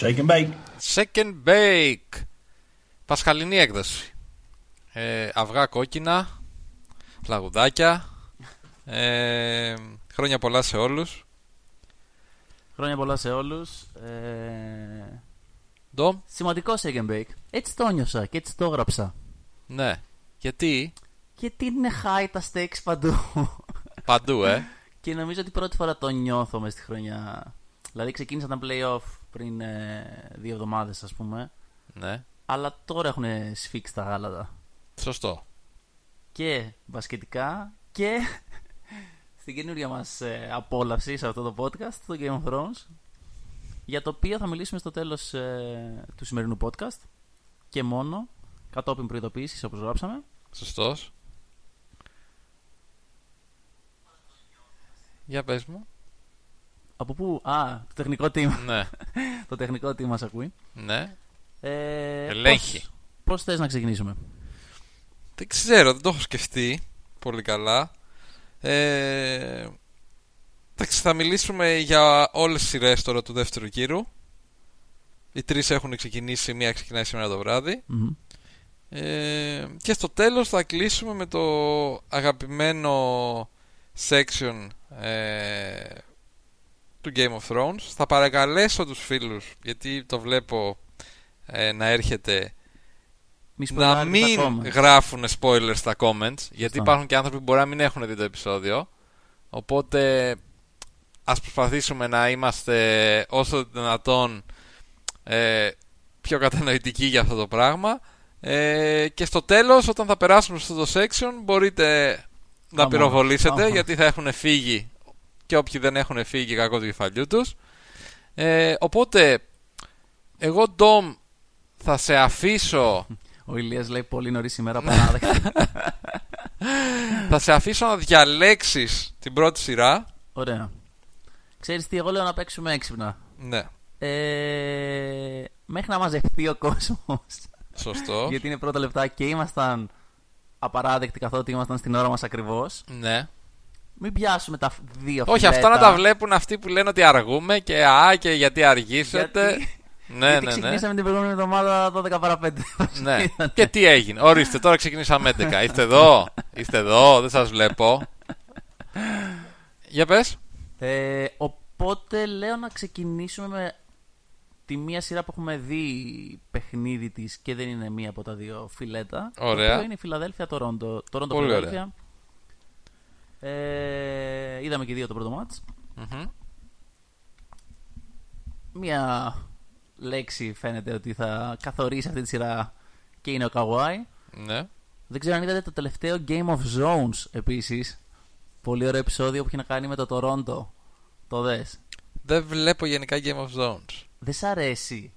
Shake and bake. Second bake. Πασχαλινή έκδοση. Ε, αυγά κόκκινα, φλαγουδάκια. Ε, χρόνια πολλά σε όλους. Χρόνια πολλά σε όλους. Ε, Ντομ, σημαντικό shake and bake. Έτσι το νιώσα και έτσι το έγραψα. ναι. Γιατί; Γιατί είναι high τα stakes παντού. παντού, ε. και νομίζω ότι πρώτη φορά το νιώθω μες στη χρονιά. Δηλαδή ξεκίνησα τα playoff πριν ε, δύο εβδομάδες ας πούμε. ναι. Αλλά τώρα έχουν σφίξει τα γάλατα. Σωστό. Και μπασκετικά και στην καινούργια μας ε, απόλαυση σε αυτό το podcast, το Game of Thrones. Για το οποίο θα μιλήσουμε στο τέλος ε, του σημερινού podcast. Και μόνο, κατόπιν προειδοποίησης όπως γράψαμε. Σωστός. Για πες μου. Από πού, α, το τεχνικό team. ναι. το τεχνικό team μας ακούει. Ναι. Ε, Ελέγχει. Πώς, πώς θες να ξεκινήσουμε; Δεν ξέρω, δεν το έχω σκεφτεί πολύ καλά. Ε, εντάξει, θα μιλήσουμε για όλες τις σειρές τώρα του δεύτερου γύρου. Οι τρεις έχουν ξεκινήσει, μία ξεκινάει σήμερα το βράδυ. Μμμ. Ε, και στο τέλος θα κλείσουμε με το αγαπημένο section ε, του Game of Thrones. Θα παρακαλέσω τους φίλους, γιατί το βλέπω ε, να έρχεται Μη να σπουδάζεις μην ακόμα. γράφουν spoilers στα comments γιατί υπάρχουν και άνθρωποι που μπορεί να μην έχουν δει το επεισόδιο οπότε ας προσπαθήσουμε να είμαστε όσο το δυνατόν ε, πιο κατανοητικοί για αυτό το πράγμα ε, και στο τέλος όταν θα περάσουμε στο το section μπορείτε να Άμα, πυροβολήσετε άμα. γιατί θα έχουν φύγει και όποιοι δεν έχουν φύγει κακό του κεφαλιού τους ε, οπότε εγώ Ντόμ θα σε αφήσω Ο Ηλίας λέει πολύ νωρίς σήμερα παράδεκτα. Θα σε αφήσω να διαλέξεις την πρώτη σειρά. Ωραία. Ξέρεις τι, εγώ λέω να παίξουμε έξυπνα. Ναι, Ε, μέχρι να μαζευτεί ο κόσμος. σωστό. γιατί είναι πρώτα λεπτά και ήμασταν απαράδεκτοι καθότι ήμασταν στην ώρα μας ακριβώς. Ναι. Μην πιάσουμε τα δύο Όχι, φιλέτα. αυτά να τα βλέπουν αυτοί που λένε ότι αργούμε και α, και γιατί αργήσετε. Γιατί- Ναι, γιατί ναι, ναι. ξεκινήσαμε την προηγούμενη εβδομάδα 12 παρα 5. ναι. και τι έγινε. Ορίστε, τώρα ξεκινήσαμε 11. Είστε εδώ, είστε εδώ, δεν σας βλέπω. Για πες. Ε, οπότε λέω να ξεκινήσουμε με τη μία σειρά που έχουμε δει παιχνίδι της και δεν είναι μία από τα δύο φιλέτα. Ωραία. Το οποίο είναι η Φιλαδέλφια Τορόντο. Τορόντο Πολύ Φιλαδέλφια. Ε, είδαμε και δύο το πρώτο μάτς. Μμμ. Μία λέξη φαίνεται ότι θα καθορίσει αυτή τη σειρά και είναι ο Καουάι. Ναι. Δεν ξέρω αν είδατε το τελευταίο Game of Zones επίσης. Πολύ ωραίο επεισόδιο που έχει να κάνει με το Τορόντο. Το δες; Δεν βλέπω γενικά Game of Zones. Δεν σ' αρέσει;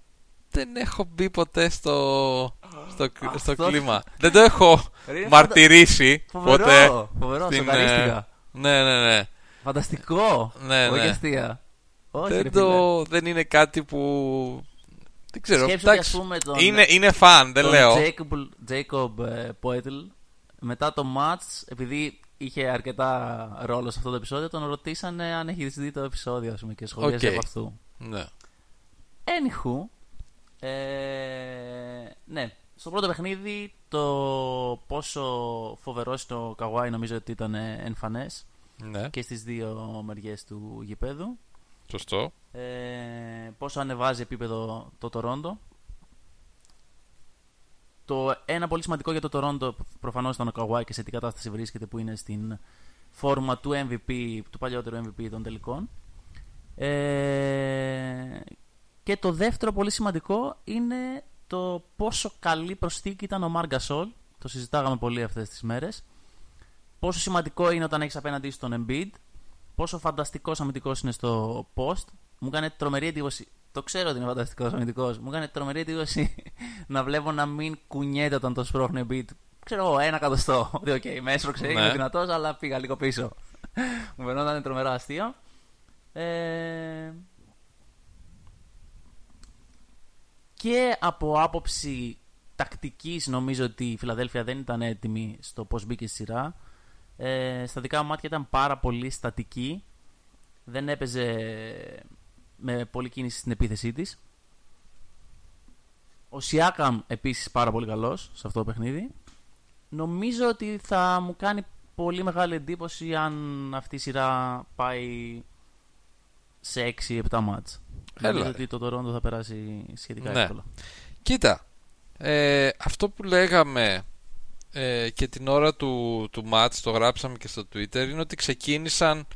Δεν έχω μπει ποτέ στο, στο, στο Αυτό- κλίμα. Δεν το έχω Ρε, μαρτυρήσει Φοβερό, ποτέ. φοβερό, στην, σοκαρίστηκα. ε, Ναι, ναι, ναι. Φανταστικό. Ναι, Όχι ναι. αστεία. Όχι, ρε δεν, φίλε. το, δεν είναι κάτι που. Δεν ξέρω. Σκέψου ότι, εντάξει, ας πούμε, τον- είναι, είναι fun, δεν τον λέω. Jacob, Jacob ε, Poeltl, μετά το match, επειδή είχε αρκετά ρόλο σε αυτό το επεισόδιο, τον ρωτήσανε αν έχεις δει το επεισόδιο ας πούμε, και σχολίασε Οκ. από αυτού. Ναι. Anywho, ε, ναι, στο πρώτο παιχνίδι το πόσο φοβερό είναι ο Καουάι νομίζω ότι ήταν ε, εμφανές ναι, και στις δύο μεριές του γηπέδου. σωστό. ε, πόσο ανεβάζει επίπεδο το Τορόντο. Το ένα πολύ σημαντικό για το Τορόντο προφανώς ήταν ο Καουάι και σε τι κατάσταση βρίσκεται που είναι στην φόρμα του MVP, του παλιότερου MVP των τελικών. Ε, και το δεύτερο πολύ σημαντικό είναι το πόσο καλή προσθήκη ήταν ο Μάρ Σολ. Το συζητάγαμε πολύ αυτές τις μέρες. Πόσο σημαντικό είναι όταν έχεις απέναντί σου τον Embiid. Πόσο φανταστικός αμυντικός είναι στο post. Μου έκανε τρομερή εντύπωση. Το ξέρω ότι είναι φανταστικός αμυντικός. Μου έκανε τρομερή εντύπωση να βλέπω να μην κουνιέται όταν το σπρώχνει Embiid. Ξέρω εγώ, ένα εκατοστό. Ότι οκ, με έσπρωξε, Ναι. είμαι δυνατός, αλλά πήγα λίγο πίσω. Μου φαινόταν τρομερά αστείο. Ε, και από άποψη τακτικής νομίζω ότι η Φιλαδέλφια δεν ήταν έτοιμη στο πώς μπήκε στη σειρά. Ε, στα δικά μου μάτια ήταν πάρα πολύ στατική. Δεν έπαιζε με πολλή κίνηση στην επίθεσή της. Ο Σιάκαμ επίσης πάρα πολύ καλός σε αυτό το παιχνίδι. Νομίζω ότι θα μου κάνει πολύ μεγάλη εντύπωση αν αυτή η σειρά πάει σε 6-7 μάτς. Νομίζω ότι το Toronto θα περάσει σχετικά ναι. εύκολα. Κοίτα, ε, αυτό που λέγαμε ε, και την ώρα του, του match, το γράψαμε και στο Twitter, είναι ότι ξεκίνησαν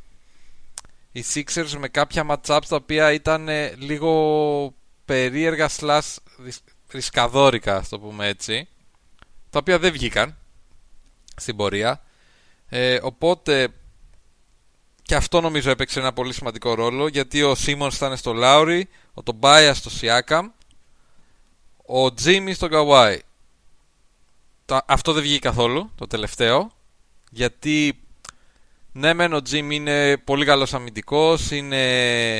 οι Sixers με κάποια matchups τα οποία ήταν ε, λίγο περίεργα slash ρισκαδόρικα, ας το πούμε έτσι, τα οποία δεν βγήκαν στην πορεία. Ε, οπότε και αυτό νομίζω έπαιξε ένα πολύ σημαντικό ρόλο γιατί ο Σίμονς ήταν στο Λάουρι, ο Τομπάια στο Σιάκαμ, ο Τζίμι στο Καουάι. Αυτό δεν βγήκε καθόλου το τελευταίο γιατί ναι μεν ο Τζίμι είναι πολύ καλός αμυντικός, είναι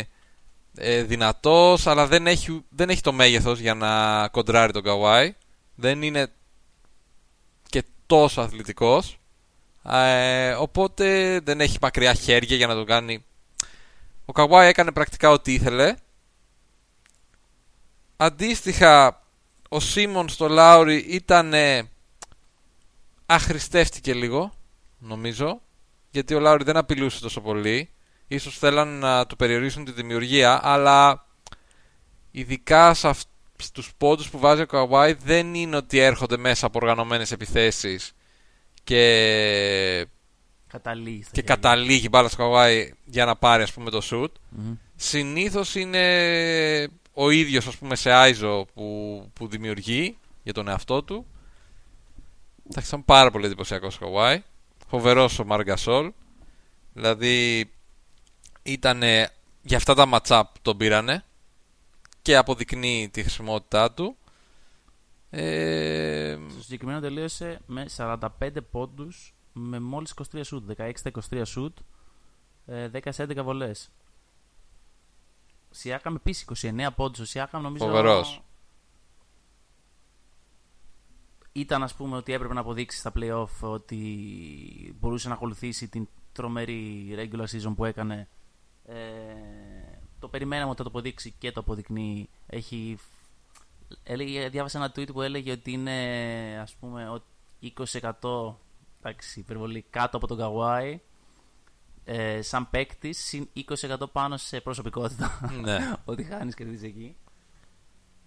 ε, δυνατός αλλά δεν έχει, δεν έχει το μέγεθος για να κοντράρει τον Καουάι. Δεν είναι και τόσο αθλητικός ε, οπότε δεν έχει μακριά χέρια για να το κάνει. Ο Καουάι έκανε πρακτικά ό,τι ήθελε. Αντίστοιχα, ο Σίμον στο Λάουρι ήταν αχρηστεύτηκε λίγο, νομίζω, γιατί ο Λάουρι δεν απειλούσε τόσο πολύ. Ίσως θέλαν να του περιορίσουν τη δημιουργία, αλλά ειδικά σε στους πόντους που βάζει ο Καουάι δεν είναι ότι έρχονται μέσα από οργανωμένες επιθέσεις και καταλήγει, και καταλήγει μπάλα στο Καουάι για να πάρει ας πούμε το shoot. mm Συνήθως είναι ο ίδιος ας πούμε σε Άιζο που, που δημιουργεί για τον εαυτό του. Εντάξει, ήταν πάρα πολύ εντυπωσιακός ο Καουάι. Φοβερός ο Μαργκασόλ. Δηλαδή ήταν για αυτά τα matchup τον πήρανε και αποδεικνύει τη χρησιμότητά του. Ε... Στο συγκεκριμένο τελείωσε με 45 πόντους με μόλις 23 σουτ. 16 23 σουτ, 10 11 βολές. Σιάκαμ επίσης 29 πόντους. Ο Σιάκαμ νομίζω... Φοβερός. Ήταν ας πούμε ότι έπρεπε να αποδείξει στα playoff ότι μπορούσε να ακολουθήσει την τρομερή regular season που έκανε. Ε, το περιμέναμε ότι θα το αποδείξει και το αποδεικνύει. Έχει έλεγε, διάβασα ένα tweet που έλεγε ότι είναι ας πούμε 20% εντάξει, υπερβολή κάτω από τον Καουάι ε, σαν παίκτης, συν 20% πάνω σε προσωπικότητα. Ναι. ότι χάνεις και δεις εκεί.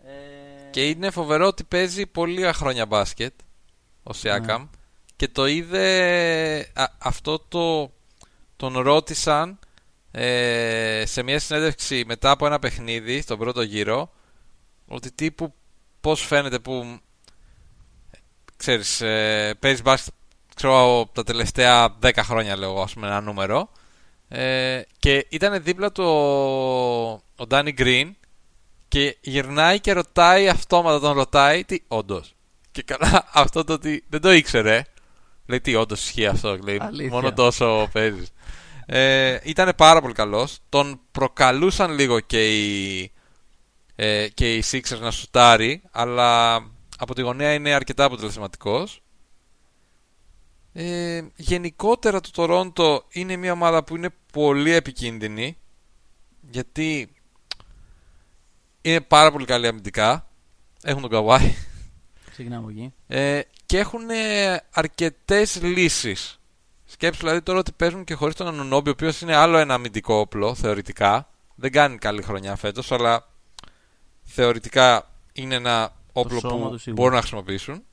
Ε... Και είναι φοβερό ότι παίζει πολλή χρόνια μπάσκετ ο Σιάκαμ ναι. και το είδε αυτό το τον ρώτησαν ε, σε μια συνέντευξη μετά από ένα παιχνίδι στον πρώτο γύρο ότι τύπου πώς φαίνεται που ξέρεις, ε, παίζεις μπάσκετ ξέρω τα τελευταία 10 χρόνια λέω ας πούμε ένα νούμερο. Ε, και ήταν δίπλα του ο Ντάνι Γκριν και γυρνάει και ρωτάει αυτόματα τον ρωτάει τι όντως. Και καλά αυτό το ότι δεν το ήξερε λέει τι όντως ισχύει αυτό λέει, μόνο τόσο παίζεις. Ε, ήταν πάρα πολύ καλός. Τον προκαλούσαν λίγο και οι ε, και οι Sixers να σουτάρει, αλλά από τη γωνία είναι αρκετά αποτελεσματικός. Ε, γενικότερα το Toronto είναι μια ομάδα που είναι πολύ επικίνδυνη γιατί είναι πάρα πολύ καλή αμυντικά. Έχουν τον Καβάη. Ξεκινάμε εκεί. Ε, και έχουν αρκετές λύσεις. Σκέψου δηλαδή τώρα ότι παίζουν και χωρίς τον Ανουνόμπι, ο οποίος είναι άλλο ένα αμυντικό όπλο θεωρητικά. Δεν κάνει καλή χρονιά φέτος, αλλά θεωρητικά είναι ένα όπλο που μπορούν να χρησιμοποιήσουν.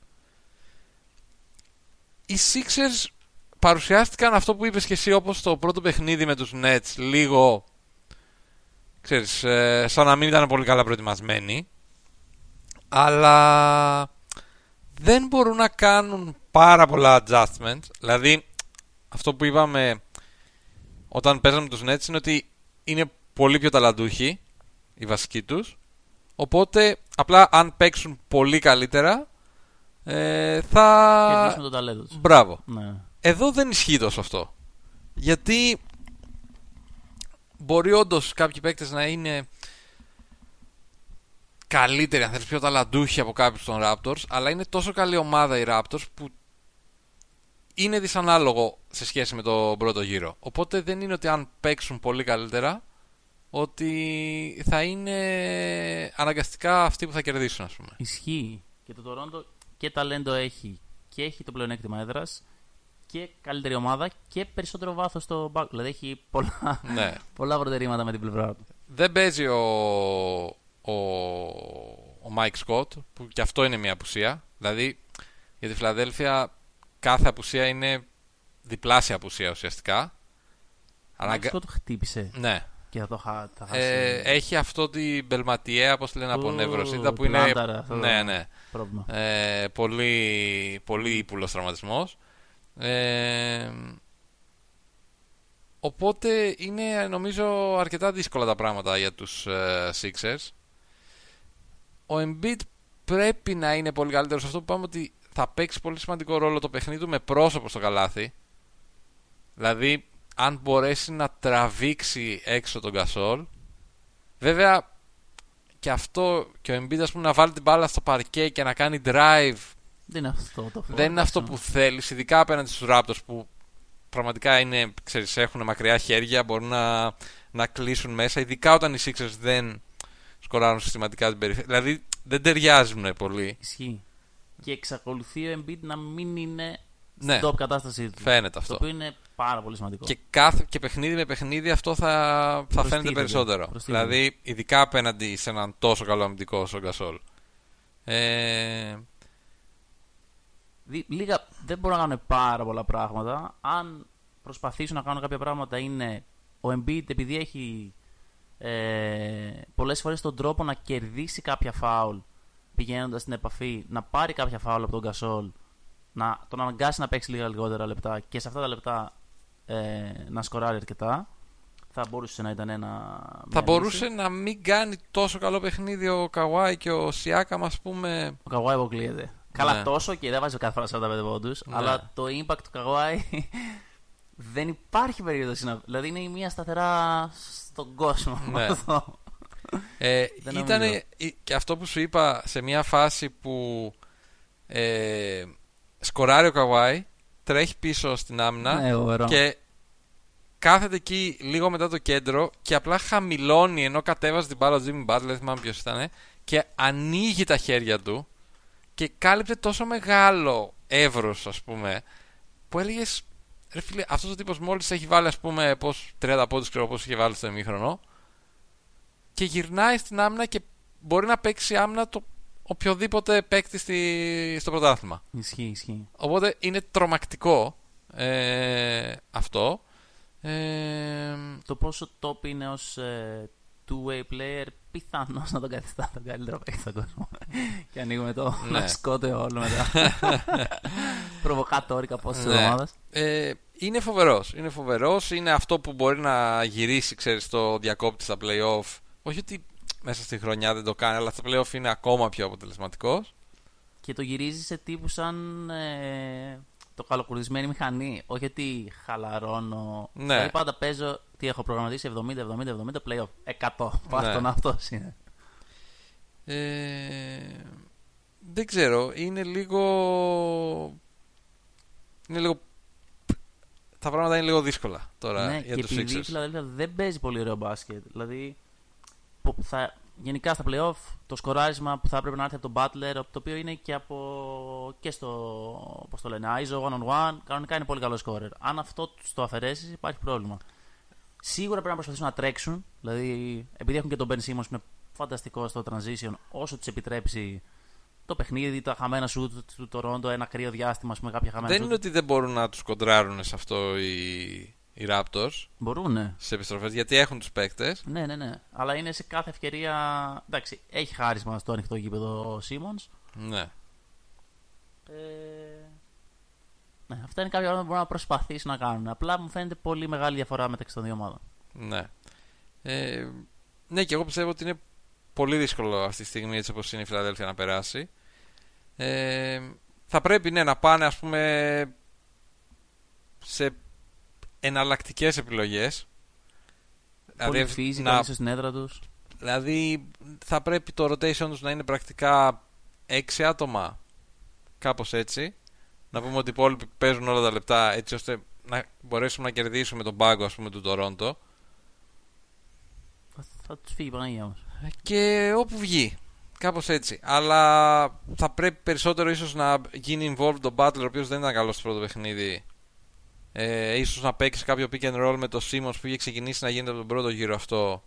Οι Sixers παρουσιάστηκαν αυτό που είπες και εσύ όπως το πρώτο παιχνίδι με τους Nets λίγο ξέρεις, ε, σαν να μην ήταν πολύ καλά προετοιμασμένοι αλλά δεν μπορούν να κάνουν πάρα πολλά adjustments δηλαδή αυτό που είπαμε όταν παίζαμε τους Nets είναι ότι είναι πολύ πιο ταλαντούχοι οι βασικοί τους Οπότε, απλά αν παίξουν πολύ καλύτερα, ε, θα. Κερδίσουν το ταλέντο τους. Μπράβο. Ναι. Εδώ δεν ισχύει τόσο αυτό. Γιατί μπορεί όντως κάποιοι παίκτες να είναι καλύτεροι, αν θέλει, πιο ταλαντούχοι από κάποιους των Raptors, αλλά είναι τόσο καλή ομάδα οι Raptors που είναι δυσανάλογο σε σχέση με τον πρώτο γύρο. Οπότε δεν είναι ότι αν παίξουν πολύ καλύτερα ότι θα είναι αναγκαστικά αυτοί που θα κερδίσουν, ας πούμε. Ισχύει. Και το Toronto και ταλέντο έχει και έχει το πλεονέκτημα έδρας και καλύτερη ομάδα και περισσότερο βάθος στο back. Δηλαδή έχει πολλά, Ναι. πολλά προτερήματα με την πλευρά του. Δεν παίζει ο, ο, ο Mike Scott, που και αυτό είναι μια απουσία. Δηλαδή, για τη Φιλαδέλφια κάθε απουσία είναι διπλάσια απουσία ουσιαστικά. Αναγκα- Αυτό το χτύπησε Ναι. Και θα το χα... θα χάσει. Ε, έχει αυτό την Μπελματιέ, όπως τη λένε από Ου, νευροσύντα, που την είναι. άνταρα, αυτό το- Ναι, ναι. πρόβλημα. Ε, πολύ, πολύ ύπουλος τραυματισμός. Ε, οπότε είναι νομίζω αρκετά δύσκολα τα πράγματα για τους ε, Sixers. Ο Embiid πρέπει να είναι πολύ καλύτερος. Αυτό που είπαμε ότι θα παίξει πολύ σημαντικό ρόλο το παιχνίδι του με πρόσωπο στο καλάθι. Δηλαδή, αν μπορέσει να τραβήξει έξω τον Gasol. Βέβαια, και αυτό και ο Embiid ας πούμε, να βάλει την μπάλα στο παρκέ και να κάνει drive Δεν είναι αυτό το δεν είναι αυτό που θέλεις, ειδικά απέναντι στους Raptors που πραγματικά είναι, ξέρεις, έχουν μακριά χέρια, μπορούν να, να κλείσουν μέσα, ειδικά όταν οι Sixers δεν σκοράρουν συστηματικά την περιφέρεια. Δηλαδή δεν ταιριάζουν πολύ. Ισχύει. Και εξακολουθεί ο Embiid να μην είναι Ναι. στην top κατάστασή του. Φαίνεται Το αυτό. οποίο είναι πάρα πολύ σημαντικό. Και, κάθε, και παιχνίδι με παιχνίδι αυτό θα, θα φαίνεται Προστίθεται, περισσότερο. προστίθεται. Δηλαδή, ειδικά απέναντι σε έναν τόσο καλό αμυντικό όσο ο Γκασόλ. Ε, Δι- Λίγα δεν μπορούν να κάνουν πάρα πολλά πράγματα. Αν προσπαθήσουν να κάνουν κάποια πράγματα, είναι ο Embiid επειδή έχει ε, πολλές φορές τον τρόπο να κερδίσει κάποια φάουλ πηγαίνοντας στην επαφή, να πάρει κάποια φάουλ από τον Gasol, να τον αναγκάσει να παίξει λίγα λιγότερα λεπτά και σε αυτά τα λεπτά ε, να σκοράρει αρκετά. Θα μπορούσε να ήταν ένα. θα μια μπορούσε λύση. να μην κάνει τόσο καλό παιχνίδι ο Καουάι και ο Σιάκαμ, ας πούμε. Ο Καγουάι αποκλείεται. Καλά, Ναι. τόσο και δεν βάζει κάθε φορά 45 πόντους, Ναι. αλλά το impact του Καγουάι δεν υπάρχει περίπτωση να. Δηλαδή είναι η μία σταθερά στον κόσμο. Ναι. Αυτό. Ε, Δεν ήταν νομίζω. και αυτό που σου είπα σε μια φάση που ε, σκοράρει ο Καουάι, τρέχει πίσω στην άμυνα Ναι, φοβερό. και κάθεται εκεί λίγο μετά το κέντρο και απλά χαμηλώνει ενώ κατέβαζε την μπάλα ο Jimmy Butler, δεν θυμάμαι ποιος ήταν, και ανοίγει τα χέρια του και κάλυπτε τόσο μεγάλο εύρος ας πούμε που έλεγες. Ρε φίλε, αυτός ο τύπος μόλις έχει βάλει ας πούμε πώς, 30 πόντους ξέρω πώς είχε βάλει στο ημίχρονο και γυρνάει στην άμυνα και μπορεί να παίξει άμυνα το οποιοδήποτε παίκτη στη, στο πρωτάθλημα. Ισχύει, ισχύει. Οπότε είναι τρομακτικό ε, αυτό. Ε, Το πόσο top είναι ως two-way player, πιθανώς να τον καθιστά τον καλύτερο παίκτη στον κόσμο. και ανοίγουμε το Ναι. να σκότε όλο μετά. Προβοκατόρικα πόσε Ναι. εβδομάδε. ε, είναι φοβερός. Είναι φοβερός. Είναι αυτό που μπορεί να γυρίσει, ξέρεις, το διακόπτη στα play-off. Όχι ότι μέσα στη χρονιά δεν το κάνει, αλλά στα play-off είναι ακόμα πιο αποτελεσματικός. Και το γυρίζει σε τύπου σαν ε, το καλοκουρδισμένη μηχανή. Όχι ότι χαλαρώνω. Ναι. Δηλαδή πάντα παίζω τι έχω προγραμματίσει 70-70-70 playoff. 100. Πάστον Ναι. αυτός είναι. Ε, δεν ξέρω. Είναι λίγο... Είναι λίγο... Τα πράγματα είναι λίγο δύσκολα τώρα ναι, για και τους επειδή η Sixers. Φιλαδέλφια δεν παίζει πολύ ωραίο μπάσκετ. Δηλαδή, που θα, γενικά στα playoff το σκοράρισμα που θα έπρεπε να έρθει από τον Butler, το οποίο είναι και, από, και στο πώς το λένε, ISO one on one, κανονικά είναι πολύ καλό scorer. Αν αυτό τους το αφαιρέσεις, υπάρχει πρόβλημα. Σίγουρα πρέπει να προσπαθήσουν να τρέξουν. Δηλαδή, επειδή έχουν και τον Ben Simmons που είναι φανταστικό στο transition, όσο τους επιτρέψει το παιχνίδι, τα χαμένα σου του Toronto, ένα κρύο διάστημα, ας πούμε, κάποια χαμένα Δεν shoot. είναι ότι δεν μπορούν να τους κοντράρουν σε αυτό οι, οι Raptors Μπορούν, ναι. σε επιστροφές γιατί έχουν τους παίκτες. Ναι, ναι, ναι. Αλλά είναι σε κάθε ευκαιρία. Εντάξει, έχει χάρισμα στο ανοιχτό γήπεδο ο Σίμον. Ναι. Ε... Ναι, αυτά είναι κάποια πράγματα που μπορούν να προσπαθήσουν να κάνουν. Απλά μου φαίνεται πολύ μεγάλη διαφορά μεταξύ των δύο ομάδων. Ναι. Ε, ναι, και εγώ πιστεύω ότι είναι πολύ δύσκολο αυτή τη στιγμή έτσι όπως είναι η Φιλαδέλφια να περάσει. Ε, θα πρέπει ναι, να πάνε ας πούμε σε εναλλακτικές επιλογές. πολύ φύση, να, να... στην έδρα τους. δηλαδή θα πρέπει το rotation τους να είναι πρακτικά 6 άτομα. Κάπως έτσι. Να πούμε ότι οι υπόλοιποι παίζουν όλα τα λεπτά έτσι ώστε να μπορέσουμε να κερδίσουμε τον πάγκο ας πούμε του Τορόντο. θα τους φύγει η Παναγία μα. Και όπου βγει. Κάπως έτσι. Αλλά θα πρέπει περισσότερο ίσως να γίνει involved τον Butler, ο οποίος δεν ήταν καλός στο πρώτο παιχνίδι. Ε, ίσως να παίξει κάποιο pick and roll με το Simmons που είχε ξεκινήσει να γίνεται από τον πρώτο γύρο αυτό.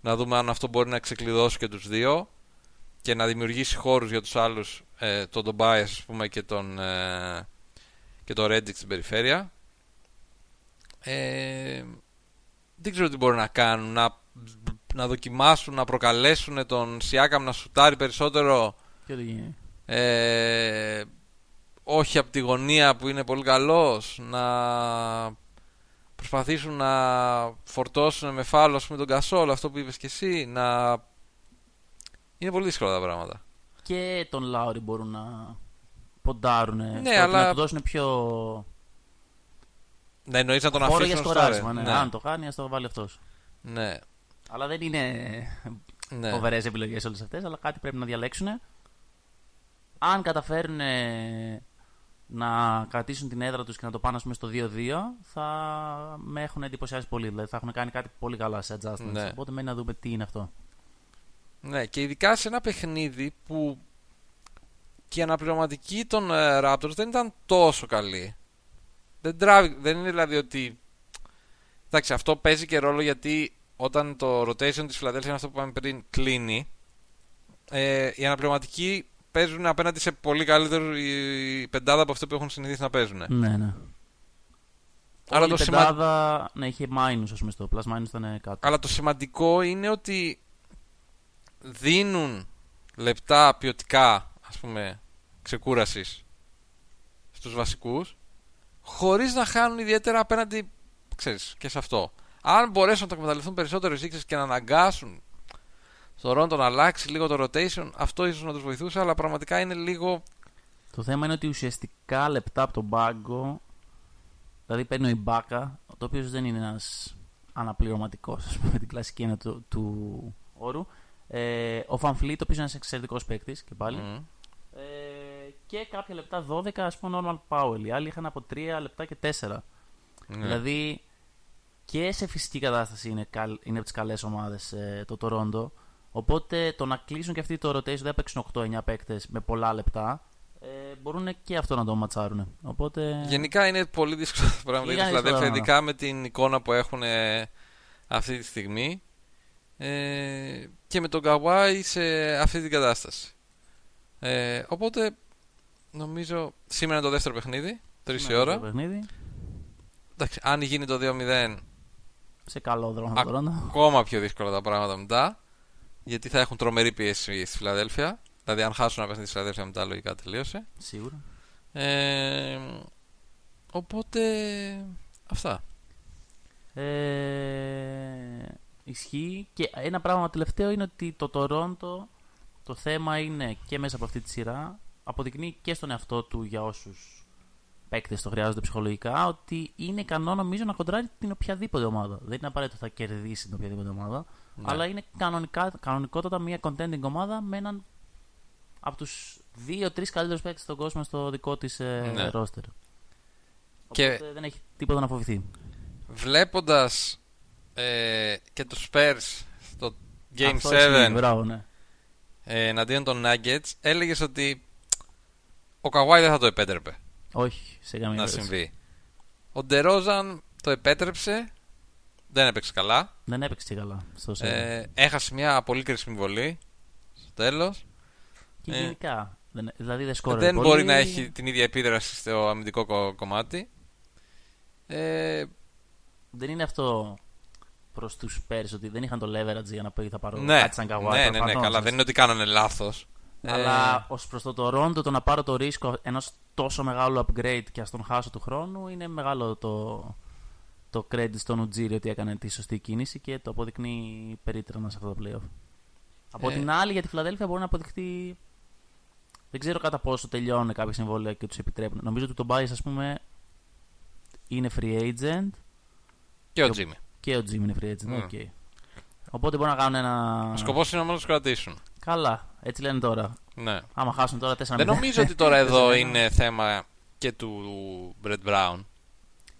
Να δούμε αν αυτό μπορεί να ξεκλειδώσει και τους δύο και να δημιουργήσει χώρους για τους άλλους, ε, τον Tobias ας πούμε και τον, ε, και τον Reddick στην περιφέρεια. Ε, δεν ξέρω τι μπορούν να κάνουν. Να, να δοκιμάσουν, να προκαλέσουν τον Σιάκαμ να σουτάρει περισσότερο. Και ό,τι γίνει. Ε, όχι από τη γωνία που είναι πολύ καλός να προσπαθήσουν να φορτώσουν με φάλο με τον Κασόλ αυτό που είπες και εσύ να είναι πολύ δύσκολα τα πράγματα Και τον Λάουρι μπορούν να ποντάρουν. Ναι, στο- αλλά- Να του δώσουν πιο. να εννοείς να τον χώρο για αφήσουν σκοράρισμα. Ναι. ναι. Αν το κάνει, ας το βάλει αυτός. ναι, Αλλά δεν είναι ναι. φοβερές επιλογές όλες αυτές, αλλά κάτι πρέπει να διαλέξουν. Αν καταφέρουν να κρατήσουν την έδρα τους και να το πάνε ας πούμε, στο 2-2, θα με έχουν εντυπωσιάσει πολύ. Δηλαδή θα έχουν κάνει κάτι πολύ καλά σε adjustments. Ναι. Οπότε μένει να δούμε τι είναι αυτό. Ναι, και ειδικά σε ένα παιχνίδι που και η αναπληρωματική των ε, Raptors δεν ήταν τόσο καλή. Δεν, τράβη, δεν είναι δηλαδή ότι. Εντάξει, αυτό παίζει και ρόλο γιατί όταν το rotation της Φιλαδέλφια είναι αυτό που είπαμε πριν κλείνει, ε, οι αναπληρωματικοί παίζουν απέναντι σε πολύ καλύτερο η πεντάδα από αυτό που έχουν συνηθίσει να παίζουν. Ναι, ναι. Άρα Όλη το η σημα- πεντάδα ναι, είχε minus, ας πούμε, στο plus minus ήταν κάτω. Αλλά το σημαντικό είναι ότι δίνουν λεπτά ποιοτικά, ας πούμε, ξεκούρασης στους βασικούς, χωρίς να χάνουν ιδιαίτερα απέναντι, ξέρεις, και σε αυτό. Αν μπορέσουν να το εκμεταλλευτούν περισσότερο οι Sixers και να αναγκάσουν στο Τορόντο να αλλάξει λίγο το rotation, αυτό ίσως να τους βοηθούσε, αλλά πραγματικά είναι λίγο... Το θέμα είναι ότι ουσιαστικά λεπτά από τον πάγκο, δηλαδή παίρνει ο Ιμπάκα, το οποίο δεν είναι ένας αναπληρωματικός, ας πούμε, με την κλασική έννοια του, του όρου. Ε, ο Φανφλίτ, ο οποίος είναι ένας εξαιρετικός παίκτης και πάλι. Μμ. Ε, και κάποια λεπτά 12, ας πούμε, Norman Powell. Οι άλλοι είχαν από 3 λεπτά και 4. Ναι. Δηλαδή και σε φυσική κατάσταση είναι, καλ, είναι από τις καλές ομάδες το Toronto. Οπότε το να κλείσουν και αυτοί το rotation δεν θα παίξουν 8-9 παίκτες με πολλά λεπτά. Ε, μπορούν και αυτό να το ματσάρουν. Οπότε. Γενικά είναι πολύ δύσκολο το πράγμα για τη Είναι δύσκολα Φιλαδέλφια, πράγματα. ειδικά με την εικόνα που έχουν ε, αυτή τη στιγμή ε, και με τον Καβάη σε αυτή την κατάσταση. Ε, οπότε νομίζω σήμερα είναι το δεύτερο παιχνίδι, 3 η σήμερα το ώρα. παιχνίδι, Εντάξει, αν γίνει το 2-0, σε καλό δρόμο το Toronto. ακόμα πιο δύσκολα τα πράγματα μετά. Γιατί θα έχουν τρομερή πίεση στη Φιλαδέλφια. Δηλαδή, αν χάσουν ένα παιχνίδι στη Φιλαδέλφια μετά, λογικά τελείωσε. Σίγουρα. Ε, οπότε, αυτά. Ε, ισχύει. Και ένα πράγμα τελευταίο είναι ότι το Toronto το θέμα είναι και μέσα από αυτή τη σειρά αποδεικνύει και στον εαυτό του για όσους παίκτες το χρειάζονται ψυχολογικά ότι είναι ικανό νομίζω να κοντράρει την οποιαδήποτε ομάδα. Δεν είναι απαραίτητο ότι θα κερδίσει την οποιαδήποτε ομάδα, Ναι. αλλά είναι κανονικά, κανονικότατα μια contending ομάδα με έναν από τους δύο-τρει καλύτερους παίκτες στον κόσμο στο δικό της Ναι. roster. Και- Οπότε δεν έχει τίποτα να φοβηθεί. Βλέποντας ε, και τους Spurs στο Game Αυτό 7 ισχύει, Μπράβο, ναι. ε, εναντίον των Nuggets έλεγες ότι ο Καβάη δεν θα το επέτρεπε Όχι, σε καμία να περίπτωση. συμβεί. Ο Ντερόζαν το επέτρεψε, δεν έπαιξε καλά. Δεν έπαιξε και καλά στο σερ. Ε, έχασε μια πολύ κρίσιμη βολή στο τέλος. και ε, γενικά. Δεν, δηλαδή δεν σκόρε δεν πολύ. μπορεί να έχει την ίδια επίδραση στο αμυντικό κο- κομμάτι. Ε, Δεν είναι αυτό προς τους πέρυσι ότι δεν είχαν το leverage για να πει θα πάρω ναι, κάτι σαν καβάη. ναι, ναι, ναι, προφανώς, καλά. έτσι. Δεν είναι ότι κάνανε λάθος. Αλλά Ε, ως προς το Toronto το να πάρω το ρίσκο ενός τόσο μεγάλου upgrade και ας τον χάσω του χρόνου είναι μεγάλο το, το credit στον Ουτζίρι ότι έκανε τη σωστή κίνηση και το αποδεικνύει περίτρανα σε αυτό το playoff. Από Ε. την άλλη για τη Φιλαδέλφια μπορεί να αποδειχτεί. Δεν ξέρω κατά πόσο τελειώνουν κάποια συμβόλαια και τους επιτρέπουν. Νομίζω ότι τον Bias, ας πούμε, είναι free agent και ο και- Τζίμι. και ο Jimmy είναι free agent. Mm. οκ. Οπότε μπορεί να κάνουν ένα. Ο σκοπός είναι όμως να τους κρατήσουν. Καλά, έτσι λένε τώρα. Ναι. Άμα χάσουν τώρα 4 Δεν νομίζω ότι τώρα εδώ 4-1. είναι θέμα και του Brett Brown.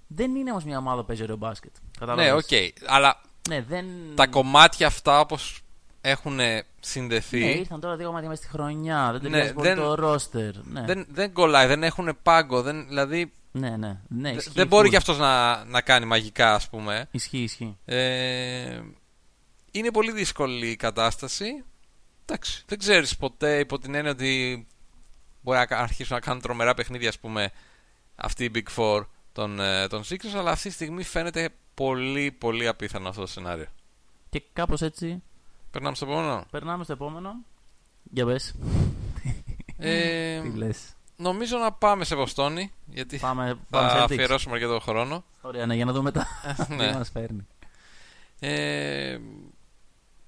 Δεν είναι όμως μια ομάδα που παίζει ωραίο μπάσκετ. Ναι, Κατάλαβες. οκ. Αλλά Ναι, δεν... Τα κομμάτια αυτά όπως έχουν συνδεθεί. Ναι, ήρθαν τώρα δύο κομμάτια μέσα στη χρονιά. Δεν Ναι, τελειώσει πολύ δεν- το ρόστερ. Ναι, Δεν, δεν κολλάει, δεν έχουν πάγκο. Δεν, δηλαδή ναι, ναι. ναι δε- ισχύει δεν μπορεί full. κι αυτός να, να κάνει μαγικά, ας πούμε. Ισχύει, ισχύει. Ε, είναι πολύ δύσκολη η κατάσταση. Εντάξει, δεν ξέρεις ποτέ υπό την έννοια ότι μπορεί να κα- αρχίσουν να κάνουν τρομερά παιχνίδια, ας πούμε, αυτή η Big Four των, ε, των Sixers, αλλά αυτή τη στιγμή φαίνεται πολύ πολύ απίθανο αυτό το σενάριο. Και κάπως έτσι Περνάμε στο επόμενο; περνάμε στο επόμενο. Για πες. Ε, Τι λες. νομίζω να πάμε σε Βοστόνη, γιατί Πάμε, θα πάμε σε Celtics. αφιερώσουμε αρκετό χρόνο. Ωραία, ναι, για να δούμε τα. ναι. Τι μας φέρνει. Ε,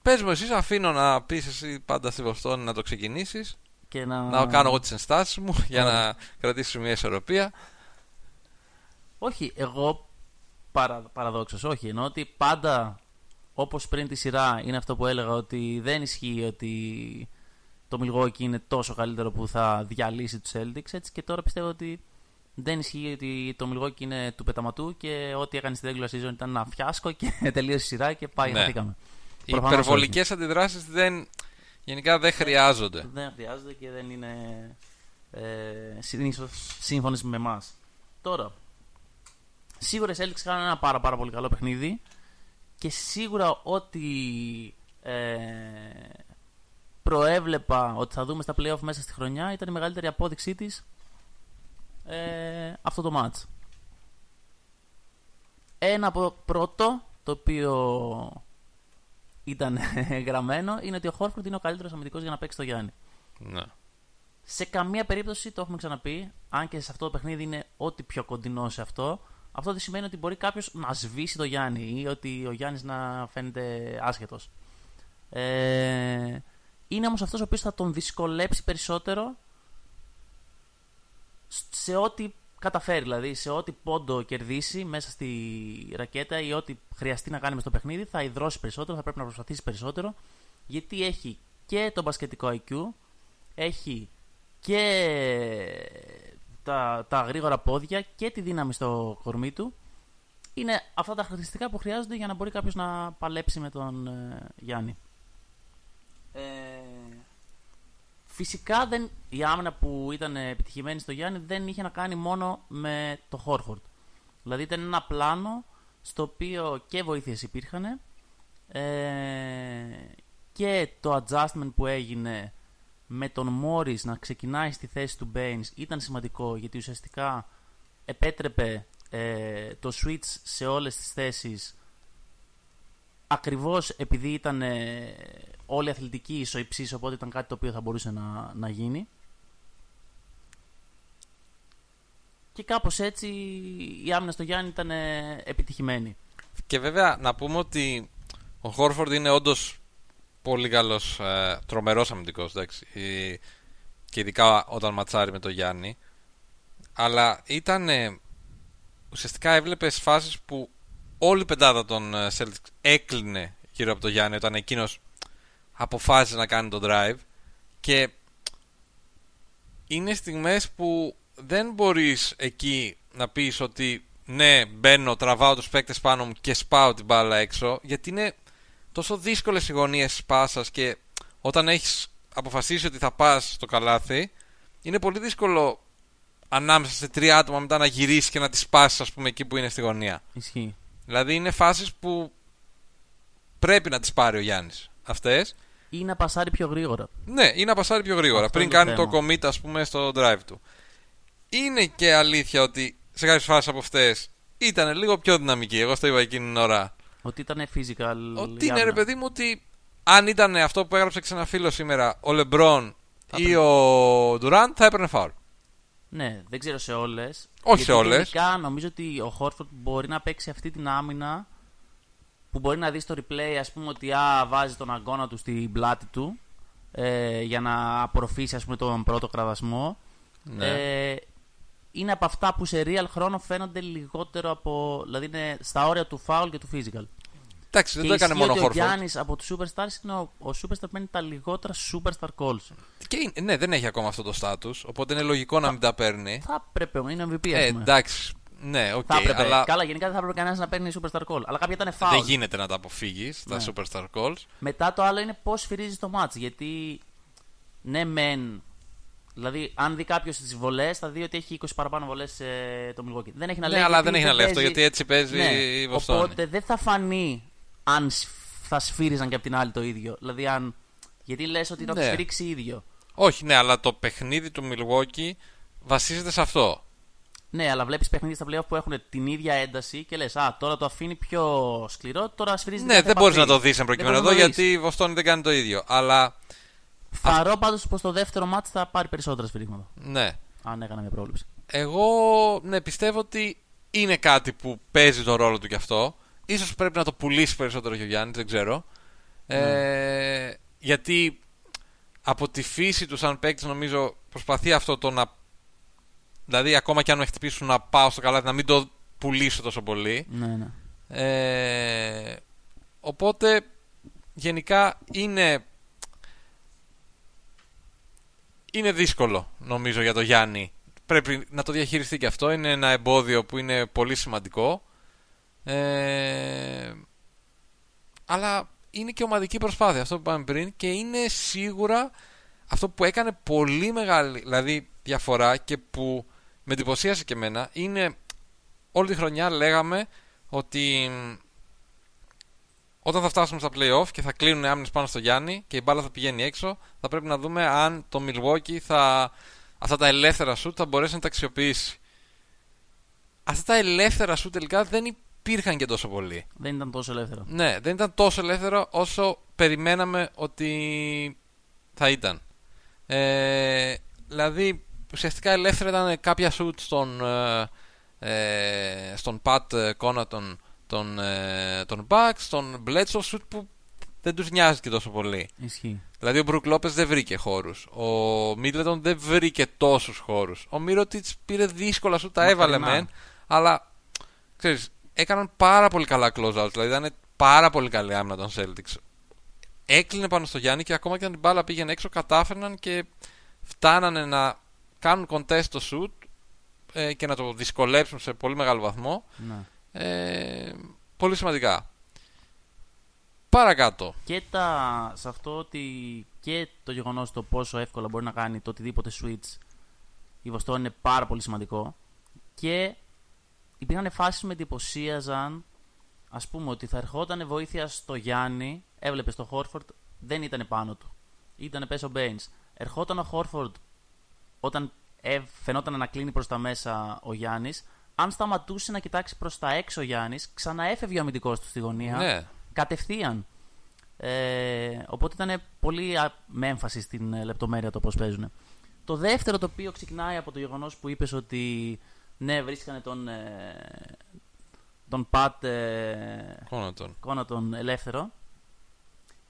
πες μου εσύ, αφήνω να πεις εσύ πάντα στη Βοστόνη να το ξεκινήσεις. Και να... Να κάνω εγώ τις ενστάσεις μου για Ωραία. να κρατήσουμε μια ισορροπία. Όχι, εγώ παρα, παραδόξως, όχι. Εννοώ ότι πάντα όπως πριν τη σειρά είναι αυτό που έλεγα ότι δεν ισχύει ότι το Milwaukee είναι τόσο καλύτερο που θα διαλύσει τους Celtics έτσι και τώρα πιστεύω ότι δεν ισχύει ότι το Milwaukee είναι του πεταματού και ό,τι έκανε στην regular season ήταν ένα φιάσκο και τελείωσε η σειρά και πάει Ναι. Χαθήκαμε. Οι Προφανώς υπερβολικές αντιδράσεις δεν, γενικά δεν χρειάζονται. Δεν χρειάζεται και δεν είναι ε, συνήθως σύμφωνες με εμάς. Τώρα, σίγουρα οι Celtics κάνουν ένα πάρα, πάρα πολύ καλό παιχνίδι και σίγουρα ό,τι ε, προέβλεπα ότι θα δούμε στα playoff μέσα στη χρονιά ήταν η μεγαλύτερη απόδειξή της ε, αυτό το match. Ένα από πρώτο το οποίο ήταν γραμμένο είναι ότι ο Χόρφορντ είναι ο καλύτερος αμυντικός για να παίξει το Γιάννη. Ναι. Σε καμία περίπτωση, το έχουμε ξαναπεί, αν και σε αυτό το παιχνίδι είναι ό,τι πιο κοντινό σε αυτό, αυτό δεν σημαίνει ότι μπορεί κάποιος να σβήσει το Γιάννη ή ότι ο Γιάννης να φαίνεται άσχετος. Ε, είναι όμως αυτός ο οποίος θα τον δυσκολέψει περισσότερο σε ό,τι καταφέρει. Δηλαδή, σε ό,τι πόντο κερδίσει μέσα στη ρακέτα ή ό,τι χρειαστεί να κάνει με στο παιχνίδι, θα υδρώσει περισσότερο, θα πρέπει να προσπαθήσει περισσότερο. Γιατί έχει και το μπασκετικό IQ, έχει και τα, τα γρήγορα πόδια και τη δύναμη στο κορμί του. Είναι αυτά τα χαρακτηριστικά που χρειάζονται για να μπορεί κάποιος να παλέψει με τον ε, Γιάννη. Ε, φυσικά δεν, η άμυνα που ήταν επιτυχημένη στο Γιάννη δεν είχε να κάνει μόνο με το Χόρφορντ. Δηλαδή ήταν ένα πλάνο στο οποίο και βοήθειες υπήρχαν ε, και το adjustment που έγινε με τον Μόρις να ξεκινάει στη θέση του Baines ήταν σημαντικό γιατί ουσιαστικά επέτρεπε ε, το switch σε όλες τις θέσεις ακριβώς επειδή ήταν ε, όλοι αθλητικοί ισοϊψείς οπότε ήταν κάτι το οποίο θα μπορούσε να, να γίνει και κάπως έτσι η άμυνα στο Γιάννη ήταν ε, επιτυχημένη Και βέβαια να πούμε ότι ο Χόρφορντ είναι όντως πολύ καλός, ε, τρομερός αμυντικός. Και ειδικά όταν ματσάρει με τον Γιάννη. Αλλά ήταν. ε, ουσιαστικά έβλεπες φάσεις που όλη η πεντάδα των ε, Celtics έκλεινε γύρω από τον Γιάννη όταν εκείνος αποφάσισε να κάνει τον drive. Και είναι στιγμές που δεν μπορείς εκεί να πεις ότι ναι, μπαίνω, τραβάω τους παίκτες πάνω μου και σπάω την μπάλα έξω γιατί είναι τόσο δύσκολες οι γωνίες της πάσας και όταν έχεις αποφασίσει ότι θα πας στο καλάθι είναι πολύ δύσκολο ανάμεσα σε τρία άτομα μετά να γυρίσεις και να τις πάσεις ας πούμε εκεί που είναι στη γωνία. ισχύει Δηλαδή είναι φάσεις που πρέπει να τις πάρει ο Γιάννης αυτές ή να πασάρει πιο γρήγορα ναι, ή να πασάρει πιο γρήγορα Αυτό πριν είναι το κάνει το θέμα. commit, ας πούμε, στο drive του. Είναι και αλήθεια ότι σε κάποιες φάσεις από αυτές ήταν λίγο πιο δυναμική. Εγώ στο είπα εκείνη την ώρα. ότι ήταν physical Ότι η είναι ρε άμυνα. παιδί μου ότι αν ήταν αυτό που έγραψε και σε ένα φίλος σήμερα, ο Λεμπρόν Θα ή έπαιρνε. ο Ντουράντ, θα έπαιρνε φάουλ. Ναι, δεν ξέρω σε όλες. Όχι σε όλες. Γενικά νομίζω ότι ο Χόρφορντ μπορεί να παίξει αυτή την άμυνα που μπορεί να δεις στο replay, ας πούμε, ότι α, βάζει τον αγκώνα του στην πλάτη του ε, για να απορροφήσει ας πούμε, τον πρώτο κραδασμό. Ναι. Ε, είναι από αυτά που σε real χρόνο φαίνονται λιγότερο από. δηλαδή είναι στα όρια του foul και του physical. Εντάξει, δεν και το έκανε ισχύει μόνο ο ότι ο Χόρφορντ. Γιάννης από τους superstars είναι ο, ο superstar που παίρνει τα λιγότερα superstar calls. Και είναι- ναι, δεν έχει ακόμα αυτό το στάτου. Οπότε είναι λογικό να μην τα παίρνει. Θα πρέπει, είναι MVP, ας Ε, πούμε. εντάξει. Ναι, οκ. Θα έπρεπε. αλλά Καλά, γενικά δεν θα έπρεπε κανένας να παίρνει superstar call. Αλλά κάποια ήταν foul. δεν γίνεται να τα αποφύγεις τα Ναι. superstar calls. Μετά το άλλο είναι πώς σφυρίζει το match. Γιατί ναι, μεν. Δηλαδή, αν δει κάποιος τις βολές, θα δει ότι έχει 20 παραπάνω βολές ε, το Milwaukee. Δεν έχει να Ναι, λέει. αλλά γιατί δεν έχει να λέει αυτό παίζει- γιατί έτσι παίζει Ναι, η Βοστόνη. Οπότε δεν θα φανεί αν σ- θα σφύριζαν και από την άλλη το ίδιο. Δηλαδή, αν. Γιατί λες ότι το Ναι. έχει σφυρίξει ίδιο; Όχι, ναι, αλλά το παιχνίδι του Milwaukee βασίζεται σε αυτό. Ναι, αλλά βλέπεις παιχνίδια στα playoff που έχουν την ίδια ένταση και λες: Α, τώρα το αφήνει πιο σκληρό, τώρα σφυρίζει. Ναι, δεν μπορείς να το δεις εν προκειμένου εδώ μπορείς να το γιατί η Βοστόνη δεν κάνει το ίδιο. Αλλά Φαρώ πάντως πως το δεύτερο μάτς θα πάρει περισσότερα σφυρίγματα. ναι. Αν έκανα μια πρόβλεψη. Εγώ ναι, πιστεύω ότι είναι κάτι που παίζει τον ρόλο του κι αυτό. Ίσως πρέπει να το πουλήσει περισσότερο και ο Γιάννης, δεν ξέρω. Ε, γιατί από τη φύση του σαν παίκτης νομίζω προσπαθεί αυτό το να... Δηλαδή ακόμα και αν με χτυπήσουν να πάω στο καλάθι να μην το πουλήσω τόσο πολύ. Ναι, ναι. Ε, οπότε γενικά είναι είναι δύσκολο νομίζω για το Γιάννη. Πρέπει να το διαχειριστεί και αυτό. Είναι ένα εμπόδιο που είναι πολύ σημαντικό. Ε, αλλά είναι και ομαδική προσπάθεια αυτό που είπαμε πριν και είναι σίγουρα αυτό που έκανε πολύ μεγάλη δηλαδή, διαφορά και που με εντυπωσίασε και εμένα είναι όλη τη χρονιά λέγαμε ότι όταν θα φτάσουμε στα playoff και θα κλείνουν άμυνες πάνω στο Γιάννη και η μπάλα θα πηγαίνει έξω, θα πρέπει να δούμε αν το Milwaukee θα, αυτά τα ελεύθερα σου θα μπορέσει να τα αξιοποιήσει. Αυτά τα ελεύθερα σου τελικά δεν υπήρχαν και τόσο πολύ. Δεν ήταν τόσο ελεύθερο. Ναι, δεν ήταν τόσο ελεύθερο όσο περιμέναμε ότι θα ήταν. Ε, δηλαδή, ουσιαστικά ελεύθερα ήταν κάποια σουτ στον, ε, ε, στον Pat Connaughton τον, ε, τον Bucks, τον Bledsoe σουτ που δεν τους νοιάζει και τόσο πολύ. Ισχύει. Δηλαδή ο Μπρουκ Λόπες δεν βρήκε χώρους. Ο Μίτλετον δεν βρήκε τόσους χώρους. Ο Μύρωτιτς πήρε δύσκολα σου, τα έβαλε Μακρινά. μεν, αλλά ξέρεις, έκαναν πάρα πολύ καλά close-outs. Δηλαδή ήταν πάρα πολύ καλή άμυνα των Celtics. Έκλεινε πάνω στο Γιάννη και ακόμα και αν την μπάλα πήγαινε έξω, κατάφερναν και φτάνανε να κάνουν contest το shoot ε, και να το δυσκολέψουν σε πολύ μεγάλο βαθμό. Ναι. Ε, πολύ σημαντικά. Παρακάτω. Και τα, σε αυτό ότι και το γεγονός το πόσο εύκολα μπορεί να κάνει το οτιδήποτε switch η Βοστόνη είναι πάρα πολύ σημαντικό. Και υπήρχαν φάσεις με εντυπωσίαζαν, ας πούμε, ότι θα ερχόταν βοήθεια στο Γιάννη, έβλεπες το Χόρφορντ, δεν ήταν πάνω του. Ήταν πέσω Μπέινς. Ερχόταν ο Χόρφορντ όταν ε, φαινόταν να κλείνει προς τα μέσα ο Γιάννης. Αν σταματούσε να κοιτάξει προς τα έξω ο Γιάννης, ξαναέφευγε ο αμυντικός του στη γωνία Ναι. κατευθείαν. Ε, οπότε ήταν πολύ α, με έμφαση στην ε, λεπτομέρεια το πώς παίζουν. Το δεύτερο το οποίο ξεκινάει από το γεγονός που είπες ότι ναι, βρίσκανε τον, ε, τον Πατ ε, Κόνατον. Κόνατον ελεύθερο.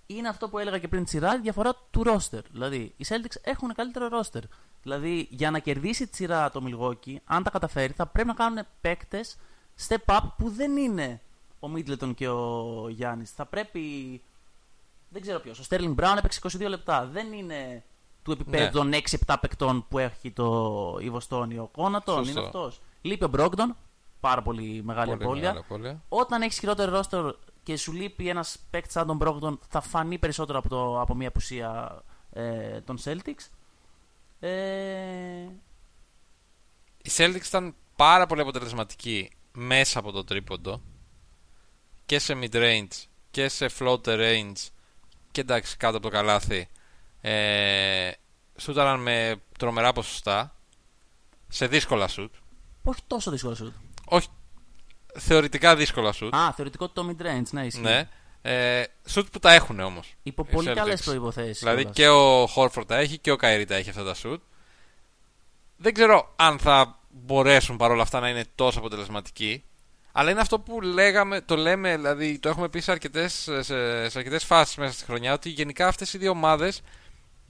Είναι αυτό που έλεγα και πριν τη σειρά, η διαφορά του ρόστερ. Δηλαδή, οι Celtics έχουν καλύτερο ρόστερ. Δηλαδή, για να κερδίσει τη σειρά το Milwaukee, αν τα καταφέρει, θα πρέπει να κάνουν παίκτες step up που δεν είναι ο Μίτλετον και ο Γιάννης. Θα πρέπει. Δεν ξέρω ποιος. Ο Sterling Brown έπαιξε 22 λεπτά. Δεν είναι του επίπεδου Ναι. των 6-7 παικτών που έχει το η Βοστόνη. Ο Κόνατον Σωστό. είναι αυτός. Λείπει ο Μπρόγκτον. Πάρα πολύ μεγάλη Πολύ απώλεια. μεγάλη απώλεια. Όταν έχεις χειρότερο ρόστερ και σου λείπει ένας παίκτης σαν τον Μπρόγκτον, θα φανεί περισσότερο από, το, από μια απουσία ε, των Celtics. Ε, Οι Celtics ήταν πάρα πολύ αποτελεσματικοί μέσα από το τρίποντο και σε mid-range και σε floater range και εντάξει κάτω από το καλάθι ε, σούταραν με τρομερά ποσοστά σε δύσκολα σουτ όχι τόσο δύσκολο σουτ. όχι θεωρητικά δύσκολα σουτ Α, θεωρητικό το mid-range, ναι, ισχύει. ναι, ε, σουτ που τα έχουν όμως Υπό οι πολύ Celtics. καλέ προποθέσει. Δηλαδή και ο Χόρφορντ τα έχει και ο Καϊρή τα έχει αυτά τα σουτ. Δεν ξέρω αν θα μπορέσουν παρόλα αυτά να είναι τόσο αποτελεσματικοί. Αλλά είναι αυτό που λέγαμε, το λέμε, δηλαδή το έχουμε πει σε αρκετές, σε, σε αρκετές φάσεις μέσα στη χρονιά ότι γενικά αυτές οι δύο ομάδες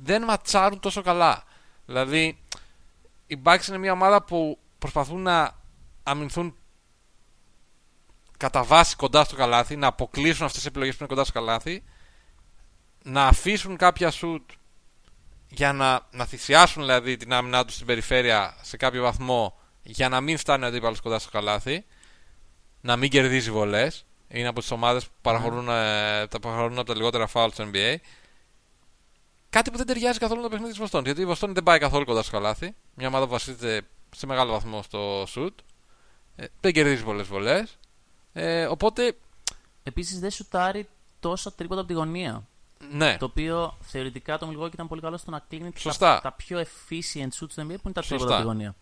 δεν ματσάρουν τόσο καλά. Δηλαδή οι Bucks είναι μια ομάδα που προσπαθούν να αμυνθούν κατά βάση κοντά στο καλάθι, να αποκλείσουν αυτές τις επιλογές που είναι κοντά στο καλάθι να αφήσουν κάποια σουτ για να, να θυσιάσουν δηλαδή την άμυνά τους στην περιφέρεια σε κάποιο βαθμό για να μην φτάνει ο αντίπαλος κοντά στο καλάθι, να μην κερδίζει βολές. Είναι από τις ομάδες που παραχωρούν, ε, τα παραχωρούν από τα λιγότερα φάουλ στο NBA. Κάτι που δεν ταιριάζει καθόλου με το παιχνίδι της Βοστόνη. Γιατί η Βοστόνη δεν πάει καθόλου κοντά στο καλάθι. Μια ομάδα που βασίζεται σε μεγάλο βαθμό στο σουτ. Ε, δεν κερδίζει πολλές βολές. Ε, οπότε. Επίσης δεν σουτάρει τόσο τρίποτα από τη γωνία. Ναι. Το οποίο θεωρητικά το Milwaukee ήταν πολύ καλό στο να κλείνει Σωστά. τα, τα πιο efficient shoots στην NBA που είναι τα τρίποτα από τη γωνία.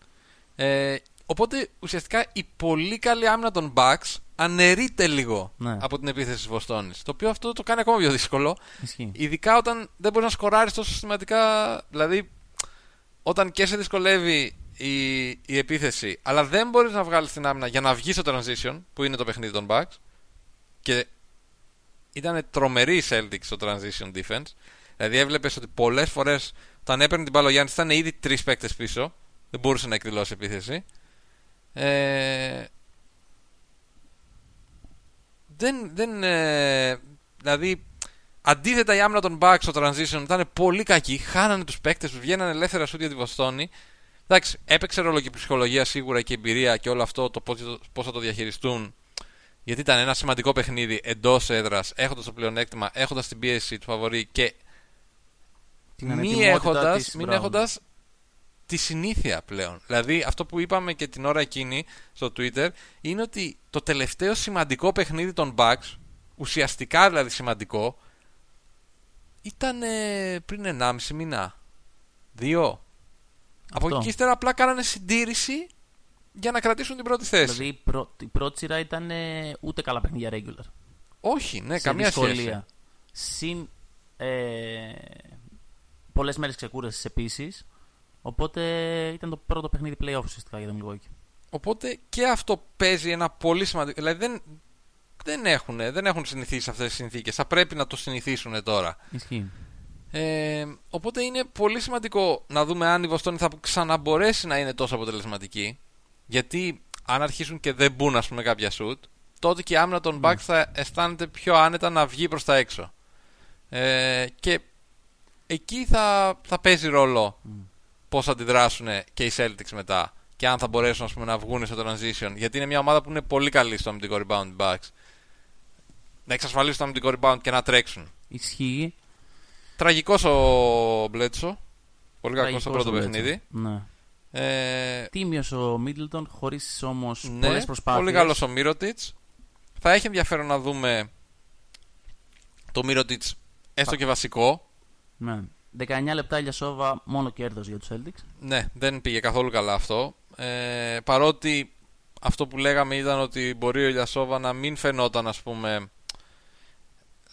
Ε, οπότε ουσιαστικά η πολύ καλή άμυνα των Bucks αναιρείται λίγο Ναι. από την επίθεση της Βοστόνης. Το οποίο αυτό το κάνει ακόμα πιο δύσκολο. Ισχύει. Ειδικά όταν δεν μπορείς να σκοράρεις τόσο συστηματικά. Δηλαδή, όταν και σε δυσκολεύει η, η επίθεση, αλλά δεν μπορείς να βγάλεις την άμυνα για να βγεις στο transition, που είναι το παιχνίδι των Bucks. Και ήταν τρομερή η Celtics στο transition defense. Δηλαδή, έβλεπες ότι πολλές φορές όταν έπαιρνε την μπάλα ο Γιάννης ήταν ήδη τρεις παίκτες πίσω. Δεν μπορούσε να εκδηλώσει επίθεση. Ε, δεν, δεν, ε, δηλαδή, αντίθετα η άμυνα των Bucks στο transition ήταν πολύ κακή. Χάνανε τους παίκτες τους, βγαίνανε ελεύθερα σούτ για τη Βοστόνη. Εντάξει, έπαιξε ρόλο και η ψυχολογία σίγουρα και η εμπειρία και όλο αυτό το πώς θα το διαχειριστούν. Γιατί ήταν ένα σημαντικό παιχνίδι εντός έδρας, έχοντας το πλεονέκτημα, έχοντας την πίεση του φαβορή και Την μη ανετοιμότητα έχοντας, της, μην μπράβο. έχοντας τη συνήθεια πλέον. Δηλαδή αυτό που είπαμε και την ώρα εκείνη στο Twitter είναι ότι το τελευταίο σημαντικό παιχνίδι των Bucks, ουσιαστικά δηλαδή σημαντικό, ήταν ε, πριν 1,5 μήνα. Δύο. Από Αυτό. εκεί και ύστερα απλά κάνανε συντήρηση για να κρατήσουν την πρώτη θέση. Δηλαδή η, πρω... η πρώτη σειρά ήταν ε, ούτε καλά παιχνίδια regular. Όχι, ναι, σε καμία δυσκολία. σχέση. Συν ε, πολλές μέρες ξεκούρασης επίσης. Οπότε ήταν το πρώτο παιχνίδι playoff ουσιαστικά για τον Milwaukee. Οπότε και αυτό παίζει ένα πολύ σημαντικό. Δηλαδή δεν, δεν, έχουν, δεν έχουν συνηθίσει αυτές τις συνθήκες. Θα πρέπει να το συνηθίσουν τώρα. Ισχύει. Ε, οπότε είναι πολύ σημαντικό να δούμε αν η Βοστόνη θα ξαναμπορέσει να είναι τόσο αποτελεσματική. Γιατί αν αρχίσουν και δεν μπουν, ας πούμε, κάποια σουτ, τότε και η άμυνα των Bucks θα αισθάνεται πιο άνετα να βγει προς τα έξω. Ε, και εκεί θα, θα παίζει ρόλο πώς θα αντιδράσουν και οι Celtics μετά και αν θα μπορέσουν ας πούμε, να βγουν στο transition. Γιατί είναι μια ομάδα που είναι πολύ καλή στο αμυντικό rebound οι Bucks. Να εξασφαλίσουν το αμυντικό rebound και να τρέξουν. Ισχύει. Τραγικός ο Μπλέτσο. Πολύ κακός στο Τραγικός πρώτο ο Μπλέτσο. παιχνίδι. Ναι. Ε, Τίμιος ο Μίτλτον χωρίς όμως ναι, πολλές προσπάθειες. πολύ καλός ο Μύρωτιτς. Θα έχει ενδιαφέρον να δούμε το Μύρωτιτς έστω και βασικό. Ναι. 19 λεπτά για Σόβα, μόνο κέρδος για τους Celtics. Ναι, δεν πήγε καθόλου καλά αυτό. Ε, παρότι αυτό που λέγαμε ήταν ότι μπορεί ο Ηλιασόβα να μην φαινόταν, ας πούμε.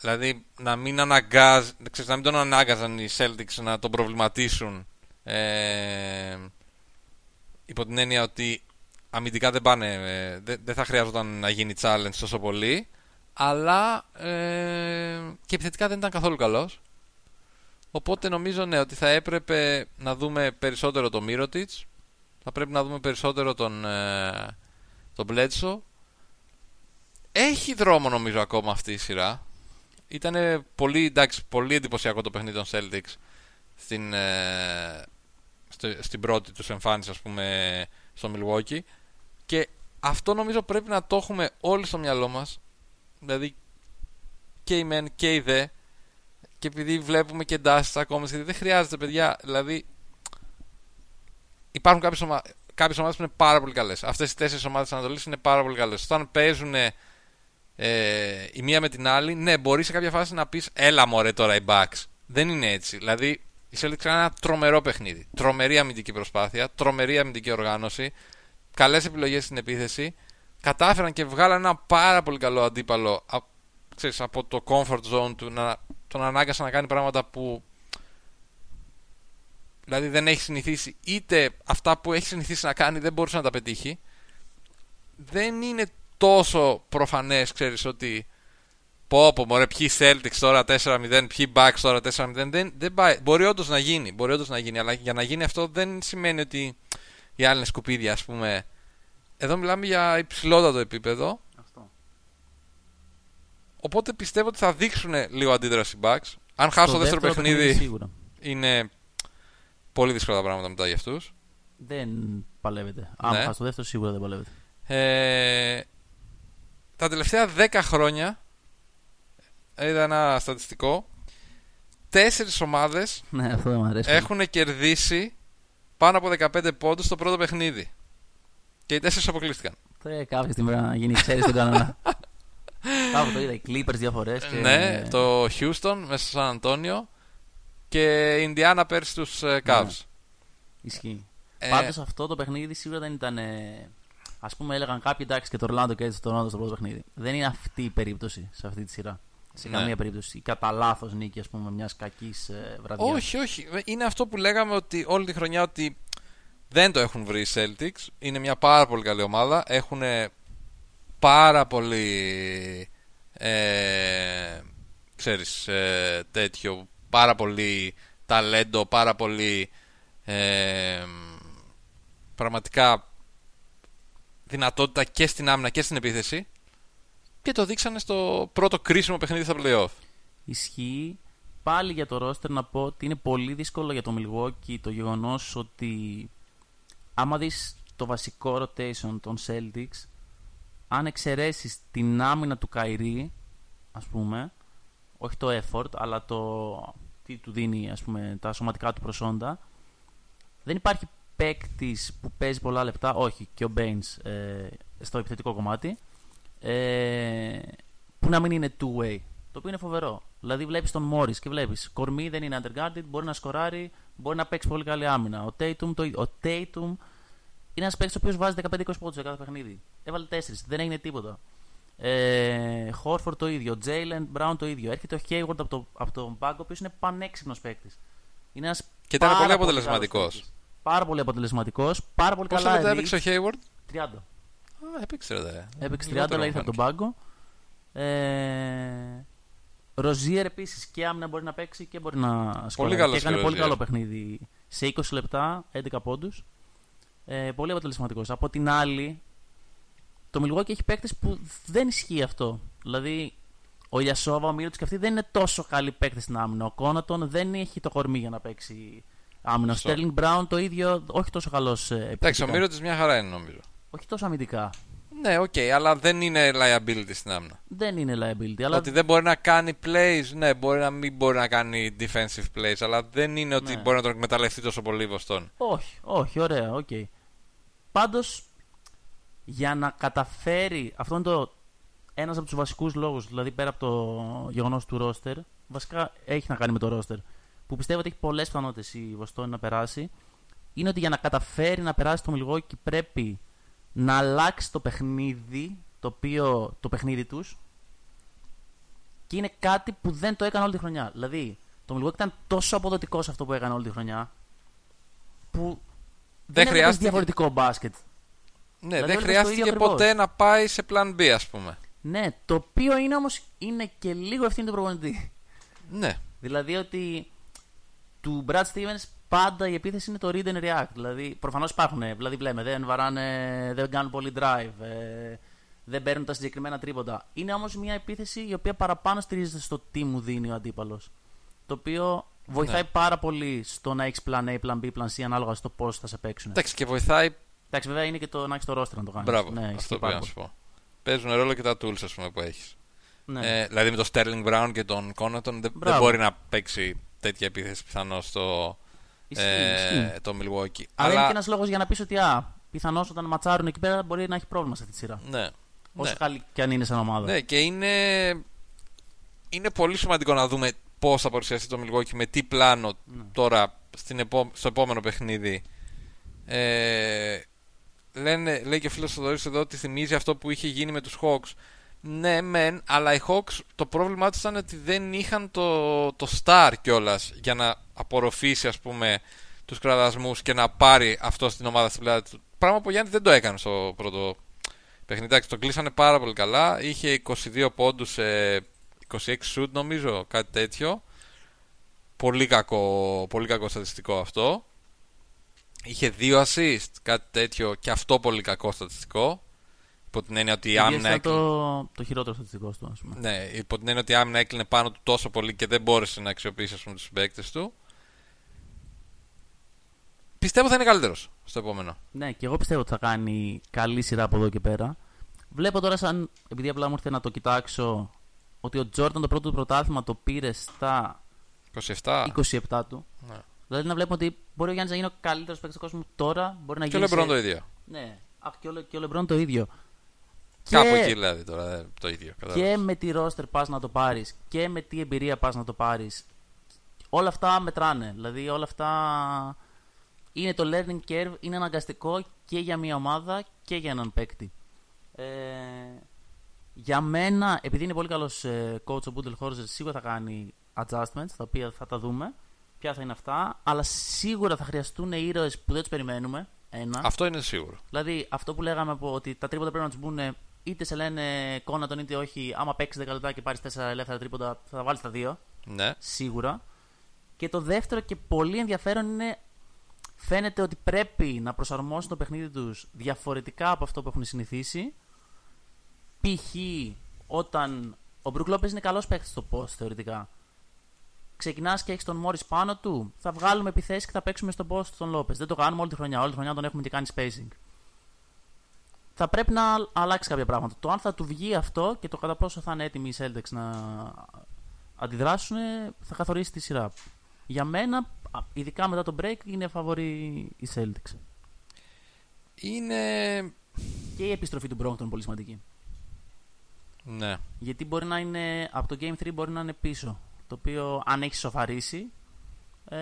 Δηλαδή να μην, αναγκάζ, ξέρεις, να μην τον ανάγκαζαν οι Celtics να τον προβληματίσουν. Ε, υπό την έννοια ότι αμυντικά δεν πάνε, ε, δεν, δεν θα χρειάζονταν να γίνει challenge τόσο πολύ. Αλλά ε, και επιθετικά δεν ήταν καθόλου καλός. Οπότε νομίζω ναι, ότι θα έπρεπε να δούμε περισσότερο τον Μύρωτιτς θα πρέπει να δούμε περισσότερο τον, ε, τον Bledsoe. Έχει δρόμο νομίζω ακόμα αυτή η σειρά. Ήταν πολύ, εντάξει, πολύ εντυπωσιακό το παιχνίδι των Celtics στην, ε, στο- στην πρώτη τους εμφάνιση ας πούμε στο Milwaukee και αυτό νομίζω πρέπει να το έχουμε όλοι στο μυαλό μας δηλαδή και οι μεν και οι δε και επειδή βλέπουμε και εντάσεις ακόμα γιατί δεν χρειάζεται παιδιά. Δηλαδή υπάρχουν κάποιες, ομα... κάποιες ομάδες που είναι πάρα πολύ καλές. Αυτές οι τέσσερις ομάδες της Ανατολής είναι πάρα πολύ καλές. Όταν παίζουν ε, η μία με την άλλη ναι μπορείς σε κάποια φάση να πεις έλα μωρέ τώρα οι Bucks δεν είναι έτσι. Δηλαδή η Celtics έκανε ένα τρομερό παιχνίδι. Τρομερή αμυντική προσπάθεια τρομερή αμυντική οργάνωση καλές επιλογές στην επίθεση. Κατάφεραν και βγάλαν ένα πάρα πολύ καλό αντίπαλο α, ξέρεις, από το comfort zone του να τον ανάγκασαν να κάνει πράγματα που δηλαδή δεν έχει συνηθίσει είτε αυτά που έχει συνηθίσει να κάνει δεν μπορούσε να τα πετύχει δεν είναι τόσο προφανές ξέρεις ότι πω πω μωρέ ποιοι Celtics τώρα 4-0 ποιοι Bucks τώρα 4-0 δεν, δεν πάει. μπορεί όντως να γίνει μπορεί όντως να γίνει αλλά για να γίνει αυτό δεν σημαίνει ότι οι άλλοι είναι σκουπίδια ας πούμε εδώ μιλάμε για υψηλότατο επίπεδο Αυτό. Οπότε πιστεύω ότι θα δείξουν λίγο αντίδραση οι Bucks. Αν χάσω το δεύτερο παιχνίδι, Σίγουρα. είναι πολύ δύσκολα τα πράγματα μετά για αυτούς. Δεν παλεύεται. Αν Ναι. χάσει το δεύτερο, σίγουρα δεν παλεύεται. Ε, τα τελευταία 10 χρόνια είδα ένα στατιστικό. Τέσσερις ομάδες Ναι, αυτό δεν μου αρέσει. έχουν κερδίσει πάνω από 15 πόντους στο πρώτο παιχνίδι. Και οι τέσσερις αποκλείστηκαν. Ε, κάποια στιγμή πρέπει να γίνει, ξέρεις τον κανόνα. Κάπου το είδα. Οι Clippers διαφορέ. Και... Ναι, το Houston μέσα στο Σαν Αντώνιο και η Indiana πέρσι τους ε, Cavs. Ισχύει. Ε, Πάντως αυτό το παιχνίδι σίγουρα δεν ήταν. Α πούμε, έλεγαν κάποιοι εντάξει και το Ορλάντο και έτσι το Ορλάντο στο πρώτο παιχνίδι. Δεν είναι αυτή η περίπτωση σε αυτή τη σειρά. Σε Ναι. καμία περίπτωση. Ή κατά λάθος νίκη, ας πούμε, μιας κακής ε, βραδιάς. Όχι, όχι. Είναι αυτό που λέγαμε ότι όλη τη χρονιά ότι δεν το έχουν βρει οι Celtics. Είναι μια πάρα πολύ καλή ομάδα. Έχουν πάρα πολύ ε, ξέρεις ε, τέτοιο πάρα πολύ ταλέντο πάρα πολύ ε, πραγματικά δυνατότητα και στην άμυνα και στην επίθεση και το δείξανε στο πρώτο κρίσιμο παιχνίδι στα playoff Ισχύει. Πάλι για το roster να πω ότι είναι πολύ δύσκολο για το Milwaukee το γεγονός ότι άμα δεις το βασικό rotation των Celtics αν εξαιρέσεις την άμυνα του Καϊρή ας πούμε όχι το effort αλλά το τι του δίνει ας πούμε τα σωματικά του προσόντα δεν υπάρχει παίκτης που παίζει πολλά λεπτά όχι και ο Baines ε, στο επιθετικό κομμάτι ε, που να μην είναι two-way το οποίο είναι φοβερό. Δηλαδή βλέπεις τον Μόρις και βλέπεις κορμί δεν είναι underguarded, μπορεί να σκοράρει, μπορεί να παίξει πολύ καλή άμυνα. Ο Tatum, το, ίδιο. ο Tatum είναι ένας παίκτης ο οποίος βάζει 15-20 πόντους σε κάθε παιχνίδι. Έβαλε 4, δεν έγινε τίποτα. Ε, Χόρφορ το ίδιο, Jalen Brown το ίδιο. Έρχεται ο Hayward από, το, από τον πάγκο, ο οποίος είναι πανέξυπνος παίκτης. Είναι ένας Και ήταν πάρα πολύ καλός αποτελεσματικός. παίκτης. Πάρα πολύ αποτελεσματικός. Πάρα πολύ Πόσα καλά. λεπτά read. έπαιξε ο Hayward 30. Α, έπαιξε ρε δε. Έπαιξε 30, Λιγότερο αλλά ήρθε από τον φάνηκε. πάγκο. Ε, Ροζίερ επίσης και άμυνα μπορεί να παίξει και μπορεί να σκοράρει. καλός και έκανε και ο πολύ Ροζίερ. καλό παιχνίδι. Σε 20 λεπτά, 11 πόντους. Ε, πολύ αποτελεσματικός. Από την άλλη, το Milwaukee έχει παίκτες που δεν ισχύει αυτό. Δηλαδή, ο Ιασόβα, ο Μύρωτ και αυτοί δεν είναι τόσο καλοί παίκτες στην άμυνα. Ο Κόνατον δεν έχει το κορμί για να παίξει άμυνα. Ο Σωστό. Στέρλινγκ Μπράουν το ίδιο, όχι τόσο καλός. Εντάξει, ο Μύρο τη μια χαρά είναι νομίζω. Όχι τόσο αμυντικά. Ναι, οκ, αλλά δεν είναι liability στην άμυνα. Δεν είναι liability. Αλλά Ότι δεν μπορεί να κάνει plays, ναι, μπορεί να μην μπορεί να κάνει defensive plays, αλλά δεν είναι ότι Ναι. μπορεί να τον εκμεταλλευτεί τόσο πολύ η Βοστόν. Όχι, όχι, ωραία, οκ. Πάντως, για να καταφέρει, αυτό είναι το ένας από τους βασικούς λόγους, δηλαδή πέρα από το γεγονός του ρόστερ, βασικά έχει να κάνει με το ρόστερ, που πιστεύω ότι έχει πολλές πιθανότητες η Βοστώνη να περάσει, είναι ότι για να καταφέρει να περάσει το Milwaukee πρέπει να αλλάξει το παιχνίδι, το, οποίο, το παιχνίδι τους, και είναι κάτι που δεν το έκανε όλη τη χρονιά. Δηλαδή, το Milwaukee ήταν τόσο αποδοτικό σε αυτό που έκανε όλη τη χρονιά, που δεν, έβλεπες χρειάστηκε- διαφορετικό μπάσκετ. Ναι, Δηλαδή, δεν όλες το χρειάστηκε ίδιο ακριβώς. ποτέ να πάει σε plan B, ας πούμε. Ναι, το οποίο είναι όμως είναι και λίγο ευθύνη του προπονητή. Ναι. δηλαδή ότι του Brad Stevens πάντα η επίθεση είναι το read and react. Δηλαδή, προφανώς υπάρχουν, ε, δηλαδή βλέπουμε, δεν βαράνε, δεν κάνουν πολύ drive, ε, δεν παίρνουν τα συγκεκριμένα τρίποτα. Είναι όμως μια επίθεση η οποία παραπάνω στηρίζεται στο τι μου δίνει ο αντίπαλος. Το οποίο βοηθάει Ναι. πάρα πολύ στο να έχεις plan A, plan B, plan C ανάλογα στο πώς θα σε παίξουν. Εντάξει, και βοηθάει. Εντάξει, βέβαια είναι και το να έχεις το roster να το κάνεις. Μπράβο, ναι, ισχύει αυτό πάρα πήγα να σου πολύ. πω. Παίζουν ρόλο και τα tools, ας πούμε, που έχεις. Ναι. Ε, δηλαδή με το Sterling Brown και τον Connaughton δεν, δεν Μπράβο. μπορεί να παίξει τέτοια επίθεση πιθανώς στο Ισχύει, ε, ισχύει. το Milwaukee. Αλλά, είναι και ένας λόγος για να πεις ότι α, πιθανώς όταν ματσάρουν εκεί πέρα μπορεί να έχει πρόβλημα σε αυτή τη σειρά. Ναι. Όσο ναι. καλή και αν είναι σαν ομάδα. Ναι, και είναι, είναι πολύ σημαντικό να δούμε πώς θα παρουσιαστεί το Milwaukee με τι πλάνο Ναι. τώρα στην επό- στο επόμενο παιχνίδι. Ε, λένε, λέει και ο φίλος Θοδωρής εδώ ότι θυμίζει αυτό που είχε γίνει με τους Hawks. Ναι, μεν, αλλά οι Hawks το πρόβλημά τους ήταν ότι δεν είχαν το, το star κιόλας για να απορροφήσει ας πούμε τους κραδασμούς και να πάρει αυτό στην ομάδα στην πλάτη του. Πράγμα που ο Γιάννης δεν το έκανε στο πρώτο παιχνίδι. Εντάξει, το κλείσανε πάρα πολύ καλά. Είχε 22 πόντους σε 26 shoot νομίζω, κάτι τέτοιο. Πολύ κακό, πολύ κακό στατιστικό αυτό. Είχε δύο assist, κάτι τέτοιο και αυτό πολύ κακό στατιστικό. Υπό την έννοια ότι η Ιδίως άμυνα ήταν έκλεινε, το, το χειρότερο στατιστικό του, ας πούμε. ναι, υπό την έννοια ότι η άμυνα έκλεινε πάνω του τόσο πολύ και δεν μπόρεσε να αξιοποιήσει ας πούμε, τους παίκτες του. πιστεύω θα είναι καλύτερος στο επόμενο. Ναι, και εγώ πιστεύω ότι θα κάνει καλή σειρά από εδώ και πέρα. Βλέπω τώρα, σαν, επειδή απλά μου ήρθε να το κοιτάξω, ότι ο Τζόρταν το πρώτο του πρωτάθλημα το πήρε στα 27. 27 του. Ναι. Δηλαδή να βλέπουμε ότι μπορεί ο Γιάννης να γίνει ο καλύτερος παίκτης του κόσμου τώρα. Μπορεί να Και ο γίνει. Λεμπρόν σε- το ίδιο. Ναι, Αχ, και, ο, Λε- και ο Λεμπρόν το ίδιο. Κάπου Και- εκεί δηλαδή τώρα ε, το ίδιο. κατάλαβες. Και με τι ρόστερ πας να το πάρεις και με τι εμπειρία πας να το πάρεις. Όλα αυτά μετράνε. Δηλαδή όλα αυτά είναι το learning curve, είναι αναγκαστικό και για μια ομάδα και για έναν παίκτη. Ε, για μένα, επειδή είναι πολύ καλός coach ο Μπούντελ Χόρζερ, σίγουρα θα κάνει adjustments, τα οποία θα τα δούμε. Ποια θα είναι αυτά, αλλά σίγουρα θα χρειαστούν ήρωες που δεν τους περιμένουμε. Ένα. Αυτό είναι σίγουρο. Δηλαδή, αυτό που λέγαμε από ότι τα τρίποτα πρέπει να τους μπουν είτε σε λένε κόνατον είτε όχι. Άμα παίξεις 10 λεπτά και πάρεις 4 ελεύθερα τρίποτα, θα τα βάλεις τα δύο. Ναι. Σίγουρα. Και το δεύτερο και πολύ ενδιαφέρον είναι. Φαίνεται ότι πρέπει να προσαρμόσουν το παιχνίδι τους διαφορετικά από αυτό που έχουν συνηθίσει. Π.χ. όταν ο Μπρουκ Λόπεζ είναι καλός παίκτης στο post θεωρητικά. Ξεκινάς και έχεις τον Μόρις πάνω του. Θα βγάλουμε επιθέσεις και θα παίξουμε στον post τον Λόπες. Δεν το κάνουμε όλη τη χρονιά. Όλη τη χρονιά τον έχουμε και κάνει spacing. Θα πρέπει να αλλάξει κάποια πράγματα. Το αν θα του βγει αυτό και το κατά πόσο θα είναι έτοιμοι οι Celtics να αντιδράσουν θα καθορίσει τη σειρά. Για μένα, α, ειδικά μετά το break, είναι φαβορή οι Celtics. Είναι. Και η επιστροφή του Bronkton είναι πολύ σημαντική. Ναι. Γιατί μπορεί να είναι από το Game 3 μπορεί να είναι πίσω. Το οποίο αν έχει σοφαρίσει ε,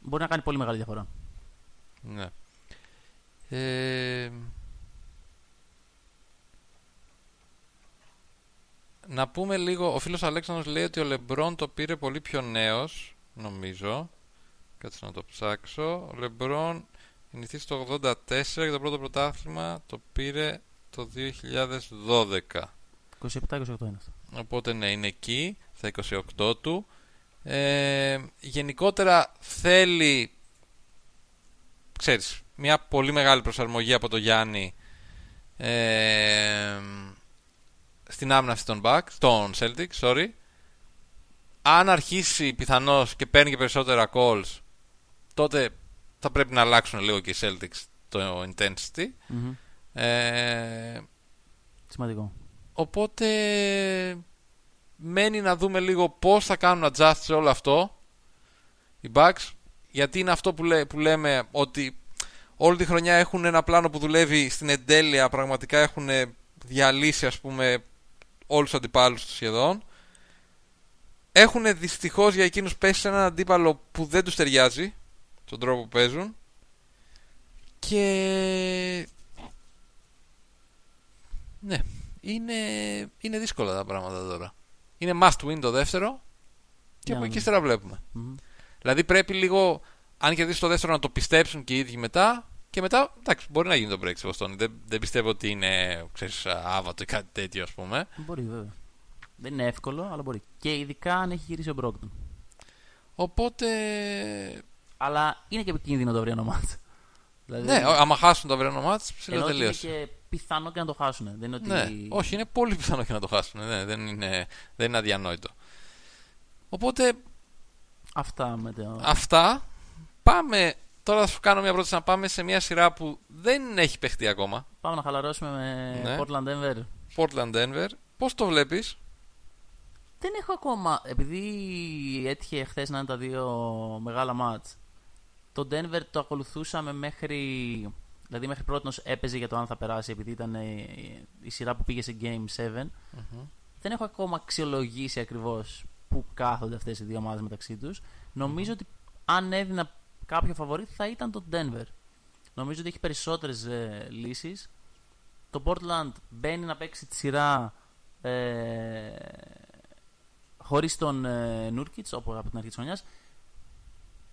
μπορεί να κάνει πολύ μεγάλη διαφορά. Ναι. Ε, να πούμε λίγο, ο φίλος Αλέξανδρος λέει ότι ο Λεμπρόν το πήρε πολύ πιο νέος, νομίζω. Κάτσε να το ψάξω. Ο Λεμπρόν γεννηθεί το 84 και το πρώτο πρωτάθλημα το πήρε το 2012. 27-28 είναι αυτό. Οπότε ναι, είναι εκεί, στα 28 του. Ε, γενικότερα θέλει, ξέρεις, μια πολύ μεγάλη προσαρμογή από το Γιάννη ε, στην άμυνα αυτή των Bucks, των Celtics, sorry. Αν αρχίσει πιθανώς και παίρνει και περισσότερα calls, τότε θα πρέπει να αλλάξουν λίγο και οι Celtics το intensity. Μμμ. Ε, Σημαντικό. Οπότε μένει να δούμε λίγο πώς θα κάνουν adjust σε όλο αυτό οι Bucks γιατί είναι αυτό που, λέ- που λέμε ότι όλη τη χρονιά έχουν ένα πλάνο που δουλεύει στην εντέλεια πραγματικά έχουν διαλύσει ας πούμε όλους τους αντιπάλους τους σχεδόν. Έχουν δυστυχώς για εκείνους πέσει σε έναν αντίπαλο που δεν τους ταιριάζει τον τρόπο που παίζουν. Και ναι είναι, είναι δύσκολα τα πράγματα τώρα. Είναι must win το δεύτερο και Για από να εκεί δούμε. ύστερα βλέπουμε. Μμμ. Δηλαδή πρέπει λίγο, αν κερδίσει το δεύτερο, να το πιστέψουν και οι ίδιοι μετά. Και μετά, εντάξει, μπορεί να γίνει το break στη Βοστόνη. Δεν, δεν πιστεύω ότι είναι, ξέρεις, άβατο ή κάτι τέτοιο, ας πούμε. Μπορεί βέβαια. Δεν είναι εύκολο, αλλά μπορεί. Και ειδικά αν έχει γυρίσει ο Μπρόκτον. Οπότε, Αλλά είναι και επικίνδυνο το αυριανό μάτς. Δηλαδή, ναι, ο- άμα χάσουν το αυριανό μάτς, ενώ ψηλό ότι είναι τελείωσε. και πιθανό και να το χάσουν. Δεν είναι ότι... Ναι, όχι, είναι πολύ πιθανό και να το χάσουν. Ναι, δεν, είναι, δεν είναι αδιανόητο. Οπότε, Αυτά με το... αυτά. Πάμε, τώρα θα σου κάνω μια πρόταση να πάμε σε μια σειρά που δεν έχει παιχτεί ακόμα. Πάμε να χαλαρώσουμε με Ναι. Portland Denver. Portland Denver. Πώς το βλέπεις; Δεν έχω ακόμα. Επειδή έτυχε χθες να είναι τα δύο μεγάλα μάτς Το Denver το ακολουθούσαμε μέχρι. Δηλαδή μέχρι πρώτον έπαιζε για το αν θα περάσει, επειδή ήταν ε, η σειρά που πήγε σε Game 7. Δεν έχω ακόμα αξιολογήσει ακριβώς πού κάθονται αυτές οι δύο ομάδες μεταξύ τους. Νομίζω ότι αν έδινα κάποιο φαβορή θα ήταν το Denver. Νομίζω ότι έχει περισσότερες ε, λύσεις. Το Portland μπαίνει να παίξει τη σειρά ε, χωρίς τον ε, Nurkic, από, από την αρχή της χρονιάς.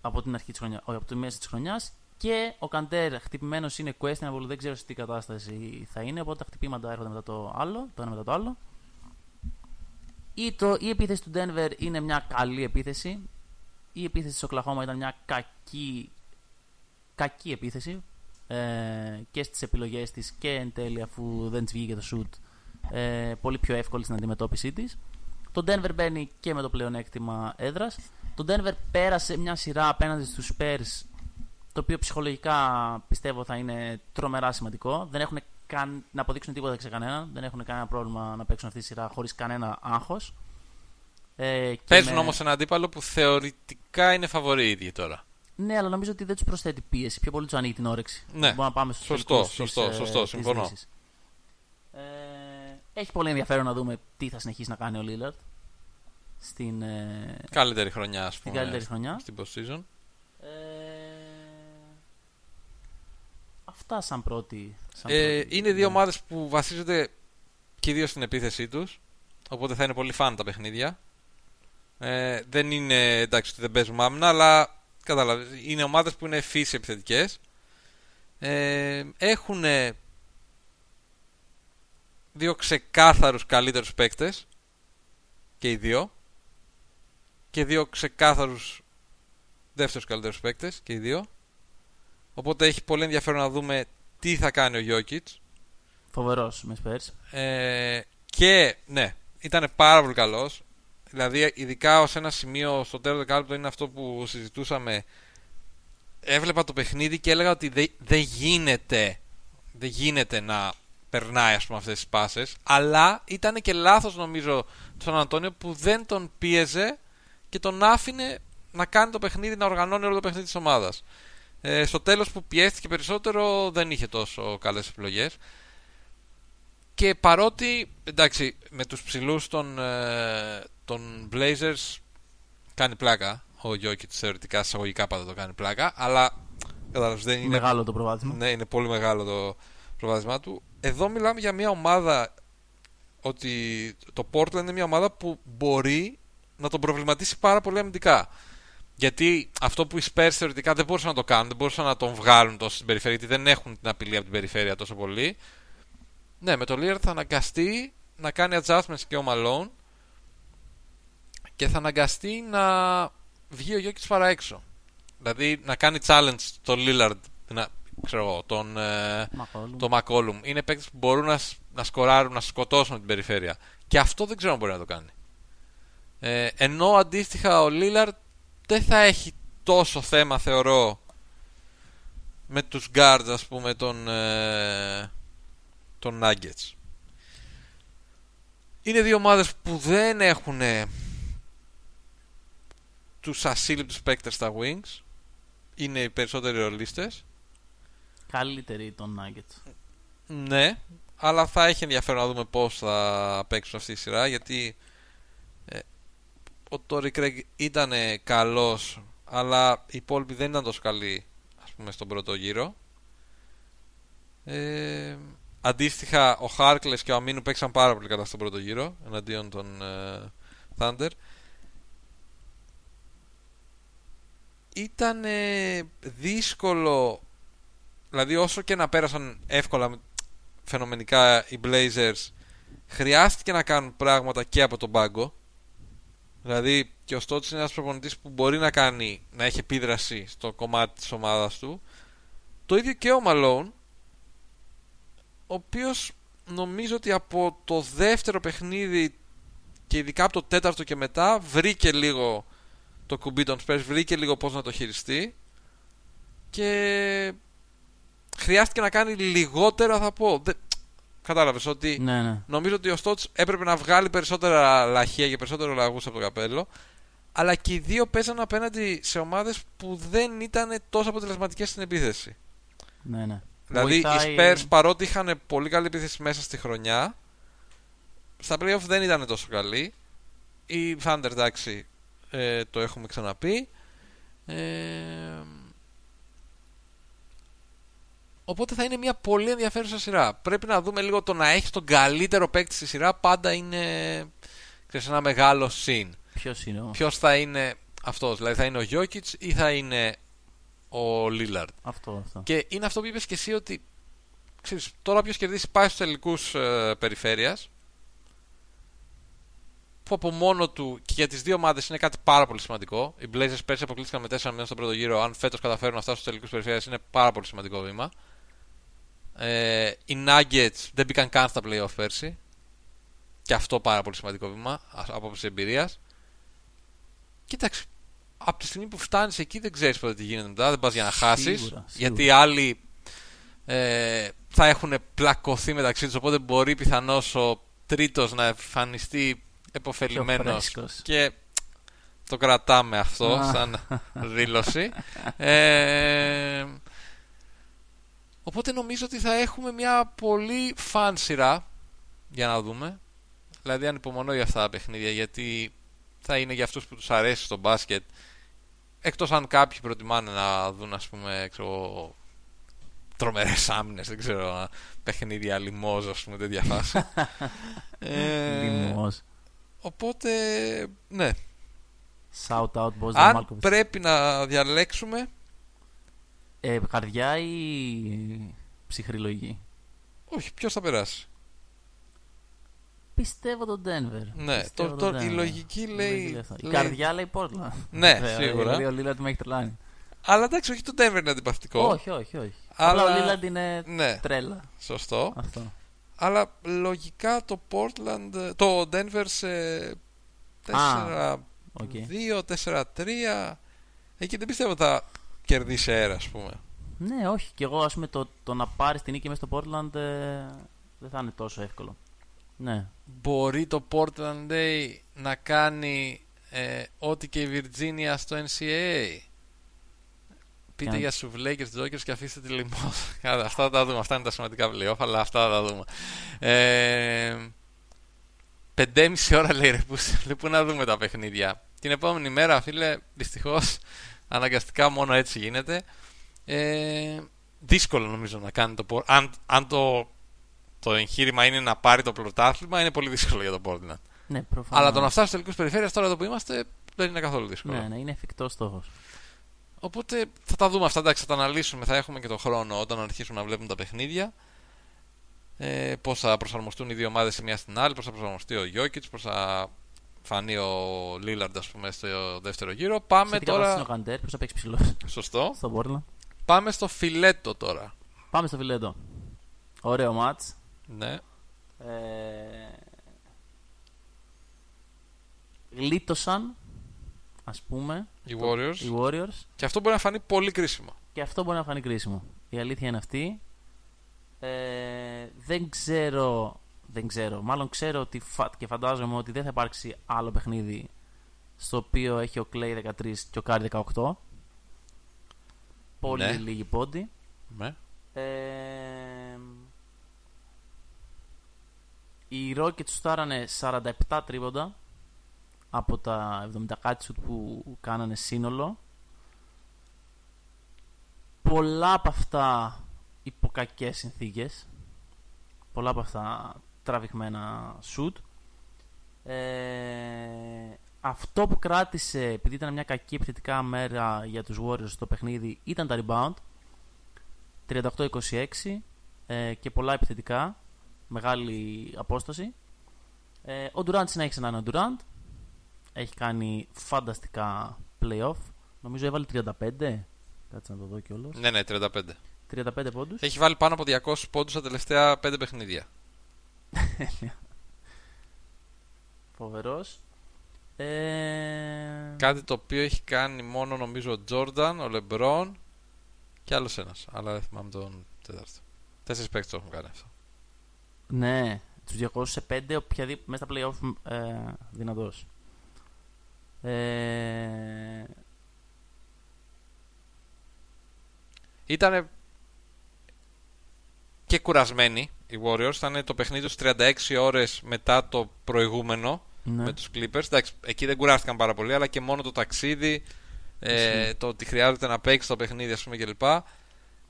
Από την αρχή της χρονιά, όχι, από τη μέση της χρονιάς. Και ο Καντέρ χτυπημένος είναι questionable, δεν ξέρω σε τι κατάσταση θα είναι. Οπότε τα χτυπήματα έρχονται μετά το άλλο, το ένα μετά το άλλο. Η, το, η επίθεση του Denver είναι μια καλή επίθεση. Η επίθεση της Οκλαχώμα ήταν μια κακή, κακή επίθεση ε, και στις επιλογές της και εν τέλει αφού δεν της βγήκε το shoot ε, πολύ πιο εύκολη στην αντιμετώπιση της. Το Denver μπαίνει και με το πλεονέκτημα έδρας. Το Denver πέρασε μια σειρά απέναντι στους Spurs το οποίο ψυχολογικά πιστεύω θα είναι τρομερά σημαντικό. Δεν έχουν καν, να αποδείξουν τίποτα σε κανέναν. Δεν έχουν κανένα πρόβλημα να παίξουν αυτή τη σειρά χωρίς κανένα άγχος. Ε, Παίζουν με... όμως ένα αντίπαλο που θεωρητικά είναι φαβορή ήδη τώρα. Ναι, αλλά νομίζω ότι δεν τους προσθέτει πίεση. Πιο πολύ τους ανοίγει την όρεξη. Ναι, Μπορούμε να πάμε σωστό, σωστό, της, σωστό, συμφωνώ. Ε, έχει πολύ ενδιαφέρον να δούμε τι θα συνεχίσει να κάνει ο Λίλαρτ στην ε, καλύτερη χρονιά, ας πούμε, στην καλύτερη χρονιά. Στην post-season. Αυτά σαν πρώτη. Σαν ε, είναι δύο ομάδες που βασίζονται κυρίως στην επίθεσή τους. Οπότε θα είναι πολύ φαν τα παιχνίδια. Ε, δεν είναι εντάξει ότι δεν παίζουμε άμυνα, αλλά κατάλαβε. Είναι ομάδες που είναι φύση επιθετικές. Ε, έχουν δύο ξεκάθαρους καλύτερους παίκτες και οι δύο και δύο ξεκάθαρους δεύτερους καλύτερους παίκτες και οι δύο οπότε έχει πολύ ενδιαφέρον να δούμε τι θα κάνει ο Γιώκητς. Φοβερός με Spurs. Ε, και ναι ήταν πάρα πολύ καλός. Δηλαδή ειδικά ως ένα σημείο στο τέλος δεκάλεπτο είναι αυτό που συζητούσαμε. Έβλεπα το παιχνίδι και έλεγα ότι δεν δε γίνεται δεν γίνεται να περνάει ας πούμε αυτές τις πάσες. Αλλά ήταν και λάθος νομίζω στον Αντώνιο που δεν τον πίεζε και τον άφηνε να κάνει το παιχνίδι, να οργανώνει όλο το παιχνίδι της ομάδας ε, στο τέλος που πιέστηκε περισσότερο δεν είχε τόσο καλές επιλογές. Και παρότι εντάξει με τους ψηλούς των, ε, των Blazers κάνει πλάκα. Ο Γιώκητ θεωρητικά εισαγωγικά πάντα το κάνει πλάκα αλλά δεν είναι μεγάλο το προβάδισμα. Ναι είναι πολύ μεγάλο το προβάδισμά του. Εδώ μιλάμε για μια ομάδα ότι το Portland είναι μια ομάδα που μπορεί να τον προβληματίσει πάρα πολύ αμυντικά. Γιατί αυτό που οι Spurs θεωρητικά δεν μπορούσαν να το κάνουν, δεν μπορούσαν να τον βγάλουν τόσο στην περιφέρεια, γιατί δεν έχουν την απειλή από την περιφέρεια τόσο πολύ. Ναι, με το Lillard θα αναγκαστεί να κάνει adjustments και ο Malone και θα αναγκαστεί να βγει ο Γιώκης παρά έξω. Δηλαδή να κάνει challenge το Lillard, να, ξέρω εγώ, τον, ε, το McCollum. Είναι παίκτες που μπορούν να, να σκοράρουν, να σκοτώσουν την περιφέρεια. Και αυτό δεν ξέρω αν μπορεί να το κάνει. Ε, ενώ αντίστοιχα ο Λίλαρτ δεν θα έχει τόσο θέμα θεωρώ με τους guards ας πούμε των, ε, των Nuggets. Είναι δύο ομάδες που δεν έχουν τους ασύλληπτους παίκτες στα wings. Είναι οι περισσότεροι ρολίστες καλύτερη των Nuggets. Ναι, αλλά θα έχει ενδιαφέρον να δούμε πώς θα παίξουν αυτή τη σειρά γιατί ε, ο Τόρι Κρέγκ ήταν καλός αλλά οι υπόλοιποι δεν ήταν τόσο καλοί ας πούμε στον πρώτο γύρο. Ε, αντίστοιχα ο Χάρκλες και ο Αμίνου παίξαν πάρα πολύ καλά στον πρώτο γύρο εναντίον των ε, Thunder. Ήταν δύσκολο δηλαδή όσο και να πέρασαν εύκολα φαινομενικά οι Blazers χρειάστηκε να κάνουν πράγματα και από τον πάγκο δηλαδή και ο Στότς είναι ένας προπονητής που μπορεί να κάνει να έχει επίδραση στο κομμάτι της ομάδας του το ίδιο και ο Malone ο οποίος νομίζω ότι από το δεύτερο παιχνίδι και ειδικά από το τέταρτο και μετά βρήκε λίγο το κουμπί των Spurs βρήκε λίγο πώς να το χειριστεί και χρειάστηκε να κάνει λιγότερα, θα πω. Δεν... Κατάλαβες ότι ναι, ναι. νομίζω ότι ο Στότς έπρεπε να βγάλει περισσότερα λαχεία και περισσότερο λαγούς από το καπέλο. Αλλά και οι δύο παίζαν απέναντι σε ομάδες που δεν ήταν τόσο αποτελεσματικές στην επίθεση. Ναι, ναι. Δηλαδή Βοηθάει... οι Spurs παρότι είχαν πολύ καλή επίθεση μέσα στη χρονιά, στα playoff δεν ήταν τόσο καλή. Οι Thunder εντάξει, ε, το έχουμε ξαναπεί. Ε, Οπότε θα είναι μια πολύ ενδιαφέρουσα σειρά. Πρέπει να δούμε λίγο το να έχει τον καλύτερο παίκτη στη σειρά πάντα είναι ξέρεις, ένα μεγάλο συν. Ποιος είναι ο... Ποιος θα είναι αυτός, δηλαδή θα είναι ο Γιώκητς ή θα είναι ο Λίλαρντ. Αυτό, αυτό. Και είναι αυτό που είπες και εσύ ότι ξέρεις, τώρα ποιος κερδίσει πάει στους τελικούς ε, περιφέρειας. Που από μόνο του και για τις δύο ομάδες είναι κάτι πάρα πολύ σημαντικό. Οι Blazers πέρσι αποκλείστηκαν με 4 μήνε στον πρώτο γύρο. Αν φέτος καταφέρουν να φτάσουν στους τελικούς περιφέρειας, είναι πάρα πολύ σημαντικό βήμα. Ε, οι Nuggets δεν μπήκαν καν στα playoff πέρσι. Και αυτό πάρα πολύ σημαντικό βήμα από άποψη εμπειρίας. Κοίταξε. από τη στιγμή που φτάνεις εκεί δεν ξέρεις πότε τι γίνεται μετά. Δεν πας για να χάσεις. Σίγουρα, Γιατί οι άλλοι ε, θα έχουν πλακωθεί μεταξύ τους. Οπότε μπορεί πιθανώς ο τρίτος να εμφανιστεί επωφελημένος. φρέσκος. Και το κρατάμε αυτό Α. σαν δήλωση. Ε, οπότε νομίζω ότι θα έχουμε μια πολύ φαν σειρά για να δούμε. Δηλαδή ανυπομονώ για αυτά τα παιχνίδια γιατί θα είναι για αυτούς που τους αρέσει το μπάσκετ εκτός αν κάποιοι προτιμάνε να δουν ας πούμε ξέρω, εγώ, τρομερές άμυνες δεν ξέρω παιχνίδια λιμόζ ας πούμε τέτοια φάση ε, Λιμός. οπότε ναι Shout out, Boz αν Malkovich. πρέπει να διαλέξουμε Ε, καρδιά ή ψυχρή όχι ποιος θα περάσει; Πιστεύω τον Denver. Ναι, Πιστεύω το- τον το- η Denver. λογική λέει- αυτό. Η λέει- καρδιά λέει Portland. Ναι, Βέβαια, σίγουρα. Δηλαδή ο Λίλαντ με έχει τρελάνει. αλλά εντάξει όχι το Denver είναι αντιπαθητικό Όχι, όχι, όχι. Αλλά- Απλά ο Λίλαντ είναι ναι τρέλα. σωστό Αυτό. Αλλά λογικά το Portland, το Denver σε 4-2, Οκ. 4-3. Εκεί δεν πιστεύω ότι θα κερδίσει αέρα, ας πούμε. Ναι, όχι. Και εγώ, ας πούμε, το, το να πάρεις την νίκη μέσα στο Portland ε, δεν θα είναι τόσο εύκολο. Ναι. Μπορεί το Portland Day να κάνει ε, ό,τι και η Virginia στο NCAA. Πείτε αν- για σουβλέ και Jokers και αφήστε τη λιμό. αυτά θα τα δούμε. Αυτά είναι τα σημαντικά playoff, αλλά αυτά θα τα δούμε. Ε, 5,5 ώρα λέει ρε, που, που να δούμε τα παιχνίδια. Την επόμενη μέρα, φίλε, δυστυχώς αναγκαστικά μόνο έτσι γίνεται. Ε, δύσκολο νομίζω να κάνει το Portland. Αν, αν το, το εγχείρημα είναι να πάρει το πρωτάθλημα, είναι πολύ δύσκολο για το Portland. Ναι, προφανώς. Αλλά το να φτάσει στου τελικού περιφέρειας τώρα εδώ που είμαστε δεν είναι καθόλου δύσκολο. Ναι, ναι, είναι εφικτό στόχος. Οπότε θα τα δούμε αυτά, εντάξει, θα τα αναλύσουμε. Θα έχουμε και το χρόνο όταν αρχίσουμε να βλέπουμε τα παιχνίδια. Ε, πώς θα προσαρμοστούν οι δύο ομάδες η μία στην άλλη, πώς θα προσαρμοστεί ο Γιώκητς, πώς θα φανεί ο Λίλαρντ, ας πούμε, στο δεύτερο γύρο. Πάμε Τώρα... Είναι ο τώρα. Καντέρ, ποιος θα παίξει ψηλός Σωστό. στο Portland. Πάμε στο φιλέτο τώρα. Πάμε στο φιλέτο. Ωραίο μάτς. Ναι. Ε... Γλίτωσαν, ας πούμε, Οι Warriors. οι Warriors Και αυτό μπορεί να φανεί πολύ κρίσιμο. και αυτό μπορεί να φανεί κρίσιμο. Η αλήθεια είναι αυτή. Ε, δεν ξέρω, δεν ξέρω, μάλλον ξέρω ότι φα- και φαντάζομαι ότι δεν θα υπάρξει άλλο παιχνίδι στο οποίο έχει ο Clay 13 και ο Curry 18. Πολύ Ναι. λίγοι πόντι. Ναι. Ε, οι Rockets στάρανε 47 τρίποντα από τα 70 κάτι σουτ που κάνανε σύνολο. Πολλά από αυτά υπό κακές συνθήκες. Πολλά από αυτά τραβηγμένα σουτ. Ε, αυτό που κράτησε, επειδή ήταν μια κακή επιθετικά μέρα για τους Warriors στο παιχνίδι, ήταν τα rebound. 38-26 ε, και πολλά επιθετικά. Μεγάλη απόσταση. Ε, ο Durant συνέχισε να είναι ο Durant. Έχει κάνει φανταστικά playoff. Νομίζω έβαλε 35. Κάτσε να το δω κιόλας. Ναι, ναι, 35. 35 πόντους. Έχει βάλει πάνω από 200 πόντους τα τελευταία 5 παιχνίδια. Φοβερός. Ε, Κάτι το οποίο έχει κάνει μόνο νομίζω ο Τζόρνταν, ο Λεμπρόν και άλλος ένας. Αλλά δεν θυμάμαι τον τέταρτο. Τέσσερις παίκτες το έχουν κάνει αυτό. Ναι, τους 200 σε 5, οποιαδήποτε μέσα στα playoff ε, δυνατός. Ε, Ήταν και κουρασμένοι οι Warriors. Ήταν το παιχνίδι τους 36 ώρες μετά το προηγούμενο ναι. με τους Clippers. Εντάξει, εκεί δεν κουράστηκαν πάρα πολύ, αλλά και μόνο το ταξίδι, ε, Ισχύει. το ότι χρειάζεται να παίξει το παιχνίδι, ας πούμε, κλπ.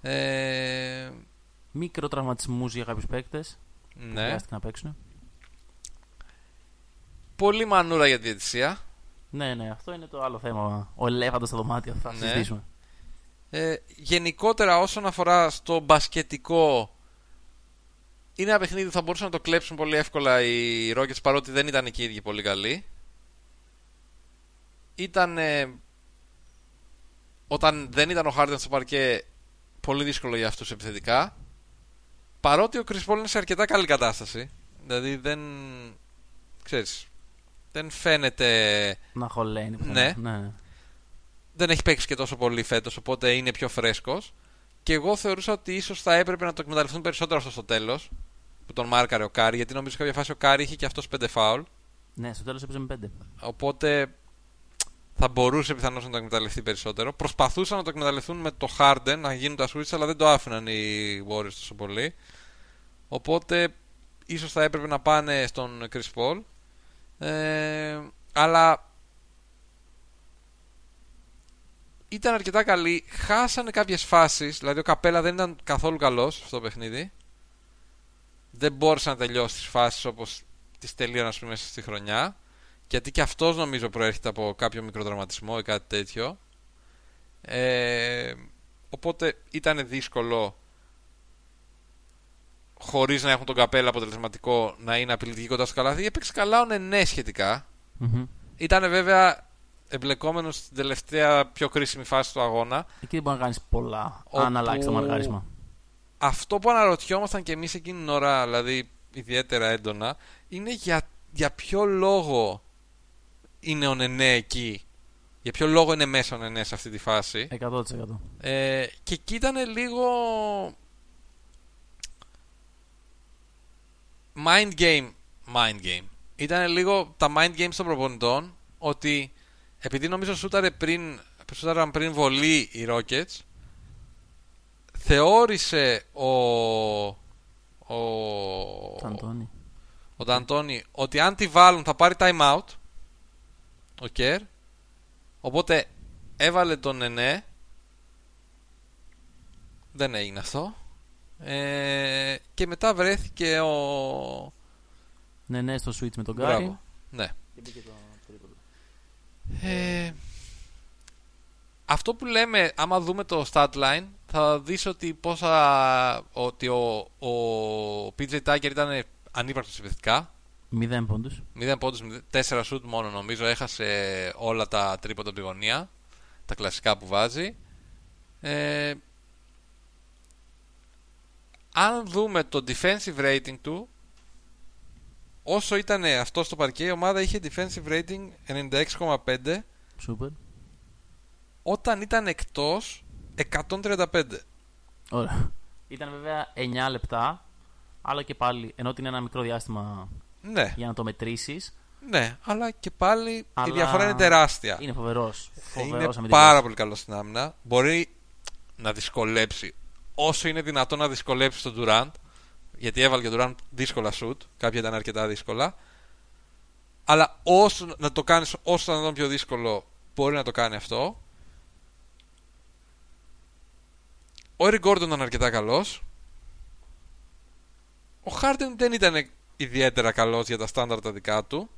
Ε, Μικροτραυματισμούς για κάποιους παίκτες που ναι. χρειάστηκε να παίξουν. Πολύ μανούρα για τη διαιτησία. Ναι, ναι, αυτό είναι το άλλο θέμα. Ο ελέφαντας στο δωμάτιο, θα Ναι. συζητήσουμε. Ε, γενικότερα όσον αφορά στο μπασκετικό είναι ένα παιχνίδι που θα μπορούσαν να το κλέψουν πολύ εύκολα οι Rockets παρότι δεν ήταν εκεί οι ίδιοι πολύ καλοί. Ήταν ε, όταν δεν ήταν ο Harden στο παρκέ πολύ δύσκολο για αυτούς επιθετικά παρότι ο Chris Paul είναι σε αρκετά καλή κατάσταση δηλαδή δεν ξέρεις δεν φαίνεται Να χωλαίνει. που Ναι. ναι. δεν έχει παίξει και τόσο πολύ φέτος, οπότε είναι πιο φρέσκος. Και εγώ θεωρούσα ότι ίσως θα έπρεπε να το εκμεταλλευτούν περισσότερο αυτό στο τέλος. Που τον μάρκαρε ο Κάρι, γιατί νομίζω κάποια φάση ο Κάρι είχε και αυτός 5 φάουλ. Ναι, στο τέλος έπαιζε με 5. Οπότε θα μπορούσε πιθανώς να το εκμεταλλευτεί περισσότερο. Προσπαθούσαν να το εκμεταλλευτούν με το Harden να γίνουν τα switch, αλλά δεν το άφηναν οι Warriors τόσο πολύ. Οπότε ίσως θα έπρεπε να πάνε στον Chris Paul. Ε, αλλά ήταν αρκετά καλή. Χάσανε κάποιες φάσεις. Δηλαδή ο Καπέλα δεν ήταν καθόλου καλός στο το παιχνίδι. Δεν μπόρεσε να τελειώσει τις φάσεις όπως τις τελείωνε μέσα στη χρονιά. Γιατί και αυτός νομίζω προέρχεται από κάποιο μικροδραματισμό ή κάτι τέτοιο. Ε, οπότε ήταν δύσκολο χωρίς να έχουν τον καπέλα αποτελεσματικό να είναι απειλητική κοντά στο καλάθι. Έπαιξε καλά ο Νενέ σχετικά. Mm-hmm. Ήταν βέβαια εμπλεκόμενος στην τελευταία πιο κρίσιμη φάση του αγώνα. Εκεί δεν μπορεί να κάνεις πολλά, όπου... αν αλλάξει το μαργάρισμα. Αυτό που αναρωτιόμασταν και εμείς εκείνη την ώρα, δηλαδή ιδιαίτερα έντονα, είναι για, για ποιο λόγο είναι ο Νενέ εκεί. Για ποιο λόγο είναι μέσα ο Νενέ σε αυτή τη φάση. 100%. Ε, και εκεί ήταν λίγο. Mind game. Mind game. Ήταν λίγο τα mind games των προπονητών ότι επειδή νομίζω σούταρε πριν, σούταραν πριν βολή οι Rockets, θεώρησε ο. Ο. Ταντώνη. Ο Ταντώνη ότι αν τη βάλουν θα πάρει time out. Ο Κέρ. Οπότε έβαλε τον Νενέ. Δεν έγινε αυτό. Ε, και μετά βρέθηκε ο. Νενέ στο switch με τον Γκάρι. Ναι. Και το... Ε, αυτό που λέμε, άμα δούμε το stat line, θα δεις ότι, πόσα, ότι ο, ο PJ Tucker ήταν ανύπαρκτος επιθετικά. 0 πόντους. 0 πόντους, 4 shoot μόνο νομίζω. Έχασε όλα τα τρίποτα από τη γωνία. Τα κλασικά που βάζει. Ε, αν δούμε το defensive rating του, όσο ήταν αυτό στο παρκέ, η ομάδα είχε defensive rating 96,5. Super. Όταν ήταν εκτός 135. Ωραία. Ήταν βέβαια 9 λεπτά, αλλά και πάλι, ενώ είναι ένα μικρό διάστημα ναι. για να το μετρήσεις. Ναι, αλλά και πάλι αλλά... η διαφορά είναι τεράστια. Είναι φοβερός. Είναι πάρα πολύ καλός στην άμυνα. Μπορεί να δυσκολέψει όσο είναι δυνατό να δυσκολέψει τον Durant γιατί έβαλε και τον Durant δύσκολα σουτ. Κάποια ήταν αρκετά δύσκολα. Αλλά όσο να το κάνεις όσο να το πιο δύσκολο, μπορεί να το κάνει αυτό. Ο Eric Gordon ήταν αρκετά καλός. Ο Harden δεν ήταν ιδιαίτερα καλός για τα στάνταρ τα δικά του.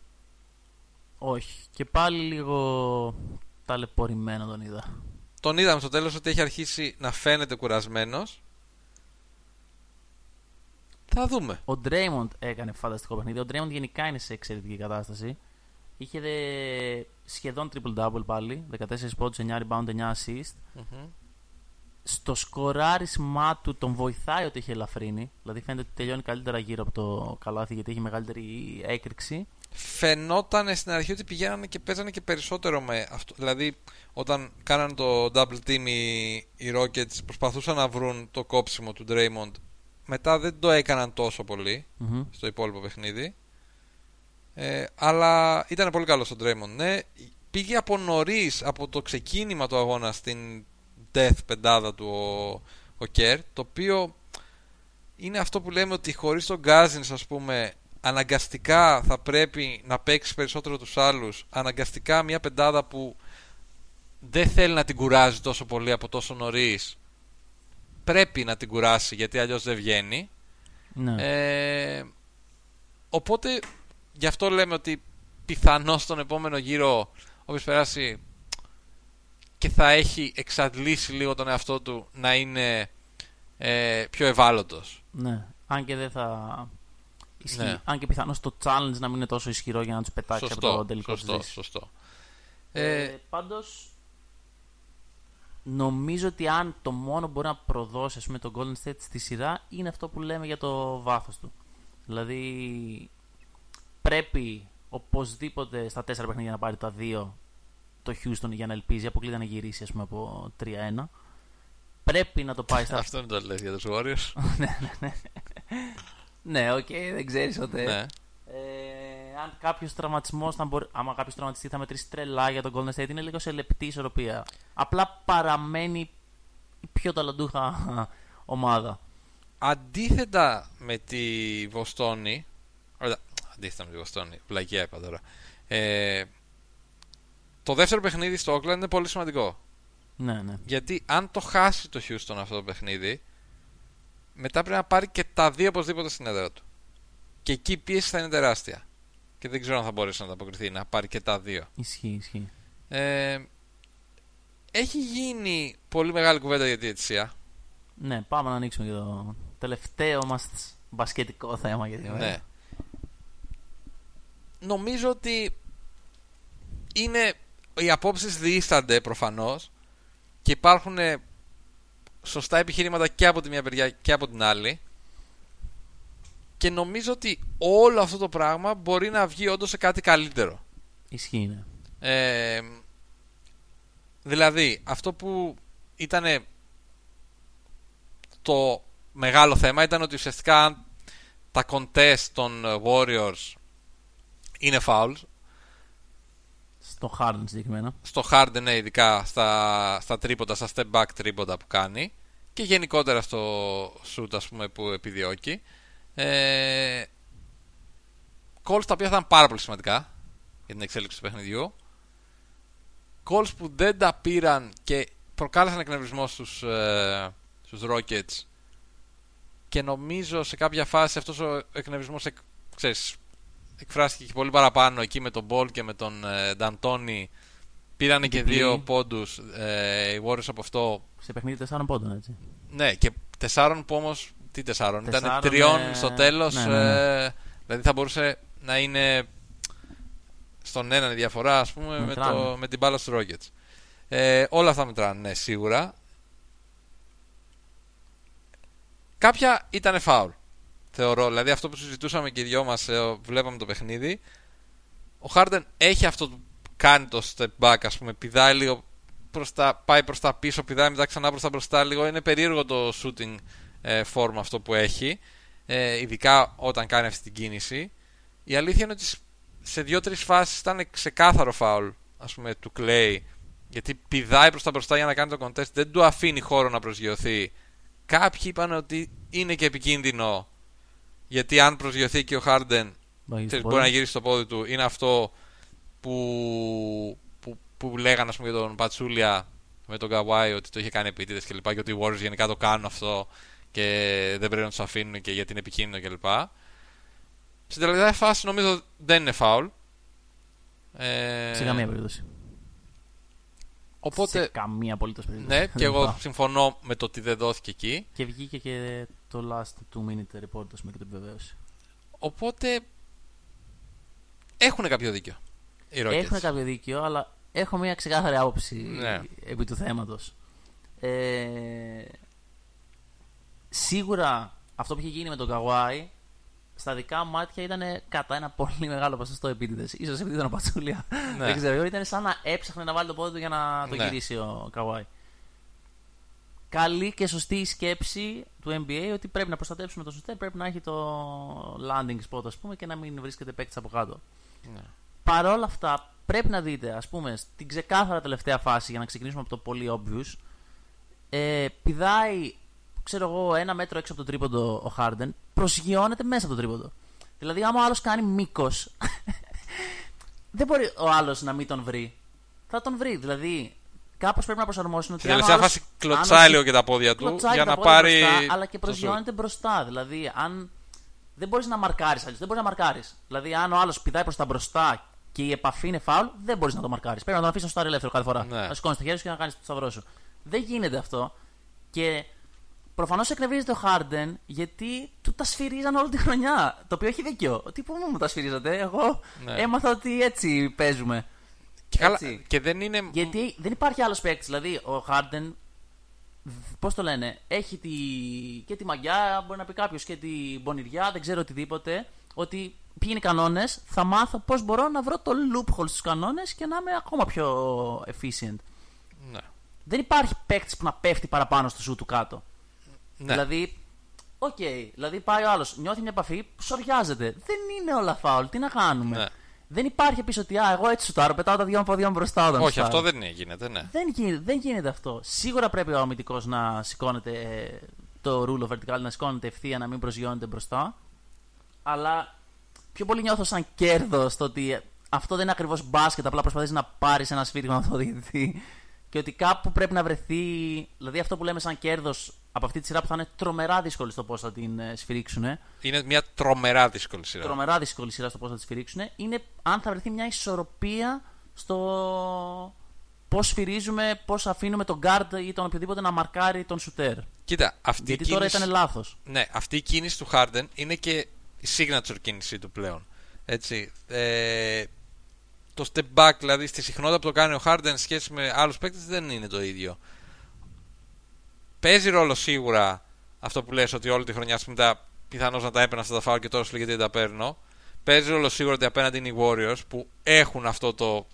Όχι. Και πάλι λίγο ταλαιπωρημένο τον είδα. Τον είδαμε στο τέλος ότι έχει αρχίσει να φαίνεται κουρασμένος θα δούμε. Ο Ντρέιμοντ έκανε φανταστικό παιχνίδι. Ο Ντρέιμοντ γενικά είναι σε εξαιρετική κατάσταση. Είχε δε σχεδόν triple-double πάλι. 14 πόντους, 9 rebound, 9 assist. Mm-hmm. Στο σκοράρισμά του τον βοηθάει ότι έχει ελαφρύνει. Δηλαδή φαίνεται ότι τελειώνει καλύτερα γύρω από το καλάθι γιατί έχει μεγαλύτερη έκρηξη. Φαινόταν στην αρχή ότι πηγαίνανε και παίζανε και περισσότερο με αυτό. Δηλαδή, όταν κάνανε το double team οι, οι Rockets, προσπαθούσαν να βρουν το κόψιμο του Draymond μετά δεν το έκαναν τόσο στο υπόλοιπο παιχνίδι. Ε, αλλά ήταν πολύ καλό ο Draymond. Ναι, πήγε από νωρίς, από το ξεκίνημα του αγώνα στην death πεντάδα του ο, ο Kerr, το οποίο είναι αυτό που λέμε ότι χωρίς τον Γκάζινς ας πούμε αναγκαστικά θα πρέπει να παίξει περισσότερο τους άλλους αναγκαστικά μια πεντάδα που δεν θέλει να την κουράζει τόσο πολύ από τόσο νωρίς πρέπει να την κουράσει γιατί αλλιώς δεν βγαίνει. Ναι. Ε, οπότε γι' αυτό λέμε ότι πιθανώς στον επόμενο γύρο όποιος περάσει και θα έχει εξαντλήσει λίγο τον εαυτό του να είναι ε, πιο ευάλωτος. Ναι, αν και δεν θα... Ναι. Αν και πιθανώς το challenge να μην είναι τόσο ισχυρό για να τους πετάξει σωστό, από το τελικό σωστό, σωστό. Ε, ε, πάντως νομίζω ότι αν το μόνο μπορεί να προδώσει ας πούμε, τον Golden State στη σειρά είναι αυτό που λέμε για το βάθος του. Δηλαδή πρέπει οπωσδήποτε στα τέσσερα παιχνίδια να πάρει τα δύο το Houston για να ελπίζει. Αποκλείται να γυρίσει ας πούμε, από 3-1. Πρέπει να το πάει στα. Αυτό είναι το λες για τους Warriors. ναι, ναι, ναι. ναι, OK, okay, δεν ξέρεις ότι. ναι. Ε, αν κάποιος τραυματισμός, μπορεί... άμα κάποιος τραυματιστεί, θα μετρήσει τρελά για τον Golden State. Είναι λίγο σε λεπτή ισορροπία. Απλά παραμένει η πιο ταλαντούχα ομάδα. Αντίθετα με τη Βοστόνη. Ωραία, αντίθετα με τη Βοστόνη. Βλακία είπα τώρα. Ε, το δεύτερο παιχνίδι στο Oakland είναι πολύ σημαντικό. Ναι, ναι. Γιατί αν το χάσει το Houston αυτό το παιχνίδι, μετά πρέπει να πάρει και τα δύο οπωσδήποτε στην έδρα του. Και εκεί η πίεση θα είναι τεράστια. Και δεν ξέρω αν θα μπορέσει να τα αποκριθεί να πάρει και τα δύο. Ισχύει, ισχύει. Ε, έχει γίνει πολύ μεγάλη κουβέντα για τη διαιτησία. Ναι, πάμε να ανοίξουμε και το τελευταίο μας μπασκετικό θέμα για την Ναι. Νομίζω ότι είναι οι απόψεις διήστανται προφανώς και υπάρχουν σωστά επιχειρήματα και από τη μια παιδιά και από την άλλη και νομίζω ότι όλο αυτό το πράγμα μπορεί να βγει όντως σε κάτι καλύτερο. Ισχύει, ναι. Ε, δηλαδή, αυτό που ήταν το μεγάλο θέμα ήταν ότι ουσιαστικά τα contest των Warriors είναι fouls. Στο Harden συγκεκριμένα. Στο Harden, ναι, ειδικά στα, στα τρίποτα, στα step back τρίποτα που κάνει και γενικότερα στο shoot ας πούμε που επιδιώκει. Ε, calls τα οποία θα ήταν πάρα πολύ σημαντικά για την εξέλιξη του παιχνιδιού. Calls που δεν τα πήραν και προκάλεσαν εκνευρισμό στους, ε, στους Rockets και νομίζω σε κάποια φάση αυτός ο εκνευρισμός εκ, ξέρεις, εκφράστηκε και πολύ παραπάνω εκεί με τον Ball και με τον ε, D'Antoni πήρανε και δύο πόντους ε, οι Warriors από αυτό Σε παιχνίδι τεσσάρων πόντων, έτσι. ναι και τεσσάρων που όμως τι τεσσάρων, ήταν Τεσσάρων, τριών ε, στο τέλος ναι, ναι, ναι. ε, δηλαδή θα μπορούσε να είναι στον έναν η διαφορά ας πούμε με, Μετράνε. το, με την μπάλα στους Rockets ε, όλα αυτά μετράνε ναι σίγουρα κάποια ήταν φάουλ θεωρώ δηλαδή αυτό που συζητούσαμε και οι δυο μας ε, βλέπαμε το παιχνίδι ο Χάρντεν έχει αυτό που κάνει το step back ας πούμε πηδάει λίγο προς τα, πάει προς τα πίσω πηδάει μετά ξανά προς τα μπροστά λίγο. Είναι περίεργο το shooting ε, form αυτό που έχει ε, ειδικά όταν κάνει αυτή την κίνηση. Η αλήθεια είναι ότι σε δύο-τρεις φάσεις ήταν ξεκάθαρο φάουλ ας πούμε του Clay γιατί πηδάει προς τα μπροστά για να κάνει το contest δεν του αφήνει χώρο να προσγειωθεί. Κάποιοι είπαν ότι είναι και επικίνδυνο γιατί αν προσγειωθεί και ο Harden Μπορεί ξέρεις, στο μπορεί να πόδι. γυρίσει στο πόδι του είναι αυτό που, που, που λέγανε ας πούμε, για τον Πατσούλια με τον Καβάη ότι το είχε κάνει επίτηδες και λοιπά και ότι οι Warriors γενικά το κάνουν αυτό και δεν πρέπει να τους αφήνουν και γιατί είναι επικίνδυνο κλπ. Στην τελευταία φάση νομίζω δεν είναι φάουλ. Ε, Σε καμία περίπτωση. Οπότε, Σε καμία απολύτως περίπτωση. ναι, Δεν και εγώ πάω. συμφωνώ με το ότι δεν δόθηκε εκεί. Και βγήκε και το last two minute report, ας πούμε, και το επιβεβαίωσε. Οπότε έχουν κάποιο δίκιο. Οι Rockets. Έχουν κάποιο δίκιο, αλλά έχω μια ξεκάθαρη άποψη Ναι. επί του θέματος. Ε, σίγουρα αυτό που είχε γίνει με τον Καβάη στα δικά μου μάτια ήταν κατά ένα πολύ μεγάλο ποσοστό επίτηδες. σω επειδή ήταν ο Πατσούλια. Ναι. Δεν ξέρω. Ήταν σαν να έψαχνε να βάλει το πόδι του για να το Ναι. γυρίσει ο Καβάη. Καλή και σωστή η σκέψη του NBA ότι πρέπει να προστατεύσουμε το σωστέ, πρέπει να έχει το landing spot, ας πούμε, και να μην βρίσκεται παίκτης από κάτω. Ναι. Παρ' όλα αυτά, πρέπει να δείτε, ας πούμε, στην ξεκάθαρα τελευταία φάση, για να ξεκινήσουμε από το πολύ obvious, ε, πηδάει, ξέρω εγώ, ένα μέτρο έξω από το τρίποντο ο Harden, προσγειώνεται μέσα από το τρίποντο. Δηλαδή, άμα ο άλλος κάνει μήκος, δεν μπορεί ο άλλος να μην τον βρει. Θα τον βρει. Δηλαδή, κάπως πρέπει να προσαρμόσουν ότι. Στην αν ο τελευταία άλλος- φάση αν κλωτσάει ο- λίγο και τα πόδια του κλωτσάει για τα να πόδια πάρει. μπροστά, αλλά και το shoot. προσγειώνεται μπροστά. Δηλαδή, αν. Δεν μπορείς να μαρκάρεις αλλιώς. Δεν μπορείς να μαρκάρεις. Δηλαδή, αν ο άλλος πηδάει προς τα μπροστά και η επαφή είναι φάουλ, δεν μπορείς να το μαρκάρεις. Πρέπει να τον αφήσεις να στάρει ελεύθερο κάθε φορά. Ναι. Να σηκώνεις το χέρι σου και να κάνεις το σταυρό σου. Δεν γίνεται αυτό. Και προφανώς εκνευρίζεται ο Χάρντεν γιατί του τα σφυρίζαν όλη τη χρονιά. Το οποίο έχει δίκιο. Τι που μου τα σφυρίζατε; Εγώ Ναι. έμαθα ότι έτσι παίζουμε. Και, καλά, Έτσι. και δεν είναι. Γιατί δεν υπάρχει άλλος παίκτης. Δηλαδή, ο Χάρντεν, πώς το λένε, έχει τη, και τη μαγιά, μπορεί να πει κάποιος, και την πονηριά, δεν ξέρω οτιδήποτε. ότι ποιοι είναι οι κανόνες, θα μάθω πώς μπορώ να βρω το loophole στους κανόνες και να είμαι ακόμα πιο efficient. Ναι. Δεν υπάρχει παίκτης που να πέφτει παραπάνω στο σουτ του κάτω. Ναι. Δηλαδή, οκ, δηλαδή πάει ο άλλος, νιώθει μια επαφή, σωριάζεται. Δεν είναι όλα φάουλ, τι να κάνουμε; Ναι. Δεν υπάρχει επίσης ότι α, εγώ έτσι σουτάρω, πετάω τα δυο ποδιών μου μπροστά όταν Όχι, σουτάρω. αυτό δεν είναι, γίνεται, ναι. Δεν γίνεται, δεν γίνεται αυτό. Σίγουρα πρέπει ο αμυντικός να σηκώνεται ε, το ρούλο vertical, να σηκώνεται ευθεία, να μην προσγειώνεται μπροστά. Αλλά πιο πολύ νιώθω σαν κέρδος το ότι ε, αυτό δεν είναι ακριβώς μπάσκετ, απλά προσπαθείς να πάρεις ένα σφύριγμα από το διαιτητή. Και ότι κάπου πρέπει να βρεθεί. Δηλαδή αυτό που λέμε σαν κέρδος από αυτή τη σειρά που θα είναι τρομερά δύσκολη στο πώς θα την ε, σφυρίξουν. Είναι μια τρομερά δύσκολη σειρά. Τρομερά δύσκολη σειρά στο πώς θα τη σφυρίξουν. Είναι αν θα βρεθεί μια ισορροπία στο πώς σφυρίζουμε, πώς αφήνουμε τον guard ή τον οποιοδήποτε να μαρκάρει τον shooter. Κοίτα, αυτή Γιατί η τώρα κίνηση... ήταν λάθος. Ναι, αυτή η κίνηση του Harden είναι και η signature κίνησή του πλέον. Έτσι. Ε, το step back, δηλαδή στη συχνότητα που το κάνει ο Harden σε σχέση με άλλους παίκτες δεν είναι το ίδιο. Παίζει ρόλο σίγουρα αυτό που λες ότι όλη τη χρονιά μετά πιθανώς να τα έπαιρνα αυτά τα φάουλ και τώρα σου λέει γιατί δεν τα παίρνω. Παίζει ρόλο σίγουρα ότι απέναντι είναι οι Warriors που έχουν αυτό το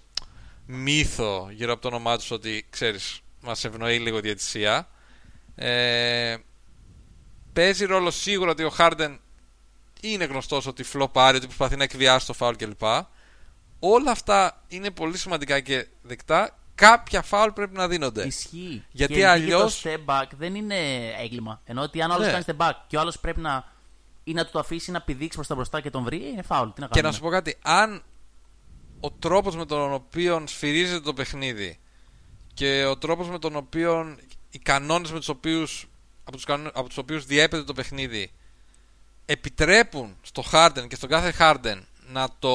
μύθο γύρω από το όνομά τους ότι ξέρεις μας ευνοεί λίγο η διαιτησία. Ε, παίζει ρόλο σίγουρα ότι ο Harden είναι γνωστός ότι φλοπάρει, ότι προσπαθεί να εκβιάσει το φάουλ κλπ. Όλα αυτά είναι πολύ σημαντικά και δεκτά. Κάποια φάουλ πρέπει να δίνονται. Ισχύει. Γιατί και αλλιώς- Το step back δεν είναι έγκλημα. Ενώ ότι αν ο άλλος Ναι. κάνει step back και ο άλλος πρέπει να. ή να του το αφήσει να πηδήξει προς τα μπροστά και τον βρει, είναι φάουλ. Τι να Και κάνουμε; να σου πω κάτι, αν ο τρόπος με τον οποίο σφυρίζεται το παιχνίδι και ο τρόπος με τον οποίο οι κανόνες με τους οποίους, από, τους κανόνες, από τους οποίους διέπεται το παιχνίδι επιτρέπουν στο Harden και στον κάθε Harden να το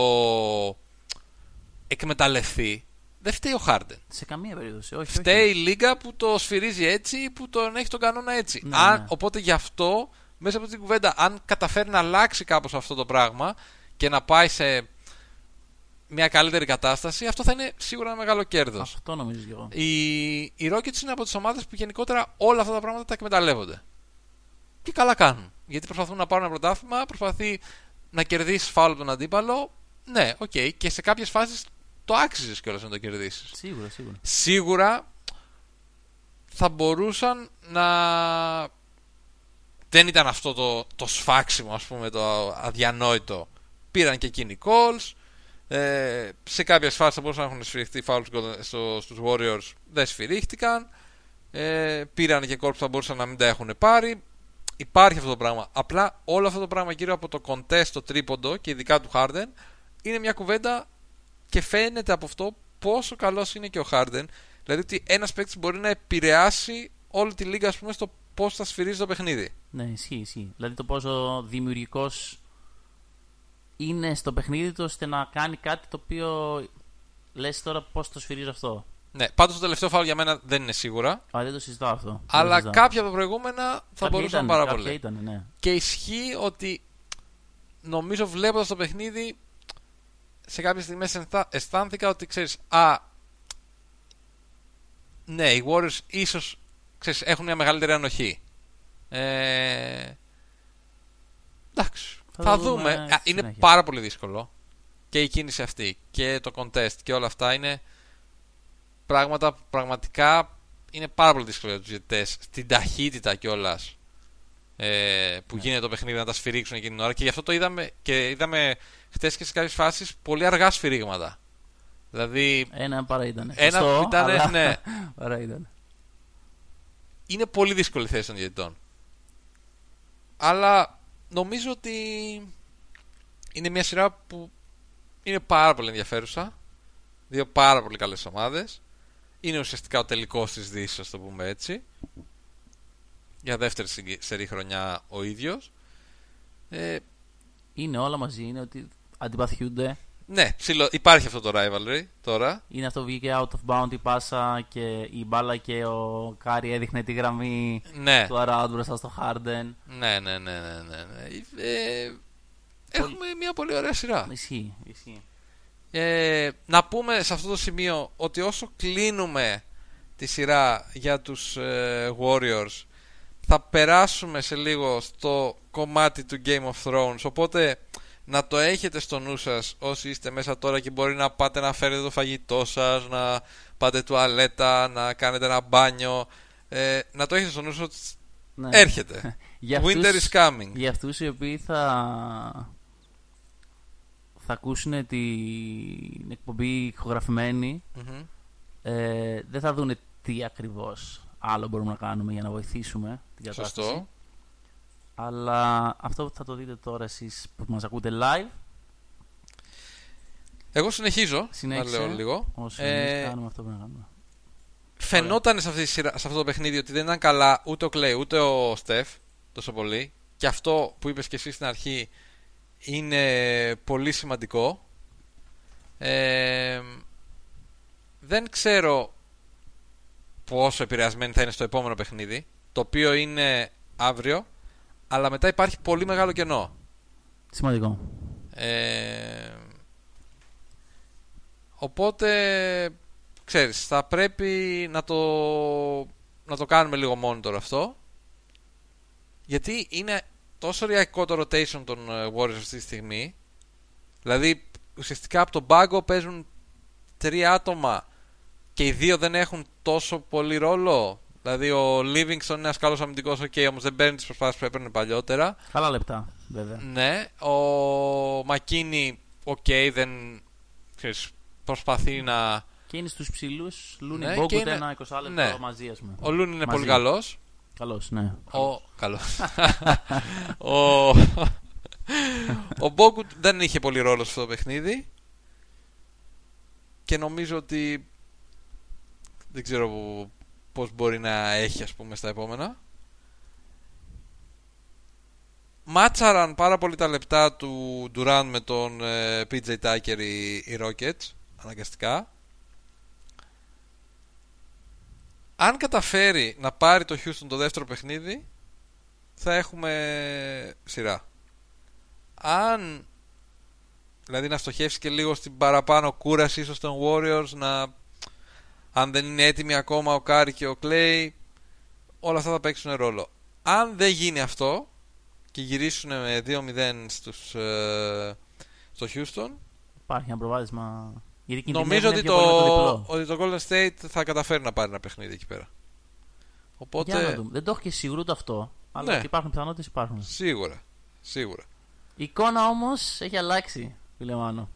εκμεταλλευτεί, δεν φταίει ο Harden. Σε καμία περίπτωση. Όχι, Φταίει όχι. η Λίγκα που το σφυρίζει έτσι, που τον έχει τον κανόνα έτσι. Ναι, αν, ναι. Οπότε γι' αυτό, μέσα από την κουβέντα, αν καταφέρει να αλλάξει κάπως αυτό το πράγμα και να πάει σε μια καλύτερη κατάσταση, αυτό θα είναι σίγουρα ένα μεγάλο κέρδος. Αυτό νομίζω και εγώ. Οι, οι Rockets είναι από τις ομάδες που γενικότερα όλα αυτά τα πράγματα τα εκμεταλλεύονται. Και καλά κάνουν. Γιατί προσπαθούν να πάρουν ένα πρωτάθλημα, προσπαθεί να κερδίσει φάουλ από τον αντίπαλο. Ναι, οκ. Και σε κάποιες φάσεις το άξιζες κιόλας να το κερδίσεις. Σίγουρα, σίγουρα. σίγουρα θα μπορούσαν να δεν ήταν αυτό το, το σφάξιμο ας πούμε το αδιανόητο. Πήραν και εκείνοι calls. Ε, σε κάποιες φάσεις θα μπορούσαν να έχουν σφυριχτεί φάουλς στο, στους Warriors. Δεν σφυρίχτηκαν. Ε, πήραν και calls που θα μπορούσαν να μην τα έχουν πάρει. Υπάρχει αυτό το πράγμα. Απλά όλο αυτό το πράγμα γύρω από το contest το τρίποντο και ειδικά του Harden είναι μια κουβέντα και φαίνεται από αυτό πόσο καλός είναι και ο Harden. Δηλαδή ότι ένας παίκτης μπορεί να επηρεάσει όλη τη λίγα ας πούμε, στο πώς θα σφυρίζει το παιχνίδι. Ναι, ισχύει, ισχύει. Δηλαδή το πόσο δημιουργικός είναι στο παιχνίδι του ώστε να κάνει κάτι το οποίο λες τώρα πώς το σφυρίζω αυτό. Ναι, πάντως το τελευταίο φάουλ για μένα δεν είναι σίγουρα. Α, δεν το συζητάω αυτό. Δεν Αλλά το συζητάω. κάποια από τα προηγούμενα θα Κάποια μπορούσαν ήταν, πάρα κάποια πολύ. Ήταν, ναι. Και ισχύει ότι νομίζω βλέποντας το παιχνίδι σε κάποιες στιγμές αισθάνθηκα ότι ξέρεις, Α, ναι, οι Warriors ίσως έχουν μια μεγαλύτερη ανοχή. Ε, εντάξει, Θα θα, το δούμε. δούμε Α, στη είναι συνέχεια. πάρα πολύ δύσκολο. Και η κίνηση αυτή και το contest και όλα αυτά είναι πράγματα που πραγματικά είναι πάρα πολύ δύσκολο για τους διαιτητές. Στην ταχύτητα κιόλας ε, που Ναι. γίνεται το παιχνίδι να τα σφυρίξουν εκείνη την ώρα. Και γι' αυτό το είδαμε και είδαμε χθες και σε κάποιες φάσεις πολύ αργά σφυρίγματα. Δηλαδή Ένα παρά ήταν. Ένα Σωστό, που ήταν, αλλά- ναι. Παρά ήταν. είναι πολύ δύσκολη η θέση των διαιτητών. Αλλά νομίζω ότι είναι μια σειρά που είναι πάρα πολύ ενδιαφέρουσα. Δύο πάρα πολύ καλές ομάδες. Είναι ουσιαστικά ο τελικός της Δύσης, ας το πούμε έτσι. Για δεύτερη συγκ- σερή χρονιά ο ίδιος. Ε, Είναι όλα μαζί. Είναι ότι αντιπαθιούνται. ναι, ψηλό, υπάρχει αυτό το rivalry τώρα. Είναι αυτό που βγήκε out of bound η πάσα και η μπάλα και ο Κάρι έδειχνε τη γραμμή Ναι, του around μπροστά στο Harden. ναι, ναι, ναι, ναι, ναι, ναι. Ε, έχουμε μια πολύ ωραία σειρά. Ισχύει, ισχύει. Ε, να πούμε σε αυτό το σημείο ότι όσο κλείνουμε τη σειρά για τους ε, Warriors θα περάσουμε σε λίγο στο κομμάτι του Game of Thrones οπότε να το έχετε στο νου σας όσοι είστε μέσα τώρα και μπορεί να πάτε να φέρετε το φαγητό σας, να πάτε τουαλέτα, να κάνετε ένα μπάνιο. Ε, να το έχετε στο νου σας ότι Ναι. έρχεται. Για Winter αυτούς- is coming. Για αυτούς οι οποίοι θα, θα ακούσουν την εκπομπή ηχογραφημένη, Μμμ. ε, δεν θα δούνε τι ακριβώς άλλο μπορούμε να κάνουμε για να βοηθήσουμε την κατάσταση. Σωστό. Αλλά αυτό θα το δείτε τώρα εσείς που μας ακούτε live. Εγώ συνεχίζω Συνέχισε. να λέω λίγο. Όσο Ε, εμείς κάνουμε αυτό που πρέπει να κάνουμε. Φαινόταν σε, αυτή τη σειρά, σε αυτό το παιχνίδι ότι δεν ήταν καλά ούτε ο Κλέη ούτε ο Στεφ τόσο πολύ. Και αυτό που είπες και εσύ στην αρχή είναι πολύ σημαντικό. Ε, δεν ξέρω πόσο επηρεασμένη θα είναι στο επόμενο παιχνίδι, το οποίο είναι αύριο, αλλά μετά υπάρχει πολύ μεγάλο κενό. Σημαντικό. Ε, οπότε, ξέρεις, θα πρέπει να το, να το κάνουμε λίγο monitor αυτό. Γιατί είναι τόσο ριακό το rotation των ε, Warriors αυτή τη στιγμή. Δηλαδή, ουσιαστικά από τον πάγκο παίζουν τρία άτομα και οι δύο δεν έχουν τόσο πολύ ρόλο. Δηλαδή, ο Livingston είναι ένας καλός αμυντικός, ok, όμως δεν παίρνει τις προσπάθειες που έπαιρνε παλιότερα. Καλά λεπτά, βέβαια. Ναι, ο Μακίνη, οκ, δεν ξέρεις, προσπαθεί να. Και είναι στους ψηλούς, Λούνι Ναι, Μπόγκουτ και είναι- ένα 20 λεπτό ναι. μαζί, ας πούμε. Ο Λούνι είναι Μαζί. πολύ καλός. Καλώς, ναι. Ο... Καλός. ο... ο Μπόγκουτ δεν είχε πολύ ρόλο σε αυτό το παιχνίδι. Και νομίζω ότι δεν ξέρω πώς μπορεί να έχει ας πούμε στα επόμενα. Μάτσαραν πάρα πολύ τα λεπτά του Durant με τον ε, PJ Tucker οι, οι Rockets αναγκαστικά. Αν καταφέρει να πάρει το Houston το δεύτερο παιχνίδι θα έχουμε σειρά. Αν δηλαδή να στοχεύσει και λίγο στην παραπάνω κούραση ίσως των Warriors να αν δεν είναι έτοιμοι ακόμα ο Κάρι και ο Κλέη όλα αυτά θα παίξουν ρόλο. Αν δεν γίνει αυτό και γυρίσουν με 2-0 στους, ε, στο Houston Υπάρχει ένα προβάδισμα. Γιατί νομίζω ότι κινδυνεύουν πιο πολύ το, το διπλό. ότι το Golden State θα καταφέρει να πάρει ένα παιχνίδι εκεί πέρα. Οπότε Για να δούμε. Δεν το έχω και σίγουρο το αυτό. Αλλά Ναι. ότι υπάρχουν πιθανότητες υπάρχουν. σίγουρα, σίγουρα. Η εικόνα όμως έχει αλλάξει, φίλε Μάνο.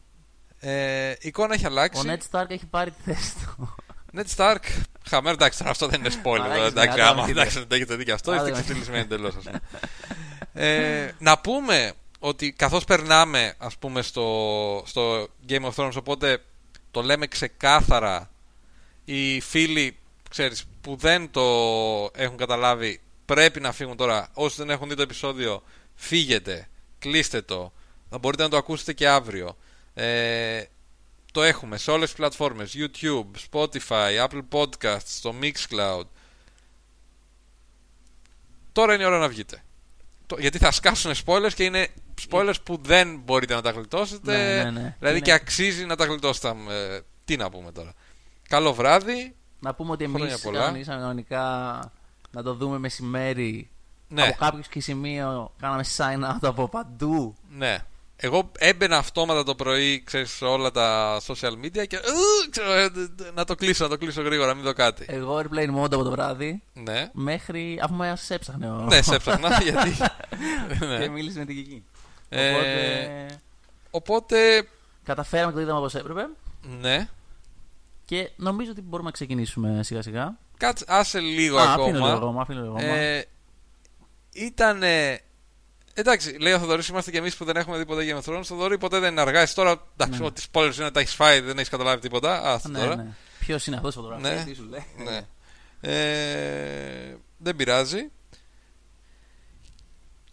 Ε, η εικόνα έχει Ο αλλάξει. Ned Stark έχει πάρει τη θέση του. Ned Stark. Χαμένο, εντάξει, τώρα αυτό δεν είναι spoiler. Μαλάκες, εδώ, εντάξει, ναι, άμα άντε, εντάξει, δεν το έχετε δει και αυτό, Άντε, είστε ναι. ξεφτυλισμένοι εντελώς. ε, να πούμε ότι καθώς περνάμε ας πούμε στο, στο Game of Thrones οπότε το λέμε ξεκάθαρα οι φίλοι ξέρεις, που δεν το έχουν καταλάβει πρέπει να φύγουν τώρα όσοι δεν έχουν δει το επεισόδιο φύγετε, κλείστε το θα μπορείτε να το ακούσετε και αύριο ε, το έχουμε σε όλες τις πλατφόρμες. YouTube, Spotify, Apple Podcasts, στο Mixcloud. Τώρα είναι η ώρα να βγείτε. Το- γιατί θα σκάσουν spoilers και είναι spoilers που δεν μπορείτε να τα γλιτώσετε. Ναι, ναι, ναι. δηλαδή Είναι- και αξίζει να τα γλιτώσετε ε, τι να πούμε τώρα. Καλό βράδυ. Να πούμε ότι Χρόνια εμείς πολλά. κανονίσαμε κανονικά να το δούμε μεσημέρι. ναι, Από κάποιος και σημείο. Κάναμε sign out από παντού. ναι εγώ έμπαινα αυτόματα το πρωί ξέρεις, σε όλα τα social media και «Ου, ξέρω, ε, να το κλείσω, να το κλείσω γρήγορα, μην δω κάτι. Εγώ airplane mode από το βράδυ Ναι, μέχρι. αφού με έψαχνε ο. ναι, σε έψαχνα γιατί; και ναι. μίλησε με την Κική. Ε, Οπότε. Οπότε, Καταφέραμε και το είδαμε όπως έπρεπε. ναι, Και νομίζω ότι μπορούμε να ξεκινήσουμε σιγά σιγά. κάτσε, άσε λίγο Α, αφήνω λίγο ακόμα. ακόμα. Αφήνω λίγο ακόμα. Ε, ήτανε... Εντάξει, λέει ο Θοδωρής, είμαστε και εμείς που δεν έχουμε δει ποτέ Game of Thrones. Θοδωρή, ποτέ δεν είναι αργά. Εσύ τώρα, εντάξει, Ναι. ότι spoilers είναι, τα έχεις φάει, δεν έχεις καταλάβει τίποτα. Α, ναι, τώρα. ναι. Ποιος είναι αυτός ο φωτογραφία, Ναι. τι σου λέει; Ναι. Ε, δεν πειράζει.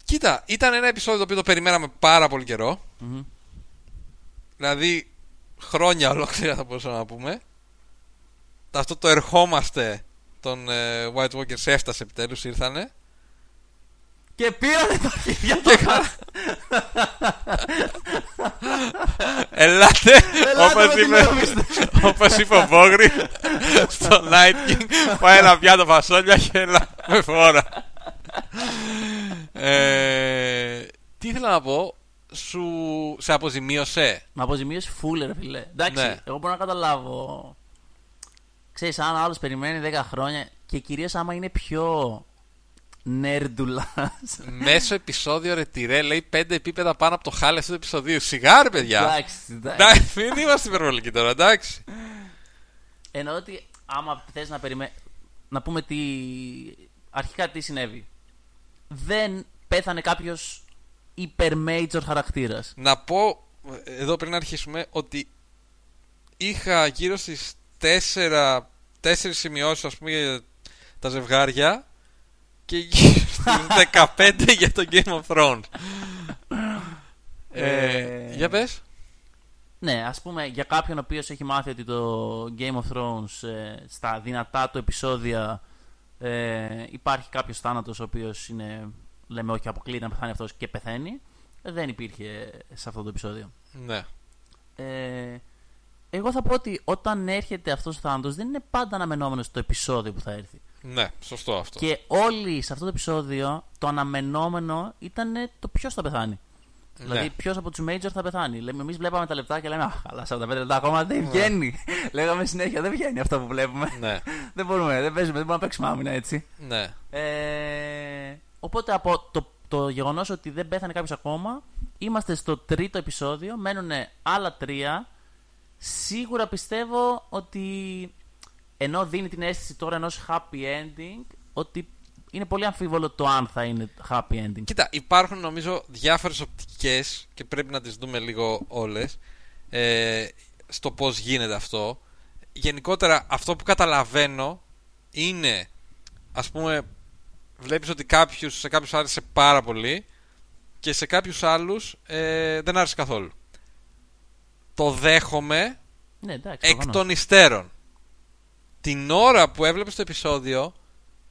Κοίτα, ήταν ένα επεισόδιο το οποίο το περιμέναμε πάρα πολύ καιρό. Μμμ. Δηλαδή, χρόνια ολόκληρα θα μπορούσαμε να πούμε. Αυτό το ερχόμαστε των ε, White Walkers έφτασε επιτέλους, ήρθανε. Και πήρανε τα χέρια Και κα- Ελάτε, Ελάτε όπως με την είπε, νόμιστε. όπως είπε ο Μπόγρι στο Night King, πάει ένα πιάτο φασόλια και έλα με φόρα. Ε, τι ήθελα να πω, σου σε αποζημίωσε; Με αποζημίωσε full, ρε φιλέ. Εντάξει, Ναι. εγώ μπορώ να καταλάβω. Ξέρεις, αν άλλος περιμένει 10 χρόνια και κυρίως άμα είναι πιο νέρντουλας. Μέσο επεισόδιο ρε τυρέ λέει πέντε επίπεδα πάνω από το χάλι αυτού του επεισοδίου. Σιγάρ, παιδιά. εντάξει, εντάξει. Εντάξει, μην είμαστε υπερβολικοί τώρα, εντάξει. Εννοώ ότι άμα θες να περιμένει. Να πούμε τι. Αρχικά τι συνέβη. Δεν πέθανε κάποιος υπερ-major χαρακτήρας. Να πω εδώ πριν αρχίσουμε ότι είχα γύρω στις τέσσερα, τέσσερις σημειώσεις ας πούμε για τα ζευγάρια και γύρω στις 15 για το Game of Thrones. Ε, Ε, για πες. Ναι, ας πούμε για κάποιον ο οποίος έχει μάθει ότι το Game of Thrones ε, στα δυνατά του επεισόδια ε, υπάρχει κάποιος θάνατος ο οποίος είναι. Λέμε, όχι, αποκλείεται να πεθάνει αυτός και πεθαίνει. Ε, Δεν υπήρχε σε αυτό το επεισόδιο. Ναι. Ε, εγώ θα πω ότι όταν έρχεται αυτός ο θάνατος δεν είναι πάντα αναμενόμενο στο επεισόδιο που θα έρθει. Ναι, σωστό αυτό. Και όλοι σε αυτό το επεισόδιο το αναμενόμενο ήταν το ποιος θα πεθάνει. Ναι. Δηλαδή, ποιος από τους Major θα πεθάνει. Λέμε, εμείς βλέπαμε τα λεπτά και λέμε, Αχ, αλλά 45 λεπτά ακόμα δεν βγαίνει. Λέγαμε συνέχεια, δεν βγαίνει αυτό που βλέπουμε. Ναι, δεν μπορούμε, δεν παίζουμε, δεν μπορούμε να παίξουμε άμυνα έτσι. ναι. Ε, οπότε από το, το γεγονός ότι δεν πέθανε κάποιος ακόμα, είμαστε στο τρίτο επεισόδιο, μένουν άλλα τρία. Σίγουρα πιστεύω ότι ενώ δίνει την αίσθηση τώρα ενός happy ending, ότι είναι πολύ αμφίβολο το αν θα είναι happy ending. Κοίτα, υπάρχουν νομίζω διάφορες οπτικές και πρέπει να τις δούμε λίγο όλες ε, στο πώς γίνεται αυτό. Γενικότερα αυτό που καταλαβαίνω είναι ας πούμε βλέπεις ότι κάποιους, σε κάποιους άρεσε πάρα πολύ και σε κάποιους άλλους ε, δεν άρεσε καθόλου. Το δέχομαι Ναι, εντάξει. εκ προφανώς. των υστέρων. Την ώρα που έβλεπες το επεισόδιο,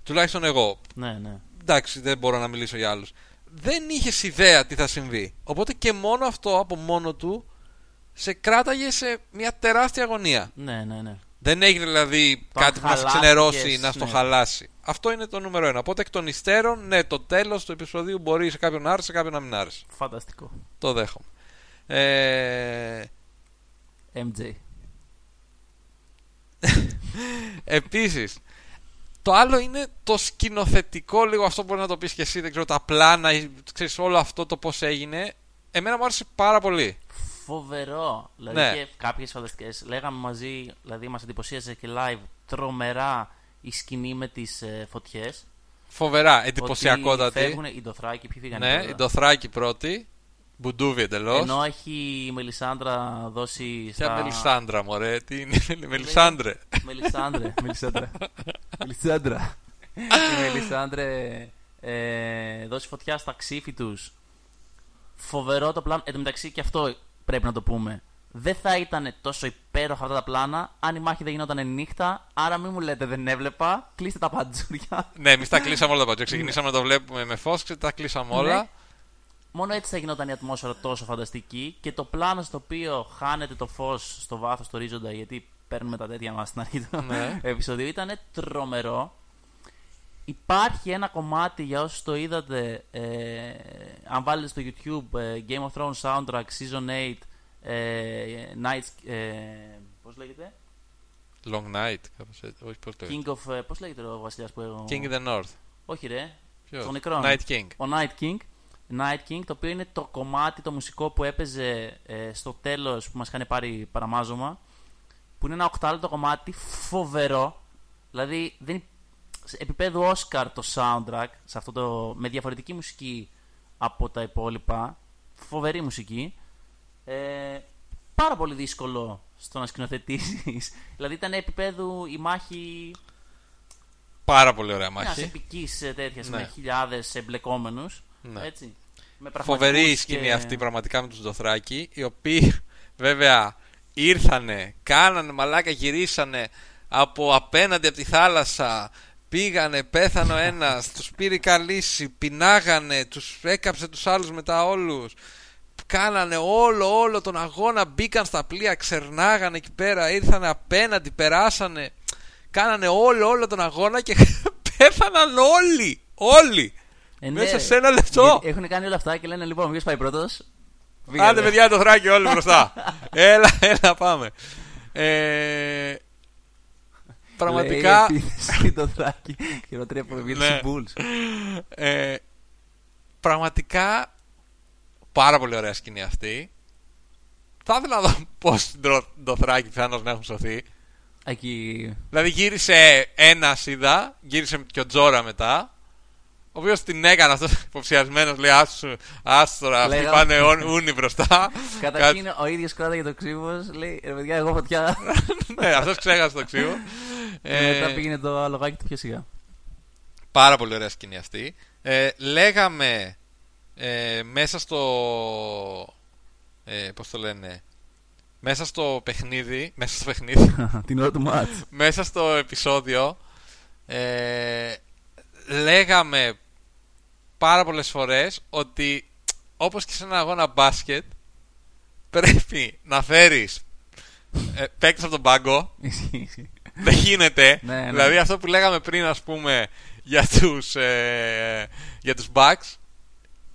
τουλάχιστον εγώ, Ναι, ναι. εντάξει, δεν μπορώ να μιλήσω για άλλους. Δεν είχες ιδέα τι θα συμβεί. Οπότε και μόνο αυτό από μόνο του σε κράταγε σε μια τεράστια αγωνία. Ναι, ναι, ναι. Δεν έγινε δηλαδή Το κάτι που να σε χαλάστηκες, ξενερώσει, να στο ναι. χαλάσει. Αυτό είναι το νούμερο ένα. Οπότε εκ των υστέρων, ναι, το τέλος του επεισοδίου μπορεί σε κάποιον να άρεσε, σε κάποιον να μην άρεσε. Φανταστικό. Το δέχομαι. Ε, MJ. Επίσης, το άλλο είναι το σκηνοθετικό, λίγο αυτό μπορεί να το πεις και εσύ, δεν ξέρω, τα πλάνα, ή, ξέρεις, όλο αυτό το πώς έγινε. Εμένα μου άρεσε πάρα πολύ. Φοβερό. Δηλαδή Ναι. και κάποιες φανταστικές. Λέγαμε μαζί, δηλαδή μας εντυπωσίαζε και live τρομερά η σκηνή με τις ε, φωτιές. Φοβερά, εντυπωσιακότατη. Φεύγουν οι Ντοθράκοι, ποιοι φύγανε. Ναι, πρώτα; η Ντοθράκη πρώτη, Μπουντούβι εντελώς. Ενώ έχει η Μελισάνδρα δώσει. Ποια Στα... Μελισάνδρα, μωρέ, τι είναι, Μελισάνδρε. Μελισάνδρε. Μελισάνδρα. Μελισάνδρα. η Μελισάνδρε ε, δώσει φωτιά στα ξύφη τους. Φοβερό το πλάνο. Εν τω μεταξύ και αυτό πρέπει να το πούμε. Δεν θα ήταν τόσο υπέροχα αυτά τα πλάνα αν η μάχη δεν γινόταν νύχτα. Άρα μην μου λέτε δεν έβλεπα. Κλείστε τα παντζούρια. ναι, εμείς τα κλείσαμε όλα τα πάντια. Ξεκινήσαμε να το βλέπουμε με φως και τα κλείσαμε όλα. Ναι. Μόνο έτσι θα γινόταν η ατμόσφαιρα τόσο φανταστική και το πλάνο στο οποίο χάνεται το φως στο βάθος του ορίζοντα γιατί παίρνουμε τα τέτοια μας στην αρχή του Ναι. επεισοδίου ήταν τρομερό. Υπάρχει ένα κομμάτι για όσους το είδατε ε, αν βάλετε στο YouTube ε, Game of Thrones Soundtrack Season 8 ε, Nights, ε, πώς λέγεται; Long night, κάπως έτσι. Όχι, πώς το King of, ε, πώς λέγεται ο βασιλιάς που έχω King in the North. όχι ρε Ποιος; Των νεκρών. Night King. ο Night King Night King, το οποίο είναι το κομμάτι, το μουσικό που έπαιζε ε, στο τέλος που μας είχαν πάρει παραμάζωμα που είναι ένα οκτάλεπτο κομμάτι φοβερό δηλαδή δεν, υ- σε επίπεδου Oscar το soundtrack σε αυτό το, με διαφορετική μουσική από τα υπόλοιπα φοβερή μουσική ε, πάρα πολύ δύσκολο στο να σκηνοθετήσεις δηλαδή ήταν επίπεδου η μάχη Πάρα πολύ ωραία μια μάχη. επικής τέτοιας Ναι. με χιλιάδες εμπλεκόμενους. Ναι. Έτσι. Με Φοβερή η πραγματικούς σκηνή και- αυτή πραγματικά με τους Ντοθράκη, οι οποίοι βέβαια ήρθανε, κάνανε μαλάκα, γυρίσανε από απέναντι από τη θάλασσα, πήγανε, πέθανε ο ένας, τους πήρε καλύση, πεινάγανε, τους έκαψε τους άλλους μετά όλους. Κάνανε όλο όλο τον αγώνα, μπήκαν στα πλοία, ξερνάγανε εκεί πέρα, ήρθανε απέναντι, περάσανε, κάνανε όλο όλο τον αγώνα και πέθαναν όλοι, όλοι. Ε, ναι, Μέσα ρε. σε ένα λεπτό. Γιατί Έχουν κάνει όλα αυτά και λένε λοιπόν, ποιος πάει πρώτος; Άντε, παιδιά, το θράκι όλοι μπροστά. έλα, έλα, πάμε. Ε, πραγματικά. Λέει, το θράκι. Χειρότερη από ναι. ε, πραγματικά πάρα πολύ ωραία σκηνή αυτή. Θα ήθελα να δω πώς το θράκι πιθανώς να έχουν σωθεί. Εκεί... Δηλαδή γύρισε ένα είδα, γύρισε και ο Τζόρα μετά. Ο οποίος την έκανε αυτός υποψιασμένος, λέει Άσου τώρα, αυτοί πάνε ούνι μπροστά. Καταρχήν ο ίδιος κράταγε το ξύβο, λέει ρε παιδιά, εγώ φωτιά. ναι, αυτός ξέχασε το ξύβο. ε, μετά πήγαινε το αλογάκι του πιο σιγά. Πάρα πολύ ωραία σκηνή αυτή. Ε, λέγαμε ε, μέσα στο. Ε, πώς το λένε μέσα στο παιχνίδι. Μέσα στο παιχνίδι. Την ώρα του μάτς. μέσα στο επεισόδιο. Ε, λέγαμε πάρα πολλές φορές ότι όπως και σε ένα αγώνα μπάσκετ πρέπει να φέρεις ε, παίκτες από τον πάγκο δεν γίνεται ναι, ναι. δηλαδή αυτό που λέγαμε πριν ας πούμε για τους, ε, για τους Bucks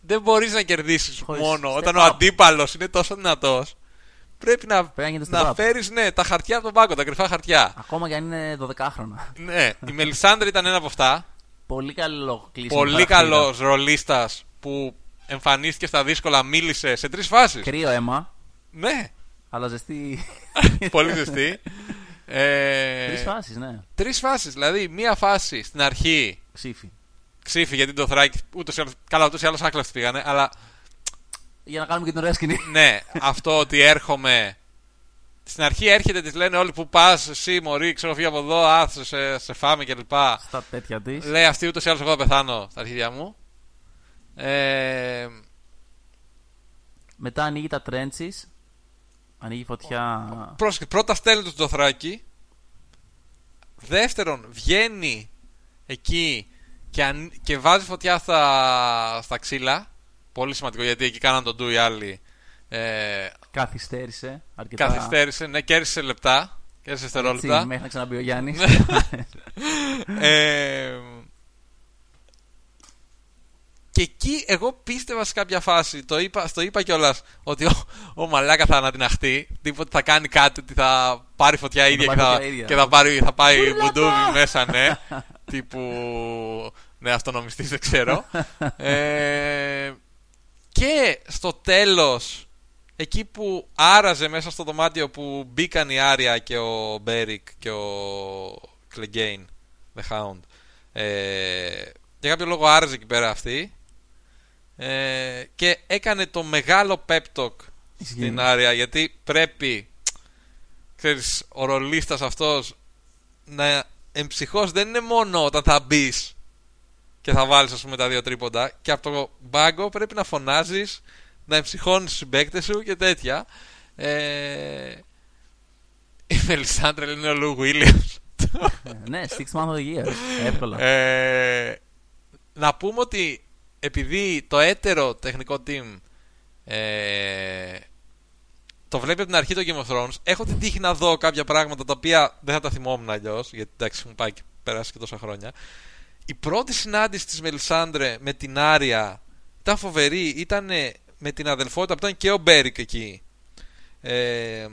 δεν μπορείς να κερδίσεις μόνο όταν ο αντίπαλος είναι τόσο δυνατός πρέπει να, πρέπει να, φέρεις ναι, τα χαρτιά από τον πάγκο, τα κρυφά χαρτιά. Ακόμα και αν είναι 12χρονα. ναι, η Μελισάνδρη ήταν ένα από αυτά. Πολύ καλό κλείσιμο. Πολύ καλός ρολίστας που εμφανίστηκε στα δύσκολα, μίλησε σε τρεις φάσεις. Κρύο αίμα. Ναι. Αλλά ζεστή. Πολύ ζεστή. Ε... Τρεις φάσεις, ναι. Τρεις φάσεις. Δηλαδή, μία φάση στην αρχή. Ξύφη. Ξύφη, γιατί το θράκι. Ούτως ή άλλως, καλά, ούτως ή άλλως άκλαστη πήγανε. Αλλά για να κάνουμε και την ωραία σκηνή. ναι, αυτό ότι έρχομαι. Στην αρχή έρχεται, της λένε όλοι που πας, εσύ Μωρή, ξέρω φύγει από εδώ, άθσε, σε, σε φάμε κλπ. Στα τέτοια της. Λέει αυτή ούτως ή άλλως εγώ θα πεθάνω στα αρχίδια μου. Ε... Μετά ανοίγει τα τρέντσι. Ανοίγει φωτιά. Πρόσεχε, πρώτα στέλνει το Τζοθράκι. Δεύτερον, βγαίνει εκεί και, και βάζει φωτιά στα, στα ξύλα. Πολύ σημαντικό γιατί εκεί κάναν τον ντου οι άλλοι. Ε, καθυστέρησε αρκετά. Καθυστέρησε, ναι, κέρδισε λεπτά. Κέρδισε δευτερόλεπτα. Μέχρι να ξαναμπεί ο Γιάννης. ε, και εκεί εγώ πίστευα σε κάποια φάση, το είπα, στο είπα κιόλας, ότι ο, ο Μαλάκα θα ανατιναχτεί. Τίποτε θα κάνει κάτι, ότι θα πάρει φωτιά ίδια, και, θα, και θα, πάρει, θα πάει μπουντούβι μέσα, ναι. τύπου. Ναι, αυτονομιστή, δεν ξέρω. ε, και στο τέλος εκεί που άραζε μέσα στο δωμάτιο που μπήκαν η Άρια και ο Μπέρικ και ο Κλεγκέιν The Hound ε, για κάποιο λόγο άραζε εκεί πέρα αυτή ε, και έκανε το μεγάλο pep talk στην Άρια γιατί πρέπει ξέρεις ο ρολίστας αυτός να εμψυχώς δεν είναι μόνο όταν θα μπεις και θα βάλεις, ας πούμε, τα δύο τρίποντα. Και από το μπάγκο πρέπει να φωνάζεις, να εμψυχώνεις τους συμπαίκτες σου και τέτοια. Ε... Η Μελισάντρα είναι ο Λου Βίλιαμς. ναι, six month of the year. Εύκολα. Ε... Να πούμε ότι επειδή το έτερο τεχνικό team ε... το βλέπει από την αρχή το Game of Thrones, έχω την τύχη να δω κάποια πράγματα τα οποία δεν θα τα θυμόμουν αλλιώς, γιατί εντάξει μου πάει και περάσει και τόσα χρόνια η πρώτη συνάντηση της Μελισάνδρε με την Άρια ήταν φοβερή. Ήταν με την αδελφότητα που ήταν και ο Μπέρικ εκεί. Ε,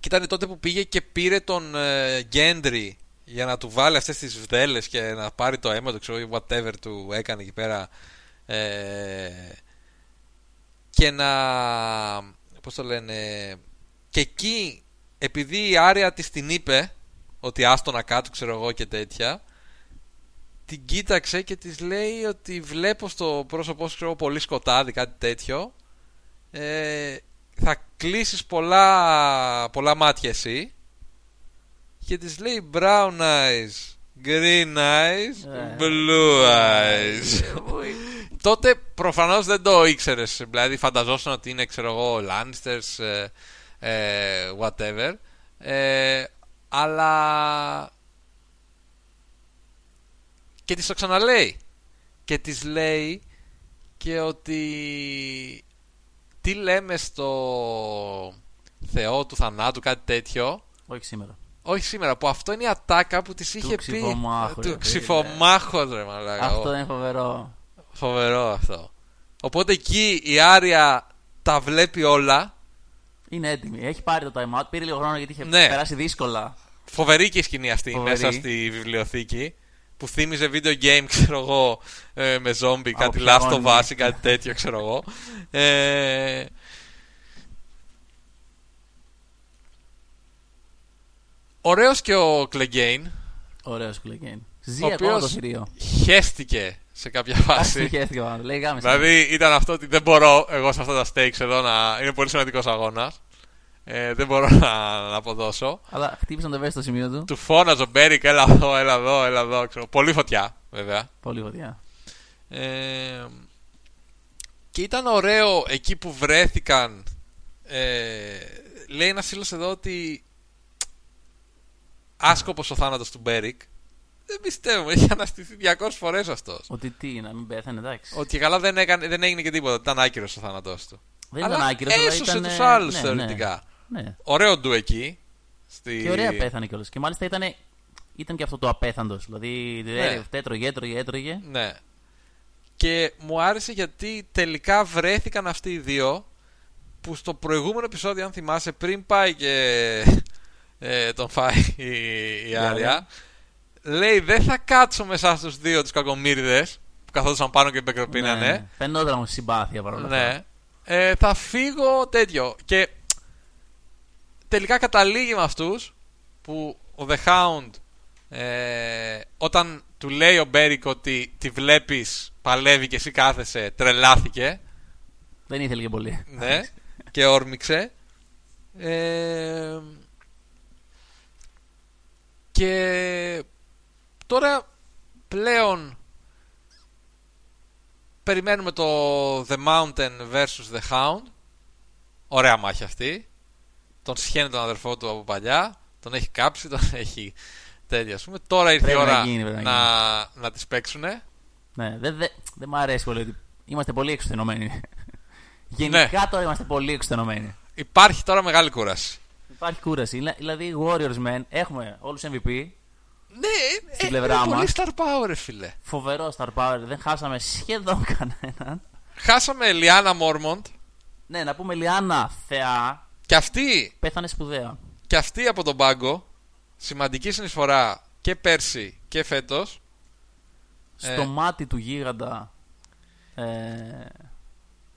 και ήταν τότε που πήγε και πήρε τον ε, Γκέντρι για να του βάλει αυτές τις βδέλες και να πάρει το αίμα του, ξέρω, whatever του έκανε εκεί πέρα. Ε, και να... Πώς το λένε... Και εκεί, επειδή η Άρια της την είπε ότι άστονα κάτω, ξέρω εγώ και τέτοια, την κοίταξε και της λέει ότι βλέπω στο πρόσωπό σου ξέρω, πολύ σκοτάδι, κάτι τέτοιο. Ε, θα κλείσεις πολλά, πολλά μάτια εσύ. Και της λέει brown eyes, green eyes, ε. blue eyes. Ε, Τότε προφανώς δεν το ήξερες, δηλαδή φανταζόσουν ότι είναι ξέρω εγώ Lannisters, ε, whatever. αλλά και της το ξαναλέει. Και της λέει και ότι τι λέμε στο Θεό του θανάτου, κάτι τέτοιο. Όχι σήμερα. Όχι σήμερα, που αυτό είναι η ατάκα που της είχε πει. Του ξυφομάχου, ρε μαλάκα. Αυτό είναι φοβερό. Φοβερό αυτό. Οπότε εκεί η Άρια τα βλέπει όλα. Είναι έτοιμη. Έχει πάρει το time out. Πήρε λίγο χρόνο γιατί είχε Ναι. περάσει δύσκολα. Φοβερή και η σκηνή αυτή Φοβερή. μέσα στη βιβλιοθήκη. Που θύμιζε video game, ξέρω εγώ, ε, με zombie, κάτι ποιο Last of όνειρο. Us ή κάτι τέτοιο, ξέρω εγώ. Ε, ωραίος και ο Κλεγκέιν, Ωραίος κλικέν. Ζει ο ακόμα το οποίος θηρίο. χέστηκε σε κάποια φάση. Χαίρεστηκε πάνω. Λέει γάμισε. Δηλαδή ήταν αυτό ότι δεν μπορώ εγώ σε αυτά τα stakes εδώ να. Είναι πολύ σημαντικός αγώνας. Ε, δεν μπορώ να, να αποδώσω. Αλλά χτύπησαν το ευαίσθητο σημείο του. Του φώναζε ο Μπέρικ, έλα εδώ, έλα εδώ, έλα εδώ. Ξέρω. Πολύ φωτιά, βέβαια. Πολύ φωτιά. Ε, και ήταν ωραίο εκεί που βρέθηκαν. Ε, λέει ένας φίλος εδώ ότι. Άσκοπος ο θάνατος του Μπέρικ. Δεν πιστεύω, έχει αναστηθεί 200 φορές αυτός. Ότι τι, να μην πέθανε, εντάξει. Ότι καλά δεν, έκανε, δεν έγινε και τίποτα. Ήταν άκυρος ο θάνατός του. Δεν Αλλά ήταν άκυρος, αλλά έσωσε ήταν. τους άλλους ναι, θεωρητικά. Ναι, ναι. Ωραίο ντου εκεί. Στη... Και ωραία πέθανε κιόλας. Και μάλιστα ήταν, ήταν και αυτό το απέθαντος. Δηλαδή, Ναι. έτρωγε, έτρωγε, έτρωγε. Ναι. Και μου άρεσε γιατί τελικά βρέθηκαν αυτοί οι δύο που στο προηγούμενο επεισόδιο, αν θυμάσαι, πριν πάει και ε, τον φάει η, η Άρια, Άρια. λέει δεν θα κάτσω μέσα στους δύο τους κακομύριδες που καθόντουσαν πάνω και μπεκροπίνανε. Φαινόταν όμως συμπάθεια παρόλα αυτά. Ναι. Ε, θα φύγω τέτοιο. Και τελικά καταλήγει με αυτούς που ο The Hound ε, όταν του λέει ο Μπέρικ ότι τη βλέπεις παλεύει και εσύ κάθεσαι τρελάθηκε. Δεν ήθελε και πολύ. ναι, και όρμηξε. Ε, και τώρα πλέον περιμένουμε το The Mountain vs The Hound. Ωραία μάχη αυτή τον σχένει τον αδερφό του από παλιά τον έχει κάψει, τον έχει τέτοια ας πούμε τώρα ήρθε η Πρέπει να ώρα γίνει, πρέπει να να, να τις παίξουνε Ναι, δεν δε, δεν μου αρέσει πολύ ότι είμαστε πολύ εξουθενωμένοι. Γενικά τώρα είμαστε πολύ εξουθενωμένοι. υπάρχει τώρα μεγάλη κούραση Υπάρχει κούραση. Δηλα- Δηλαδή, οι Warriors men έχουμε όλους MVP. ναι, Στην ε, πλευρά είναι πολύ μας. star power ρε φίλε Φοβερό star power. Δεν χάσαμε σχεδόν κανέναν. χάσαμε Λιάννα Μόρμοντ Ναι, να πούμε Λιάννα Θεά. Και αυτή Πέθανε σπουδαία. και αυτή από τον πάγκο σημαντική συνεισφορά και πέρσι και φέτος Στο Ε. μάτι του γίγαντα. Ε,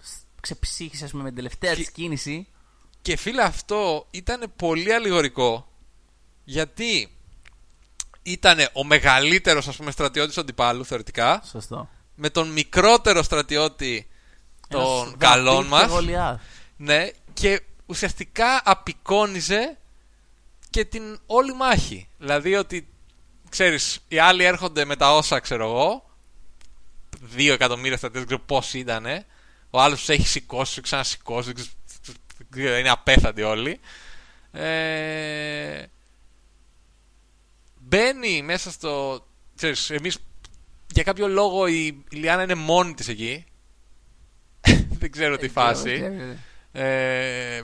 σ- ξεψύχησε, ας πούμε, με την τελευταία Και- της κίνηση. Και φίλε αυτό ήταν πολύ αλληγορικό γιατί ήταν ο μεγαλύτερος ας πούμε στρατιώτης του αντιπάλου θεωρητικά Σωστό. με τον μικρότερο στρατιώτη των Ένας καλών Δαβίδ και μας Γολιάθ. ναι, και ουσιαστικά απεικόνιζε και την όλη μάχη. Δηλαδή ότι ξέρεις οι άλλοι έρχονται με τα όσα ξέρω εγώ δύο εκατομμύρια στρατιώτες δεν ξέρω πώς ήτανε. Ο άλλος τους έχει σηκώσει, τους ξανασηκώσει δεν ξέρω, δεν ξέρω, είναι απέθαντοι όλοι. Ε, μπαίνει μέσα στο ξέρεις εμείς για κάποιο λόγο η, η Λιάννα είναι μόνη της εκεί. Δεν ξέρω τι φάση. ε,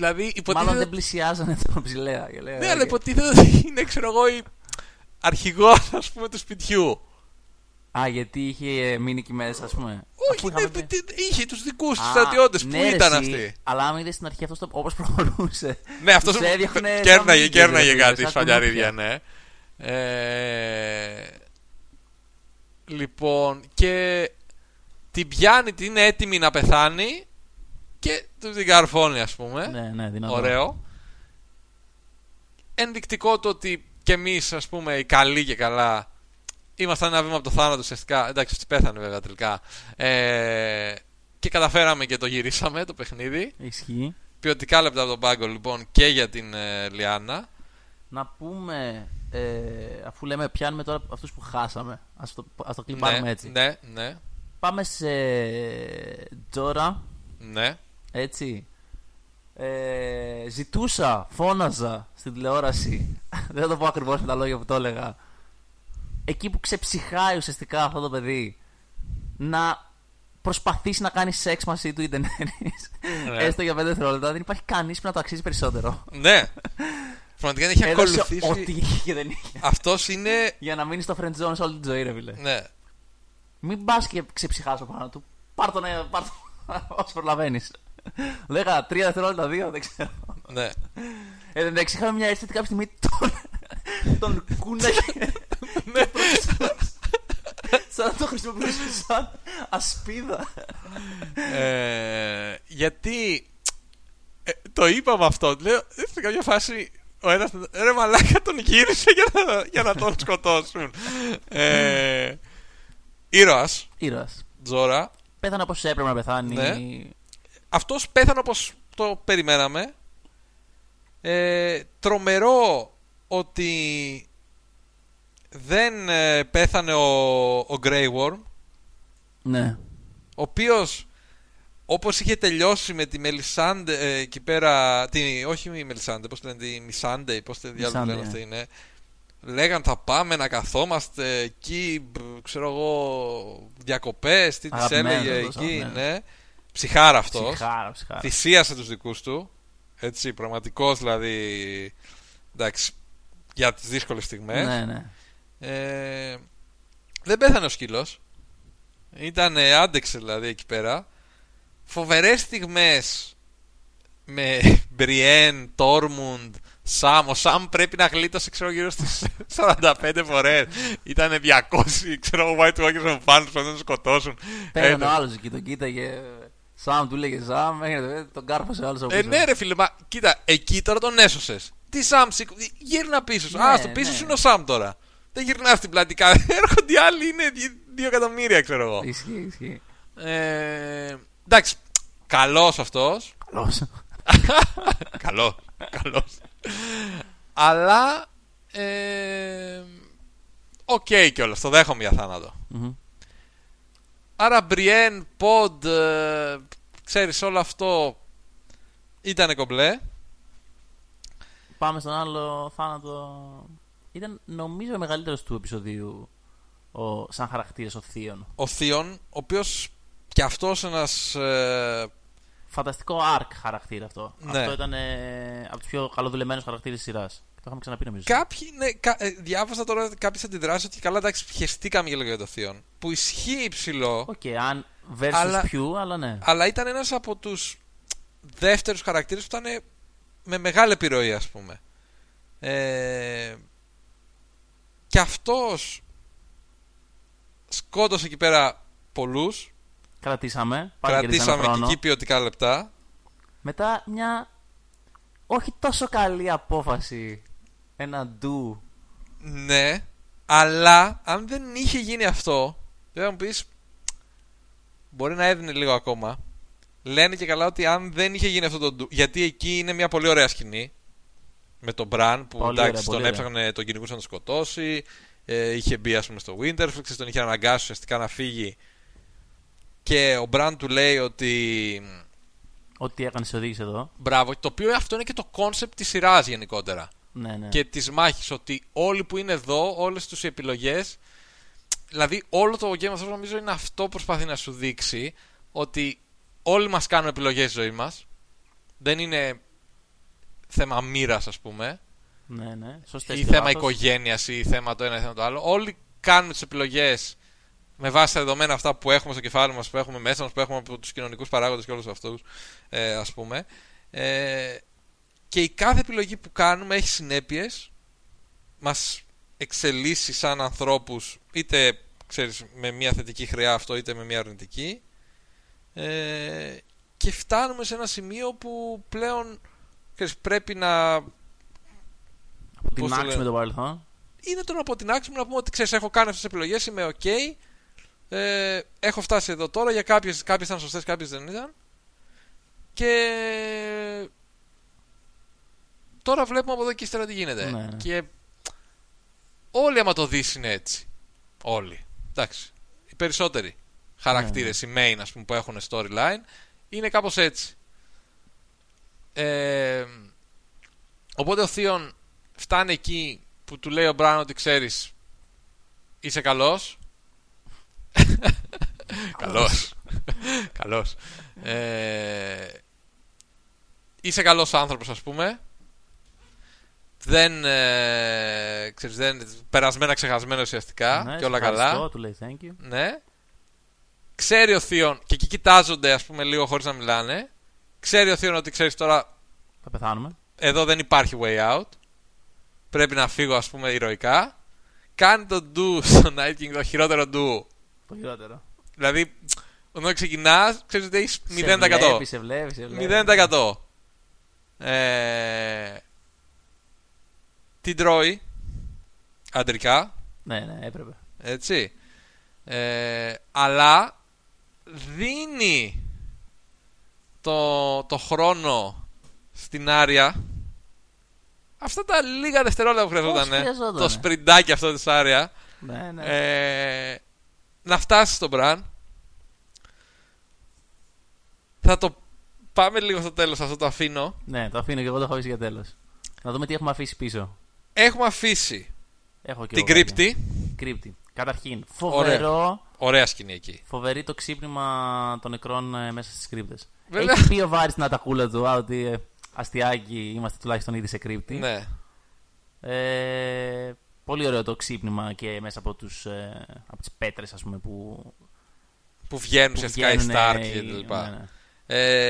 δηλαδή Μάλλον υποτίθεται δεν πλησιάζανε τον ψηλέα. και λέει, ναι, «Ε, αλλά υποτίθεται ότι είναι, ξέρω εγώ, η αρχηγός, ας πούμε, του σπιτιού. Α, γιατί είχε μείνει εκεί μέσα, ας πούμε. Όχι, Αφού ναι, είχαμε πει- τι- είχε τους δικούς τους Α, στρατιώτες. Πού ναι, ρε, ήταν εσύ, αυτοί; Αλλά άμα είδες στην αρχή αυτός όπως προχωρούσε. Ναι, αυτός τους έδιωχνε σαν κέρναγε, μύγκες, κέρναγε ρε φίλε, κάτι σαν σφαλιαρίδια, κουνούπια. ναι. Ε, λοιπόν, και την πιάνει, την είναι έτοιμη να πεθάνει και του την καρφώνει, ας πούμε. Ναι, ναι, δυνατό. Ωραίο. Ενδεικτικό το ότι και εμείς, ας πούμε, οι καλοί και καλά, ήμασταν ένα βήμα από το θάνατο ουσιαστικά. Εντάξει, αυτή πέθανε βέβαια τελικά. Ε, και καταφέραμε και το γυρίσαμε το παιχνίδι. Ισχύει. Ποιοτικά λεπτά από τον πάγκο λοιπόν και για την ε, Λιάννα. Να πούμε, ε, αφού λέμε πιάνουμε τώρα αυτούς που χάσαμε. Α το, ας το κλειπάρουμε ναι, έτσι. ναι, ναι, Πάμε σε Τζόρα, ναι. Έτσι. Ε, ζητούσα, φώναζα στην τηλεόραση. Δεν θα το πω ακριβώς με τα λόγια που το έλεγα. Εκεί που ξεψυχάει ουσιαστικά αυτό το παιδί να προσπαθήσει να κάνει σεξ μαζί του η Daenerys, Ναι. Έστω για 5 δευτερόλεπτα. Δεν υπάρχει κανείς που να το αξίζει περισσότερο. ναι. Πραγματικά δεν έχει Έδωσε ακολουθήσει. ό,τι είχε και δεν είχε. Αυτός είναι. Για να μείνει στο friend zone σε όλη τη ζωή, ρε φίλε. Ναι. Μην πας και ξεψυχάσω πάνω του. Πάρ τον, ε, πάρ τον όσο προλαβαίνεις. Λέγα τρία δευτερόλεπτα, δύο, δεν ξέρω. ναι. Ε, εντάξει, είχαμε μια αίσθηση κάποια στιγμή τον, τον κούναγε. Ναι. σαν να το χρησιμοποιήσει σαν ασπίδα. ε, γιατί ε, το είπαμε αυτό. Λέω, σε κάποια φάση ο ένα ρε μαλάκα τον γύρισε για να, για να τον σκοτώσουν. ε, ήρωας, Ήρωας. Τζόρα. Πέθανε όπως έπρεπε να πεθάνει. Ναι. Αυτός πέθανε όπως το περιμέναμε. Ε, τρομερό ότι δεν ε, πέθανε ο, ο Grey Worm Ναι. ο οποίος όπως είχε τελειώσει με τη Μελισάντε ε, εκεί πέρα τη, όχι η Μελισάντε πώς λένε τη Μισάντε πώς τη διάλογο Μισάντε, λένε ε. αυτή είναι λέγαν θα πάμε να καθόμαστε εκεί μπ, ξέρω εγώ διακοπές τι της Αγαπημένος έλεγε αυτός, εκεί ναι. Ναι. ψυχάρα αυτός Ψυχάρα, ψυχάρα. θυσίασε τους δικούς του έτσι πραγματικός δηλαδή εντάξει για τις δύσκολες στιγμές Ναι, ναι. ε, δεν πέθανε ο σκύλος. Ήταν άντεξε δηλαδή εκεί πέρα. Φοβερές στιγμές με Μπριέν, Τόρμουντ, Σαμ. Ο Σαμ πρέπει να γλίτωσε ξέρω γύρω στις 45 φορές. Ήταν 200 ξέρω εγώ White Walkers με φάνους που να τον σκοτώσουν. Πέραν Ε, ο άλλος εκεί, τον κοίταγε. Σαμ, του λέγε Σαμ, έγινε, τον κάρφωσε ο άλλος από Ε, πίσω. ναι, ρε φίλε, μα κοίτα, εκεί τώρα τον έσωσες. Τι Σαμ, σηκ- γύρνα πίσω σου. Ναι, Α, στο πίσω ναι. σου είναι ο Σαμ τώρα. Δεν γυρνάς στην πλατικά. Έρχονται οι άλλοι, είναι δι- δύο εκατομμύρια, ξέρω εγώ. Ισχύει, ισχύει. Ε, εντάξει, καλός αυτός. Καλός. καλός, καλός. Αλλά. Ε, Οκ κιόλας, το δέχομαι για θάνατο. Μμμ. Άρα Μπριέν, Ποντ, ε, ξέρεις όλο αυτό ήταν κομπλέ. Πάμε στον άλλο θάνατο. Ήταν νομίζω ο μεγαλύτερος του επεισοδίου ο, σαν χαρακτήρας ο Θείον. Ο Θείον, ο οποίος κι αυτός ένας ε, Φανταστικό arc χαρακτήρα αυτό. Ναι. Αυτό ήταν ε, από τους πιο καλοδουλεμένους χαρακτήρες της σειράς. Το είχαμε ξαναπεί νομίζω. Κάποιοι, ναι, κα, ε, διάβασα τώρα κάποιες αντιδράσεις ότι καλά, εντάξει, πιεστήκαμε για λίγο για το Θείον. Που ισχύει υψηλό, Οκ, αν versus Αλλά- ποιου, αλλά ναι. αλλά ήταν ένας από τους δεύτερους χαρακτήρες που ήταν με μεγάλη επιρροή, ας πούμε. Ε, και αυτός σκότωσε εκεί πέρα πολλούς. Κρατήσαμε. Πάλι κερδίσαμε Κρατήσαμε και χρόνο. εκεί ποιοτικά λεπτά. Μετά μια όχι τόσο καλή απόφαση. Ένα ντου. Ναι, αλλά αν δεν είχε γίνει αυτό, δεν θα μου πεις. Μπορεί να έδινε λίγο ακόμα. Λένε και καλά ότι αν δεν είχε γίνει αυτό το. ντου- Γιατί εκεί είναι μια πολύ ωραία σκηνή. Με τον Μπραν που Πολύ εντάξει, ωραία, τον πολύ έψαχνε, τον κυνηγούσε να τον σκοτώσει. Ε, είχε μπει, ας πούμε, στο Winterfell, τον είχε αναγκάσει ουσιαστικά να φύγει. Και ο Μπραν του λέει ότι. Ό,τι έκανε σε οδήγησε εδώ. Μπράβο, το οποίο αυτό είναι και το κόνσεπτ της σειράς γενικότερα. Ναι, ναι. και της μάχης. Ότι όλοι που είναι εδώ, όλες τι επιλογές. Δηλαδή, όλο το Game of Thrones νομίζω είναι αυτό που προσπαθεί να σου δείξει. Ότι όλοι μας κάνουμε επιλογές στη ζωή μας. Δεν είναι θέμα μοίρας, ας πούμε. ναι, ναι. Σωστές Ή και θέμα λάθος. οικογένειας ή θέμα το ένα ή θέμα το άλλο. Όλοι κάνουμε τις επιλογές με βάση τα δεδομένα αυτά που έχουμε στο κεφάλι μας, που έχουμε μέσα μας, που έχουμε από τους κοινωνικούς παράγοντες και όλους αυτούς, ε, ας πούμε. Ε, και η κάθε επιλογή που κάνουμε έχει συνέπειες, μας εξελίσσει σαν ανθρώπους, είτε ξέρεις, με μια θετική χρειά αυτό, είτε με μια αρνητική. Ε, και φτάνουμε σε ένα σημείο που πλέον ξέρεις, πρέπει να Από την πώς το άξιση με λένε; το παρελθόν. είναι το να αποτινάξουμε να πούμε ότι ξέρεις, έχω κάνει αυτές τις επιλογές, είμαι OK. Ε, έχω φτάσει εδώ τώρα. Για κάποιε κάποιες ήταν σωστές, κάποιες δεν ήταν. Και τώρα βλέπουμε από εδώ και ύστερα τι γίνεται. Ναι, ναι. Και όλοι άμα το δεις είναι έτσι. Όλοι. Εντάξει. Οι περισσότεροι χαρακτήρες, οι main ας πούμε που έχουν storyline, είναι κάπως έτσι. Ε, οπότε ο Θείον φτάνει εκεί που του λέει ο Μπράν ότι ξέρεις είσαι καλός. καλός. καλός. Ε, είσαι καλός άνθρωπος ας πούμε. Δεν, ε, ξέρεις, δεν περασμένα ξεχασμένο ουσιαστικά Ναι, και όλα σε ευχαριστώ, καλά. Του λέει thank you. Ναι. Ξέρει ο Θείον και εκεί κοιτάζονται ας πούμε λίγο χωρίς να μιλάνε Ξέρει ο Θείον ότι ξέρεις τώρα. Θα πεθάνουμε. Εδώ δεν υπάρχει way out. Πρέπει να φύγω, ας πούμε, ηρωικά. Κάνει το do στο Night King το χειρότερο do. Το χειρότερο. Δηλαδή, όταν ξεκινάς, ξέρεις ότι έχεις 0%. Σε βλέπει, σε βλέπει. Σε βλέπει. 0%. Ε, την τρώει αντρικά, Ναι, ναι, έπρεπε. έτσι. Ε, αλλά δίνει το, το χρόνο στην Άρια. Αυτά τα λίγα δευτερόλεπτα που χρειαζόταν. χρειαζότανε. Το σπριντάκι αυτό της Άρια. Ναι, ναι. Ε, να φτάσει στον Μπραν. Θα το πάμε λίγο στο τέλος αυτό το αφήνω. ναι, το αφήνω και εγώ το έχω αφήσει για τέλος. Να δούμε τι έχουμε αφήσει πίσω. Έχουμε αφήσει Έχω και την εγώ κάποια. κρύπτη. Κρύπτη. Καταρχήν, φοβερό, Ωραία σκηνή εκεί. φοβερή το ξύπνημα των νεκρών ε, μέσα στις κρύπτες. Βέβαια. Έχει πει ο Βάρης στην ατακούλα του α, ότι ε, αστιάκι είμαστε τουλάχιστον ήδη σε κρύπτη. Ναι. Ε, πολύ ωραίο το ξύπνημα και μέσα από, τους, ε, από τις πέτρες ας πούμε που, Που βγαίνουν που ουσιαστικά οι βγαίνουν, Stark ε, και οι- τα λοιπά. ναι, ναι.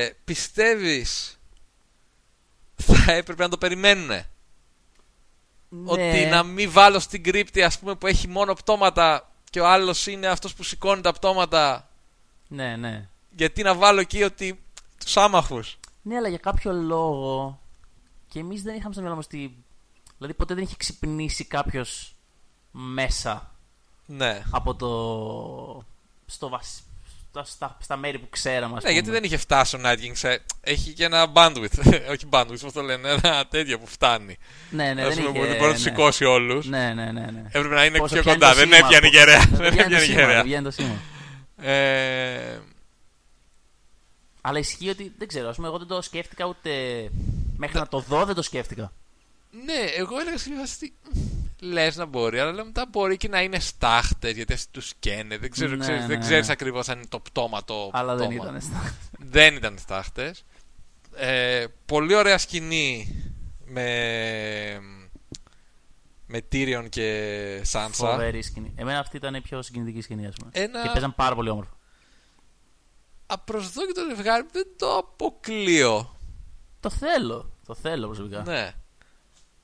Ε, πιστεύεις θα έπρεπε να το περιμένουν ότι Ναι. να μην βάλω στην κρύπτη ας πούμε που έχει μόνο πτώματα και ο άλλος είναι αυτός που σηκώνει τα πτώματα ναι, ναι. γιατί να βάλω εκεί ότι τους άμαχους Ναι, αλλά για κάποιο λόγο και εμείς δεν είχαμε στο μυαλό μας ότι... Δηλαδή ποτέ δεν είχε ξυπνήσει κάποιος μέσα ναι από το... Στο βασ... στα, στα, στα μέρη που ξέραμε, ας Ναι, γιατί πούμε. δεν είχε φτάσει ο Night King. σε- Έχει και ένα bandwidth. Όχι bandwidth, πώς το λένε. Ένα τέτοιο που φτάνει. Ναι, ναι, Ας δεν πούμε, είχε... που μπορεί να τους ναι. σηκώσει όλους. Ναι, ναι, ναι, ναι. Έπρεπε να είναι Πόσο πιο πιάνει κοντά. το Δεν σήμα, έπιανε που- γεραία. Δεν Δεν βγαίνει το έπιανε σήμα, δεν γεραία. βγαίνει το σήμα. Ε, Αλλά ισχύει ότι δεν ξέρω, ας πούμε, εγώ δεν το σκέφτηκα ούτε. Μέχρι να το δω δεν το σκέφτηκα. Ναι, εγώ έλεγα στην φάση ότι λες να μπορεί, αλλά λέω μετά μπορεί και να είναι στάχτες γιατί αυτοί τους καίνε. Δεν, ξέρω, Ναι, ξέρεις, ναι, δεν ναι. ξέρεις ακριβώς αν είναι το πτώμα το. Αλλά δεν πτώμα. ήταν. στα- Δεν ήταν στάχτες. Ε, πολύ ωραία σκηνή με. με Tyrion και Σάνσα. Φοβερή σκηνή. Εμένα αυτή ήταν η πιο συγκινητική σκηνή, ας πούμε. Ένα- Και παίζαν πάρα πολύ όμορφα. Απροσδόκητο ζευγάρι δεν το αποκλείω. Το θέλω. Το θέλω προσωπικά. Ναι.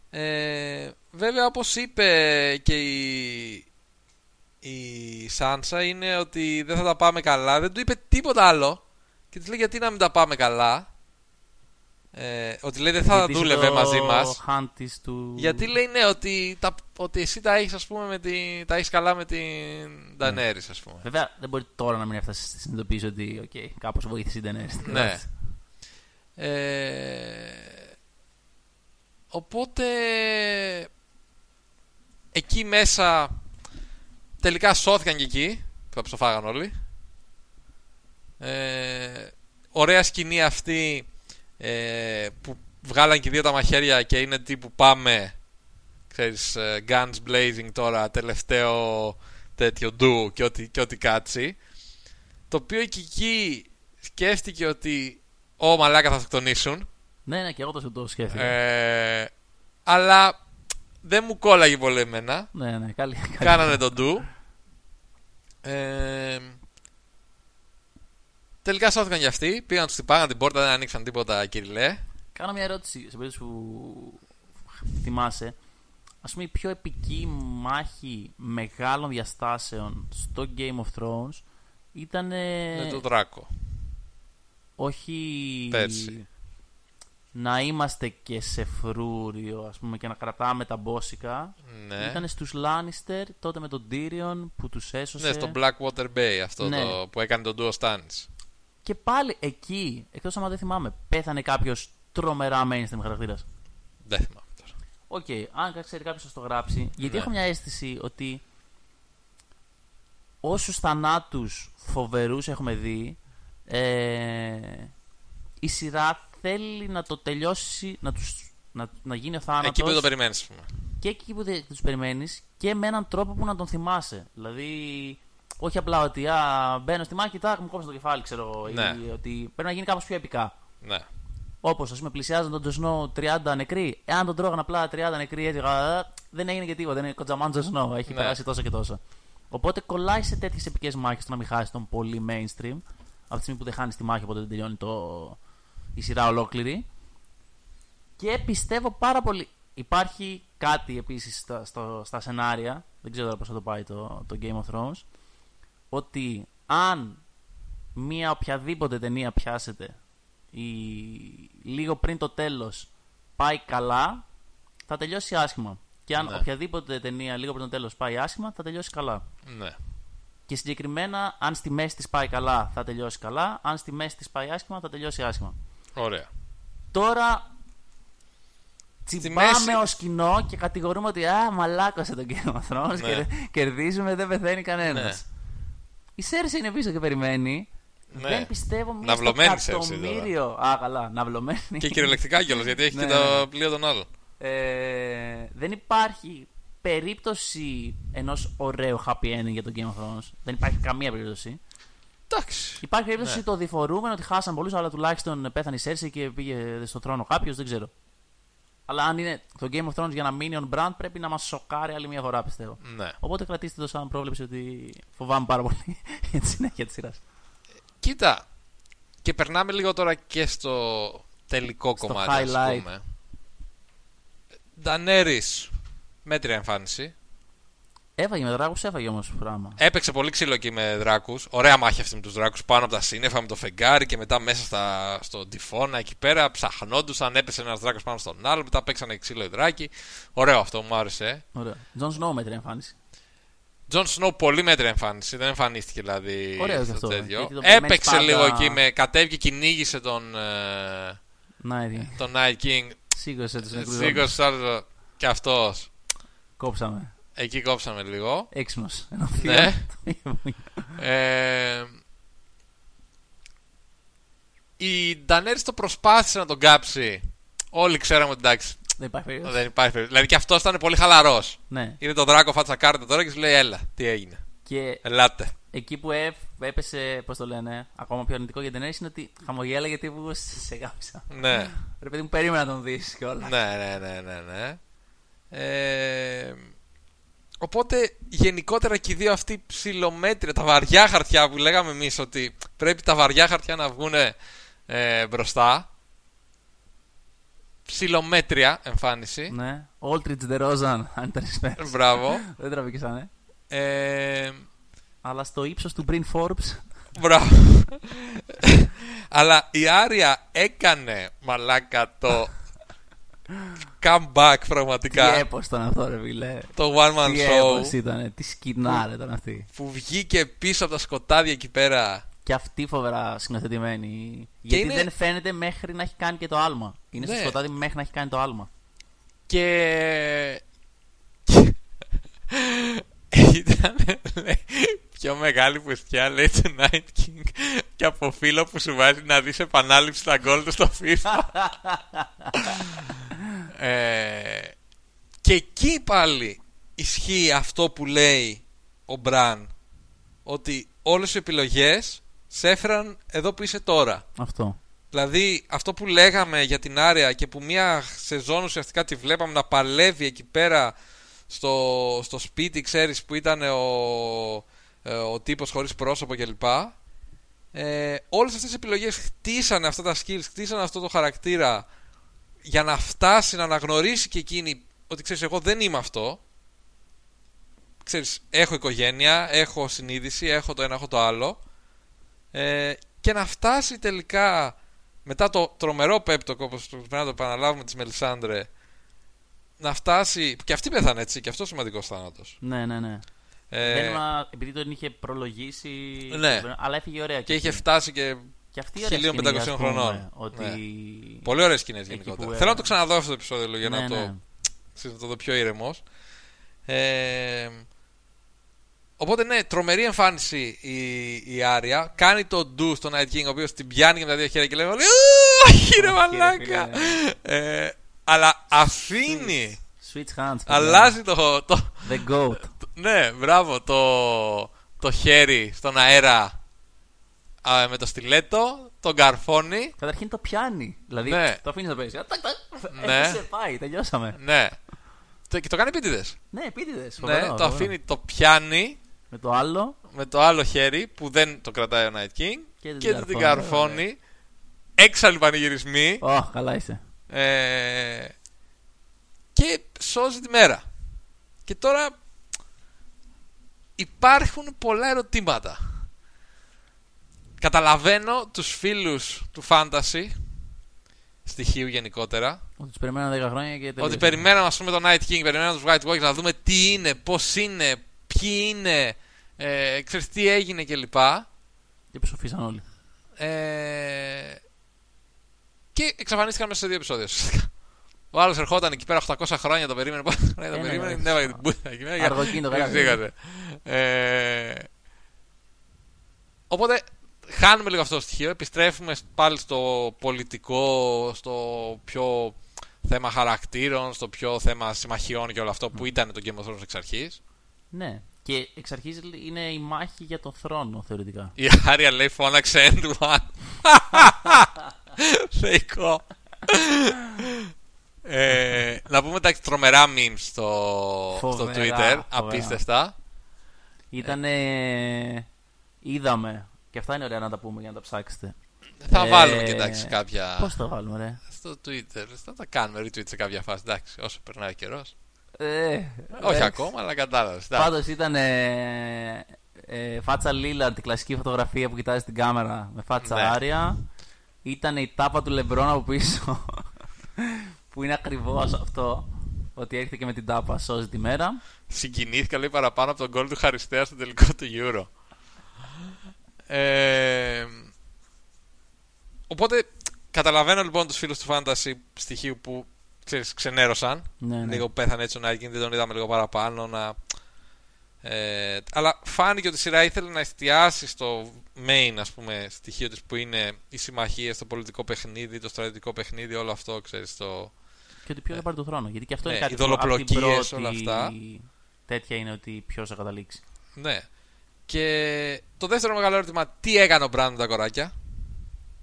Ε, βέβαια όπως είπε και η, η Σάνσα είναι ότι δεν θα τα πάμε καλά. Δεν του είπε τίποτα άλλο. Και της λέει γιατί να μην τα πάμε καλά; Ε, ότι λέει δεν θα Γιατί είσαι δούλευε το μαζί μας. hunt της του... Γιατί λέει ναι ότι, τα, ότι εσύ τα έχεις ας πούμε με τη, τα έχεις καλά με την Ναι. Daenerys ας πούμε. Βέβαια δεν μπορεί τώρα να μην έφτασε στη συνειδητοποίηση ότι okay, κάπως βοήθησε η Daenerys στην Ναι. κατάσταση. Ε, οπότε εκεί μέσα τελικά σώθηκαν και εκεί που τα ψοφάγαν όλοι. Ε, ωραία σκηνή αυτή ε, που βγάλαν και οι δύο τα μαχαίρια και είναι τύπου πάμε ξέρεις ε, guns blazing τώρα τελευταίο τέτοιο do και ό,τι, και ό,τι κάτσει το οποίο και εκεί σκέφτηκε ότι Ω μαλάκα θα αυτοκτονήσουν Ναι, ναι, και εγώ το, το σκέφτηκα. ε, Αλλά δεν μου κόλλαγε πολύ εμένα Ναι, ναι, καλή. καλή. Κάνανε τον ντου ε, Τελικά σώθηκαν κι αυτοί Πήγαν τους χτυπάγαν την πόρτα Δεν ανοίξαν τίποτα κυριλέ Κάνω μια ερώτηση σε περίπτωση που θυμάσαι. Ας πούμε η πιο επική μάχη μεγάλων διαστάσεων στο Game of Thrones ήταν Με τον Δράκο όχι Πέρσι. Να είμαστε και σε φρούριο ας πούμε και να κρατάμε τα μπόσικα. Ναι Ήταν στους Lannister τότε με τον Tyrion που τους έσωσε. Ναι στο Blackwater Bay Αυτό Ναι. το, που έκανε τον ντου ο Στάνης Και πάλι εκεί, εκτός άμα δεν θυμάμαι, πέθανε κάποιος τρομερά mainstream χαρακτήρας. Δεν θυμάμαι τώρα Οκ, αν ξέρει κάποιος να το γράψει. Γιατί Ναι. έχω μια αίσθηση ότι όσους θανάτους φοβερούς έχουμε δει, ε, η σειρά θέλει να το τελειώσει, να, τους, να, να γίνει ο θάνατος Εκεί που δεν το περιμένεις ας πούμε. και εκεί που δεν τους περιμένεις και με έναν τρόπο που να τον θυμάσαι. Δηλαδή, όχι απλά ότι α, μπαίνω στη μάχη, τάκ, μου κόψω το κεφάλι, ξέρω, Ναι. ή ότι πρέπει να γίνει κάπως πιο επικά. Ναι Όπως ας πούμε πλησιάζαν τον Τζοσνό 30 νεκροί. Εάν τον τρώγαν απλά 30 νεκροί, έτσι «Α, δεν έγινε και τίποτα. Δεν είναι κοντζαμάν Τζοσνό. Έχει Ναι. περάσει τόσο και τόσο. Οπότε κολλάει σε τέτοιες επικές μάχες το να μην χάσεις τον πολύ mainstream. Από τη στιγμή που δεν χάνεις τη μάχη, οπότε δεν τελειώνει το, η σειρά ολόκληρη. Και πιστεύω πάρα πολύ. Υπάρχει κάτι επίσης στα, στο- στα σενάρια. Δεν ξέρω τώρα πώς θα το πάει το, το Game of Thrones. Ότι αν μία οποιαδήποτε ταινία πιάσετε η, λίγο πριν το τέλος πάει καλά, θα τελειώσει άσχημα. Και αν Ναι. οποιαδήποτε ταινία λίγο πριν το τέλος πάει άσχημα, θα τελειώσει καλά. Ναι. Και συγκεκριμένα, αν στη μέση της πάει καλά, θα τελειώσει καλά. Αν στη μέση της πάει άσχημα, θα τελειώσει άσχημα. Ωραία. Τώρα τσιμπάμε μέση- ως κοινό και κατηγορούμε ότι α, μαλάκωσε τον Game of Thrones Ναι. και κερδίζουμε, δεν πεθαίνει κανένας. Η Σέρση είναι πίσω και περιμένει. Ναι. Δεν πιστεύω μία στο Ναυλωμένη η Cersei τώρα. εκατομμύριο. Α, καλά, ναυλωμένη. Και κυριολεκτικά κιόλας γιατί έχει Ναι, και ναι, το ναι. πλοίο των άλλων. Ε, δεν υπάρχει περίπτωση ενός ωραίου happy ending για τον Game of Thrones. Δεν υπάρχει καμία περίπτωση. Εντάξει. Υπάρχει περίπτωση Ναι. το διφορούμενο ότι χάσαν πολλούς, αλλά τουλάχιστον πέθανε η Σέρση και πήγε στο θρόνο κάποιος, δεν ξέρω. Αλλά αν είναι το Game of Thrones για να μείνει on brand, πρέπει να μας σοκάρει άλλη μια φορά, πιστεύω. Ναι. Οπότε κρατήστε το σαν πρόβλεψη ότι φοβάμαι πάρα πολύ για τη συνέχεια της σειράς. Κοίτα. Και περνάμε λίγο τώρα και στο τελικό Στο κομμάτι. ας highlight. πούμε. Ντενέρις. Μέτρια εμφάνιση. Έφαγε με δράκους, έφαγε όμως πράγμα. Έπαιξε πολύ ξύλο εκεί με δράκους. Ωραία μάχη αυτή με τους δράκους πάνω από τα σύννεφα με το φεγγάρι και μετά μέσα στα, στο τυφώνα εκεί πέρα. Ψαχνόντουσαν, έπεσε ένας δράκος πάνω στον άλλο. Μετά παίξανε ξύλο οι δράκοι. Ωραίο αυτό, μου άρεσε. Ωραία. Τζον Σνόου μέτρια εμφάνιση. Τζον Σνόου πολύ μέτρια εμφάνιση. Δεν εμφανίστηκε δηλαδή Ωραίο και στο αυτό, τέτοιο. γιατί το περιμένεις Έπαιξε πάντα- λίγο εκεί με κατέβηκε και κυνήγησε τον, ε, Ναι, τον Night King. σίγουρα τους νεκρού. Σήκωσε άλλο και αυτός. Κόψαμε. Εκεί κόψαμε λίγο. Έξυπνο. Ναι. Ε, η Ντανέρη το προσπάθησε να τον κάψει. Όλοι ξέραμε ότι εντάξει, Δεν υπάρχει περίπτωση. δεν υπάρχει περίπτωση. Δηλαδή και αυτός ήταν πολύ χαλαρός. Ναι. Είδε τον δράκο φάτσα κάρτα τώρα και σου λέει: Έλα, τι έγινε. Και Ελάτε. εκεί που έφ, έπεσε, πώς το λένε, ακόμα πιο αρνητικό για την Daenerys είναι ότι χαμογέλα γιατί που σε γάμισα. ναι. Ρε παιδί μου, περίμενα να τον δεις κιόλας. ναι, ναι, ναι, ναι, ναι. Ε, οπότε γενικότερα και οι δύο αυτοί ψηλομέτρια, τα βαριά χαρτιά που λέγαμε εμείς ότι πρέπει τα βαριά χαρτιά να βγουν ε, μπροστά. Ψηλομέτρια εμφάνιση. Ναι. Όλτριτ de Rozan, αν ήταν respect. Μπράβο. Δεν τραβήκησανε. Ε, Αλλά στο ύψος του Brin Forbes. μπράβο. Αλλά η Άρια έκανε μαλάκα το comeback Τι πραγματικά. έπος ήταν αυτό, ρε φίλε. Το one man Τι show έπος ήταν, τι σκηνάρα ήταν αυτή. που βγήκε πίσω από τα σκοτάδια εκεί πέρα. Και αυτή φοβερά σκηνοθετημένη. Γιατί είναι- δεν φαίνεται μέχρι να έχει κάνει και το άλμα. Είναι στο Ναι. σκοτάδι μέχρι να έχει κάνει το άλμα. Και. Ήταν λέει, πιο μεγάλη πουστιά λέει του Night King και από φίλο που σου βάζει να δεις επανάληψη τα γκολ του στο FIFA. ε, και εκεί πάλι ισχύει αυτό που λέει ο Μπραν ότι όλες οι επιλογές σε έφεραν εδώ που είσαι τώρα. Αυτό. Δηλαδή αυτό που λέγαμε για την Άρια και που μια σεζόν ουσιαστικά τη βλέπαμε να παλεύει εκεί πέρα στο, στο σπίτι, ξέρεις, που ήταν ο, ε, ο τύπος χωρίς πρόσωπο κλπ. Ε, όλες αυτές οι επιλογές χτίσανε αυτά τα skills, χτίσανε αυτό το χαρακτήρα για να φτάσει να αναγνωρίσει και εκείνη ότι ξέρεις εγώ δεν είμαι αυτό. Ξέρεις, έχω οικογένεια, έχω συνείδηση, έχω το ένα, έχω το άλλο. Ε, και να φτάσει τελικά μετά το τρομερό πέπτοκ όπως πρέπει να το επαναλάβουμε της Μελισάνδρε να φτάσει, και αυτή πέθανε έτσι και αυτός σημαντικός θάνατος Ναι, ναι, ναι. ε, Δεν μα- επειδή τον είχε προλογίσει. Ναι. Αλλά έφυγε ωραία. και είχε αυτή. φτάσει και Και αυτή η ωραία 1500 σκηνή, ας πούμε, χρονών. Ότι... Ναι. πολύ ωραίες σκηνές Εκεί γενικότερα που, ε, θέλω να το ξαναδώ αυτό το επεισόδιο λίγο, για ναι, να, το, ναι. ξέρεις, να το δω πιο ήρεμος ε, Οπότε ναι, τρομερή εμφάνιση η, η Άρια. Κάνει το ντου στον Night King, ο οποίος την πιάνει και με τα δύο χέρια και λέει: «Ου, Όχι, ρε Όχι, ρε μαλάκα. Ε, αλλά αφήνει. Switch hands. παιδιά. Αλλάζει το, το, The goat. Ναι, μπράβο. Το, το χέρι στον αέρα α, με το στιλέτο, τον καρφώνει. Καταρχήν το πιάνει. Δηλαδή Ναι. το αφήνεις να παίζει. Τακ, τακ. Ναι. Έπεσε, πάει, τελειώσαμε. Ναι. Το- Και το κάνει επίτηδες. Ναι, επίτηδες. Ναι, το αφήνει, το πιάνει Με το άλλο. με το άλλο χέρι που δεν το κρατάει ο Night King Και την και καρφώνει, την καρφώνει. έξαλλοι πανηγυρισμοί. Ω, καλά είσαι. Ε, και σώζει τη μέρα. Και τώρα υπάρχουν πολλά ερωτήματα. Καταλαβαίνω τους φίλους του fantasy στοιχείου γενικότερα Ότι τους περιμέναν 10 χρόνια και τελείωσε. ότι περιμέναμε ας πούμε τον Night King, περιμέναμε τους White Walkers να δούμε τι είναι, πώς είναι, ποιοι είναι, ε, ξέρεις τι έγινε κλπ. Και ψοφίσαν όλοι. Ε, και εξαφανίστηκαν μέσα σε δύο επεισόδια. ουσιαστικά. Ο άλλος ερχόταν εκεί πέρα 800 χρόνια, το περίμενε. Πόσα χρόνια το Ε, ναι, περίμενε, ναι. την έβαγε την πούτα εκεί πέρα. Αργοκίνητο, και κάτι. φύγατε. Ε, οπότε χάνουμε λίγο αυτό το στοιχείο. Επιστρέφουμε πάλι στο πολιτικό, στο πιο θέμα χαρακτήρων, στο πιο θέμα συμμαχιών και όλο αυτό που ήταν το Game of Thrones εξ αρχής. Ναι. Και εξ αρχής είναι η μάχη για τον θρόνο, θεωρητικά. Η Άρια λέει φώναξε End One. Θεϊκό. ε, να πούμε τα τρομερά memes στο, στο Φοβερά, Twitter. φοβερά. Απίστευτα. Ήταν. Είδαμε. Και αυτά είναι ωραία να τα πούμε για να τα ψάξετε. Θα Ε, βάλουμε και εντάξει κάποια. Πώς το βάλουμε, ρε; Στο Twitter. Θα τα κάνουμε retweet σε κάποια φάση. Εντάξει, όσο περνάει καιρός. Ε, Όχι ε, ακόμα, αλλά κατάλαβες. Πάντως ήταν ε, ε, φάτσα Λίλαρντ, τη κλασική φωτογραφία που κοιτάζεις την κάμερα με φάτσα Ναι. Άρια. Ήταν η τάπα του Λεμπρόν από πίσω. που είναι ακριβώς αυτό. Ότι έρχεται και με την τάπα, σώζει τη μέρα. Συγκινήθηκα λέει παραπάνω από τον γκολ του Χαριστέα στο τελικό του Euro. Ε, οπότε καταλαβαίνω λοιπόν τους φίλους του Fantasy στοιχείου που ξέρεις, ξενέρωσαν. Ναι, ναι. Λίγο που πέθανε έτσι ο Night King, δεν τον είδαμε λίγο παραπάνω. Να... Ε, αλλά φάνηκε ότι η σειρά ήθελε να εστιάσει στο main ας πούμε, στοιχείο της που είναι οι συμμαχίες, το πολιτικό παιχνίδι, το στρατιωτικό παιχνίδι, όλο αυτό ξέρεις το... Και ότι ποιος θα πάρει τον θρόνο. Γιατί και αυτό Ναι, είναι κάτι οι που από την δολοπλοκίες, πρώτη όλα αυτά. Τέτοια είναι ότι ποιος θα καταλήξει. Ναι. Και το δεύτερο μεγάλο ερώτημα, τι έκανε ο Μπράντον τα κοράκια;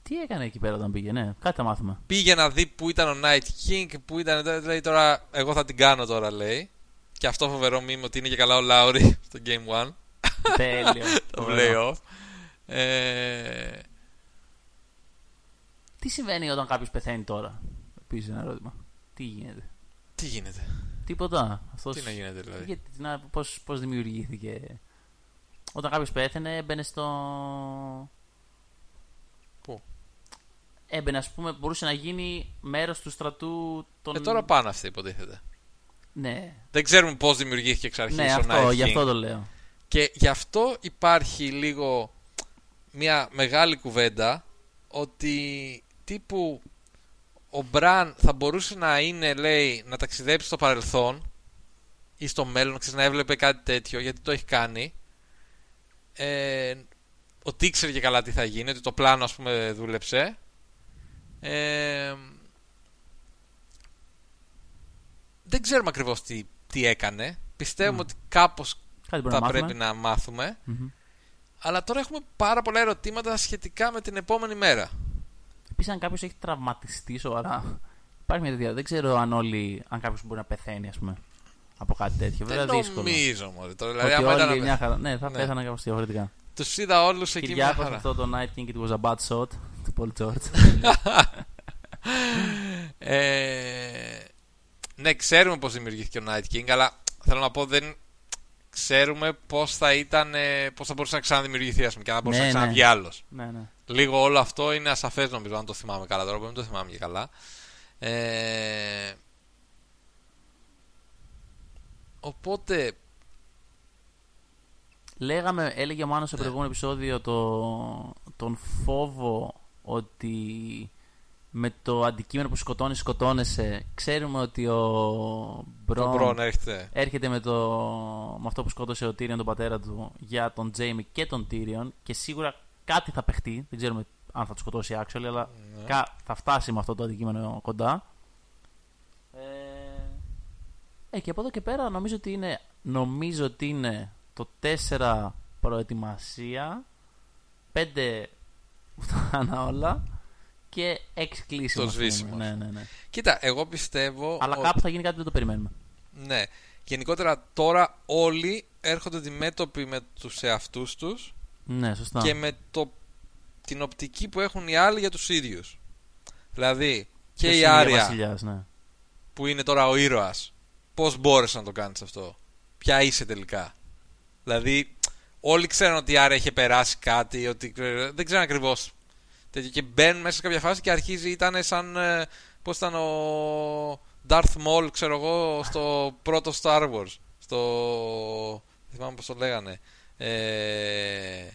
Τι έκανε εκεί πέρα όταν πήγε, ναι, κάτι θα μάθουμε. Πήγε να δει που ήταν ο Night King, που ήταν. Λέει τώρα, εγώ θα την κάνω τώρα, λέει. Και αυτό φοβερό μήνυμα ότι είναι και καλά ο Λάουρι στο Game 1. Τέλειο. το Φοβερό. playoff. Ε, Τι συμβαίνει όταν κάποιος πεθαίνει τώρα, Επίσης ένα ερώτημα. Τι γίνεται. τι γίνεται; Τίποτα. Αυτός... Τι να γίνεται δηλαδή; Γιατί, να, πώς, πώς δημιουργήθηκε. Όταν κάποιος πέθανε έμπαινε στο... Πού; Έμπαινε ας πούμε, μπορούσε να γίνει μέρος του στρατού των... Ε, τώρα πάνε αυτοί υποτίθεται. Ναι, Δεν ξέρουμε πώς δημιουργήθηκε εξ αρχής ναι ο αυτό, Night γι' King. αυτό το λέω. Και γι' αυτό υπάρχει λίγο μια μεγάλη κουβέντα ότι τύπου ο Μπραν θα μπορούσε να είναι, λέει, να ταξιδέψει στο παρελθόν ή στο μέλλον, ξέρεις, να έβλεπε κάτι τέτοιο, γιατί το έχει κάνει. Ε, ότι ήξερε και καλά τι θα γίνει, ότι το πλάνο, ας πούμε, δούλεψε. Ε, δεν ξέρουμε ακριβώς τι, τι έκανε. Πιστεύουμε Μμ. ότι κάπως Κάτι μπορεί θα να μάθουμε. πρέπει να μάθουμε. Μμμ. Αλλά τώρα έχουμε πάρα πολλά ερωτήματα σχετικά με την επόμενη μέρα. Επίσης αν κάποιος έχει τραυματιστεί σοβαρά, υπάρχει μια τέτοια. Δεν ξέρω αν όλοι, αν κάποιος μπορεί να πεθαίνει ας πούμε, από κάτι τέτοιο. Βέβαια δεν δύσκολο. νομίζω μωρέ. Τώρα, δηλαδή, Ότι άμα όλοι ήταν μια χαρά. Ναι, θα Ναι. πέθαναν κάπως διαφορετικά. Τους είδα όλους εκεί μια Κυριάκος χαρά. αυτό το Night King it was a bad shot του Paul George. Ε, ναι, ξέρουμε πώς δημιουργήθηκε ο Night King, αλλά θέλω να πω δεν ξέρουμε πώς θα ήταν, ε, πώς θα μπορούσε να ξαναδημιουργηθεί, ας πούμε, και αν θα μπορούσε Ναι, να ναι. ξαναβγεί άλλος. ναι, ναι. Λίγο όλο αυτό είναι ασαφές νομίζω, αν το θυμάμαι καλά τώρα, που δεν το θυμάμαι και καλά. Ε, οπότε, Λέγαμε, έλεγε ο Μάνος στο Ναι. προηγούμενο επεισόδιο το, τον φόβο ότι με το αντικείμενο που σκοτώνεις, σκοτώνεσαι. Ξέρουμε ότι ο το Μπρον Μπρον έρχεται. έρχεται με, το, με αυτό που σκότωσε ο Τύριον τον πατέρα του για τον Τζέιμι και τον Τύριον και σίγουρα κάτι θα παιχτεί. Δεν ξέρουμε αν θα του σκοτώσει actually, αλλά Ναι. κα- θα φτάσει με αυτό το αντικείμενο κοντά. Ε, ε, και από εδώ και πέρα νομίζω ότι είναι, νομίζω ότι είναι το 4 προετοιμασία, 5 φτάνα όλα και 6 κλείσιμο. Το ας πούμε. σβήσιμος. Ναι, ναι, ναι. Κοίτα, εγώ πιστεύω. Αλλά ότι- κάπου θα γίνει κάτι που δεν το περιμένουμε. Ναι. Γενικότερα τώρα όλοι έρχονται αντιμέτωποι με τους εαυτούς τους Ναι, σωστά. και με το, την οπτική που έχουν οι άλλοι για τους ίδιους. Δηλαδή, και Ποιος η είναι Άρια βασιλιάς, ναι. που είναι τώρα ο ήρωας, πώς μπόρεσε να το κάνεις αυτό; Ποια είσαι τελικά; Δηλαδή, όλοι ξέρουν ότι η Άρια είχε περάσει κάτι, ότι δεν ξέρουν ακριβώς. Και μπαίνουν μέσα σε κάποια φάση και αρχίζει, ήταν σαν. ε, Πώς ήταν ο Darth Maul, ξέρω εγώ, στο πρώτο Star Wars. Στο. Δεν θυμάμαι πώς το λέγανε. Ε,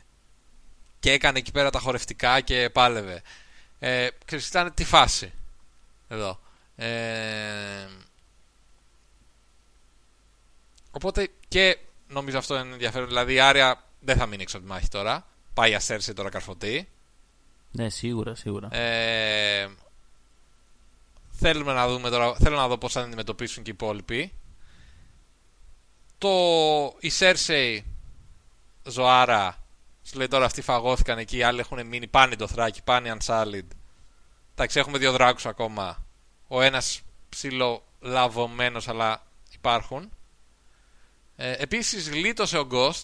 και έκανε εκεί πέρα τα χορευτικά και πάλευε. Ε, ξέρεις, ήταν τη φάση. Εδώ. Ε, οπότε και νομίζω αυτό είναι ενδιαφέρον. Δηλαδή η Άρια δεν θα μείνει έξω από τη μάχη τώρα. Πάει αστέρσε τώρα καρφωτή. Ναι, σίγουρα, σίγουρα. Ε, θέλουμε να δούμε τώρα, θέλω να δω πώς θα αντιμετωπίσουν και οι υπόλοιποι. Το, η Σέρσεϊ Ζωάρα σου λέει τώρα αυτοί φαγώθηκαν εκεί, οι άλλοι έχουν μείνει, πάνε το θράκι, πάνε Unsullied. Εντάξει, έχουμε δύο δράκους ακόμα. Ο ένας ψηλό λαβωμένος, αλλά υπάρχουν. Ε, επίσης γλίτωσε ο Ghost.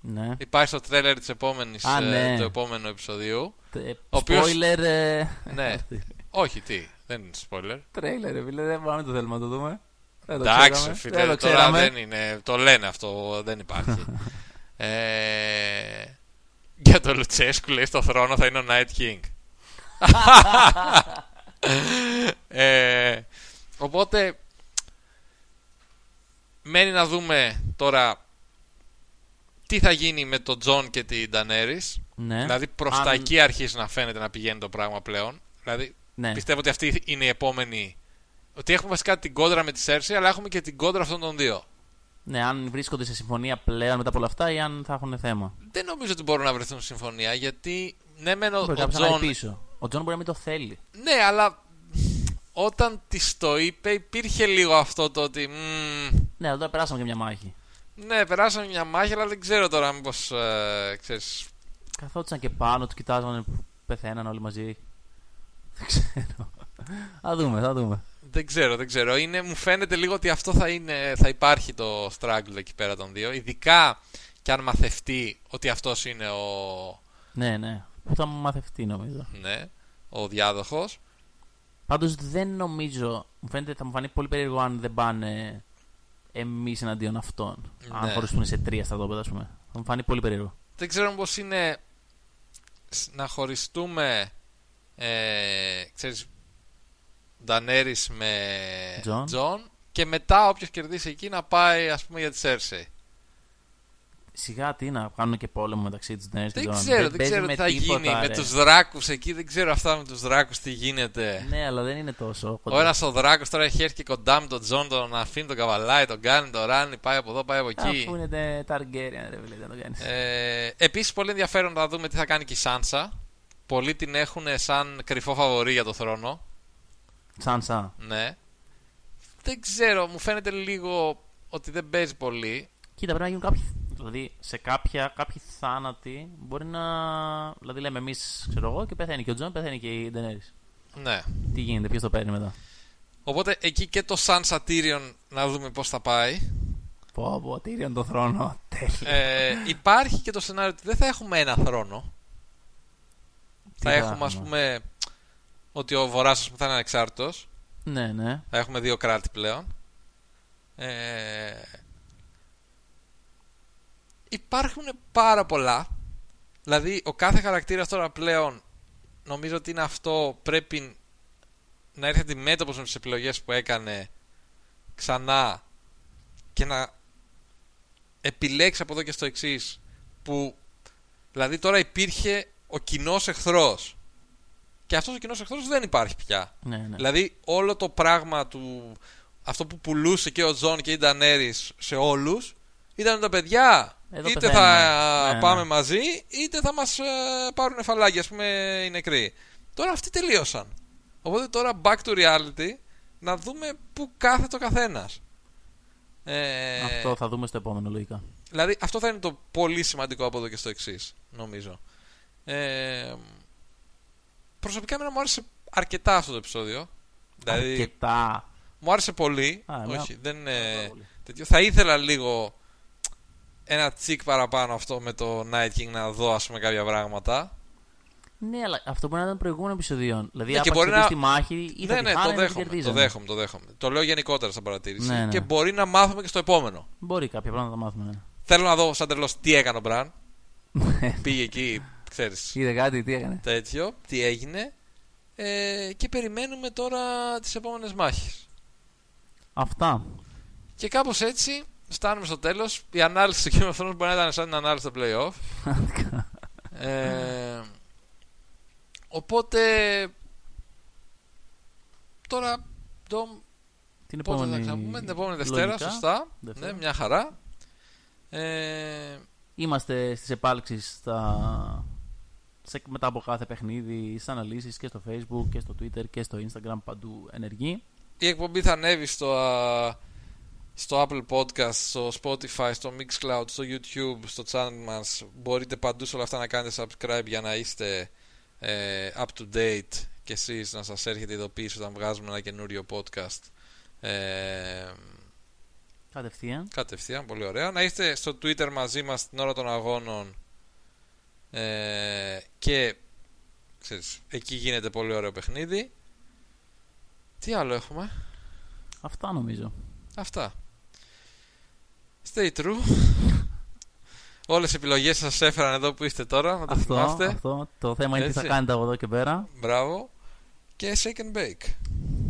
Ναι. Υπάρχει στο τρέλερ της επόμενης, Α, ε, ναι. του επόμενου επεισοδίου. Ε, οποίος- Spoiler. ε, Ναι. Όχι, τι, δεν είναι spoiler. Τρέιλερ, ρε φίλε, δεν πάμε το θέλουμε να το δούμε. Δεν το Εντάξει, ξέραμε. φίλε, δεν το τώρα ξέραμε. δεν είναι. Το λένε αυτό, δεν υπάρχει. ε, για το Λουτσέσκου λέει στο θρόνο θα είναι ο Night King. ε, οπότε μένει να δούμε τώρα τι θα γίνει με τον Τζον και την Ντενέρις. Ναι. Δηλαδή προς Αν- τα εκεί αρχίζει να φαίνεται να πηγαίνει το πράγμα πλέον. Δηλαδή ναι. Πιστεύω ότι αυτή είναι η επόμενη. Ότι έχουμε βασικά την κόντρα με τη Σέρσεϊ, αλλά έχουμε και την κόντρα αυτών των δύο. ναι, αν βρίσκονται σε συμφωνία πλέον μετά από όλα αυτά ή αν θα έχουν θέμα. Δεν νομίζω ότι μπορούν να βρεθούν σε συμφωνία, γιατί ναι, μεν ο, Μπορεί ο κάποιος να είναι Τζον. πίσω. Ο Τζον μπορεί να μην το θέλει. Ναι, αλλά όταν της το είπε, υπήρχε λίγο αυτό το ότι. μμ, Ναι, αλλά τώρα περάσαμε και μια μάχη. ναι, περάσαμε μια μάχη, αλλά δεν ξέρω τώρα μήπως. Ε, ξέρεις, Καθόντουσαν και πάνω, τους κοιτάζανε που πεθαίναν όλοι μαζί. Δεν ξέρω. Θα δούμε, θα δούμε. δεν ξέρω, δεν ξέρω. Είναι, μου φαίνεται λίγο ότι αυτό θα, είναι, θα υπάρχει το struggle εκεί πέρα των δύο. Ειδικά και αν μαθευτεί ότι αυτός είναι ο, Ναι, ναι. Που θα μου μαθευτεί νομίζω. ναι, ο διάδοχος. Πάντως δεν νομίζω. Μου φαίνεται θα μου φανεί πολύ περίεργο αν δεν πάνε εμείς εναντίον αυτών. Αν Ναι. χωριστούν σε τρία στρατόπεδα, ας πούμε. Θα μου φανεί πολύ περίεργο. δεν ξέρω πως είναι σ- να χωριστούμε ε, ξέρεις Ντενέρις με Τζον. Τζον και μετά όποιος κερδίσει εκεί να πάει ας πούμε για τη Σέρσεϊ. Σιγά τι να κάνουν και πόλεμο μεταξύ του Ντενέρις και Δεν Τζον. ξέρω, δεν, παίζει ξέρω τι με θα τίποτα, γίνει με ρε. τους δράκους εκεί, δεν ξέρω αυτά με τους δράκους τι γίνεται. Ναι, αλλά δεν είναι τόσο. Ο ένας ο δράκος τώρα έχει έρθει και κοντά με τον Τζον, τον αφήνει, τον καβαλάει, τον κάνει, τον ράνει, πάει από εδώ, πάει από εκεί. Αφού είναι τε- Targaryen, ρε φίλε, δεν το κάνεις. Ε, επίσης πολύ ενδιαφέρον να δούμε τι θα κάνει και η Σάνσα. Πολλοί την έχουν σαν κρυφό φαβορή για το θρόνο. Σάνσα. Ναι. Δεν ξέρω, μου φαίνεται λίγο ότι δεν παίζει πολύ. Κοίτα, πρέπει να γίνουν κάποιοι. Δηλαδή, σε κάποια, κάποιοι θάνατοι μπορεί να. Δηλαδή, λέμε εμείς, ξέρω εγώ, και πεθαίνει και ο Τζον, πεθαίνει και η Ντενέρις. Ναι. Τι γίνεται, ποιος το παίρνει μετά; Οπότε εκεί και το Sansa Tyrion να δούμε πώς θα πάει. Πω, πω, Tyrion το θρόνο. Τέλεια. Ε, υπάρχει και το σενάριο ότι δεν θα έχουμε ένα θρόνο. Τι θα έχουμε ας πούμε ότι ο Βορράς ας πούμε, θα είναι ανεξάρτητος. Ναι, ναι. Θα έχουμε δύο κράτη πλέον. Ε, υπάρχουν πάρα πολλά. Δηλαδή, ο κάθε χαρακτήρας τώρα πλέον νομίζω ότι είναι αυτό πρέπει να έρθει αντιμέτωπος με τις επιλογές που έκανε ξανά και να επιλέξει από εδώ και στο εξής που δηλαδή τώρα υπήρχε ο κοινός εχθρός και αυτός ο κοινός εχθρός δεν υπάρχει πια ναι, ναι. Δηλαδή όλο το πράγμα του αυτό που πουλούσε και ο Τζον και η Ντενέρις σε όλους ήταν τα παιδιά Εδώ είτε πεθαίνουμε. θα Ναι, πάμε ναι. μαζί είτε θα μας ε, πάρουν φαλάκια ας πούμε οι νεκροί. Τώρα αυτοί τελείωσαν. Οπότε τώρα back to reality να δούμε πού κάθεται ο καθένας. Ε, Αυτό θα δούμε στο επόμενο λογικά. Δηλαδή αυτό θα είναι το πολύ σημαντικό από εδώ και στο εξής, νομίζω. Ε, προσωπικά εμένα μου άρεσε αρκετά αυτό το επεισόδιο. Δηλαδή Αρκετά. μου άρεσε πολύ. Α, εμένα- Όχι, δεν είναι πάρα πολύ. τέτοιο. Θα ήθελα λίγο ένα τσικ παραπάνω αυτό με το Night King να δω ας πούμε κάποια πράγματα. Ναι, αλλά αυτό μπορεί να ήταν προηγούμενο επεισοδίο. Δηλαδή, Ναι, ναι, και μπορεί μπορεί να- στη μάχη ή θα ναι, τη ναι, το χάνανε ή θα την δέχομαι, το κερδίζανε. δέχομαι, το δέχομαι. Το λέω γενικότερα σαν παρατήρηση. Ναι, ναι. Και μπορεί να μάθουμε και στο επόμενο. Μπορεί κάποια πράγματα να μάθουμε. ναι. Θέλω να δω σαν τρελός τι έκανε ο Μπραν. Πήγε εκεί, ξέρεις, Είδε κάτι, τι έκανε. τέτοιο, τι έγινε. Ε, και περιμένουμε τώρα τις επόμενες μάχες. Αυτά. Και κάπως έτσι φτάνουμε στο τέλος. Η ανάλυση του Game of Thrones μπορεί να ήταν σαν την ανάλυση στο playoff. Ε, οπότε τώρα Ντόμ, την πότε θα επόμενη. ξαναπούμε; Την επόμενη Δευτέρα, λογικά, σωστά. Δευτέρα. Ναι, μια χαρά. Ε, Είμαστε στις επάλξεις στα... σε... μετά από κάθε παιχνίδι, στις αναλύσεις και στο facebook και στο twitter και στο instagram παντού ενεργοί. η εκπομπή θα ανέβει στο, α, στο Apple Podcast, στο Spotify, στο Mixcloud, στο YouTube, στο channel μας. Μπορείτε παντού σε όλα αυτά να κάνετε subscribe για να είστε ε, up to date και εσείς να σας έρχεται ειδοποίηση όταν βγάζουμε ένα καινούριο podcast. Ε, Κατευθείαν. Κατευθείαν, πολύ ωραία. Να είστε στο Twitter μαζί μας την ώρα των αγώνων ε, και ξέρεις, εκεί γίνεται πολύ ωραίο παιχνίδι. Τι άλλο έχουμε; Αυτά νομίζω. Αυτά. Stay true. Όλες οι επιλογές σας έφεραν εδώ που είστε τώρα, να το Αυτό, θυμάστε. αυτό. Το θέμα είναι τι θα Έτσι. κάνετε από εδώ και πέρα. Μπράβο. Και shake and bake.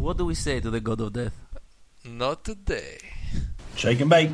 What do we say to the god of death? Not today. Shake and bake.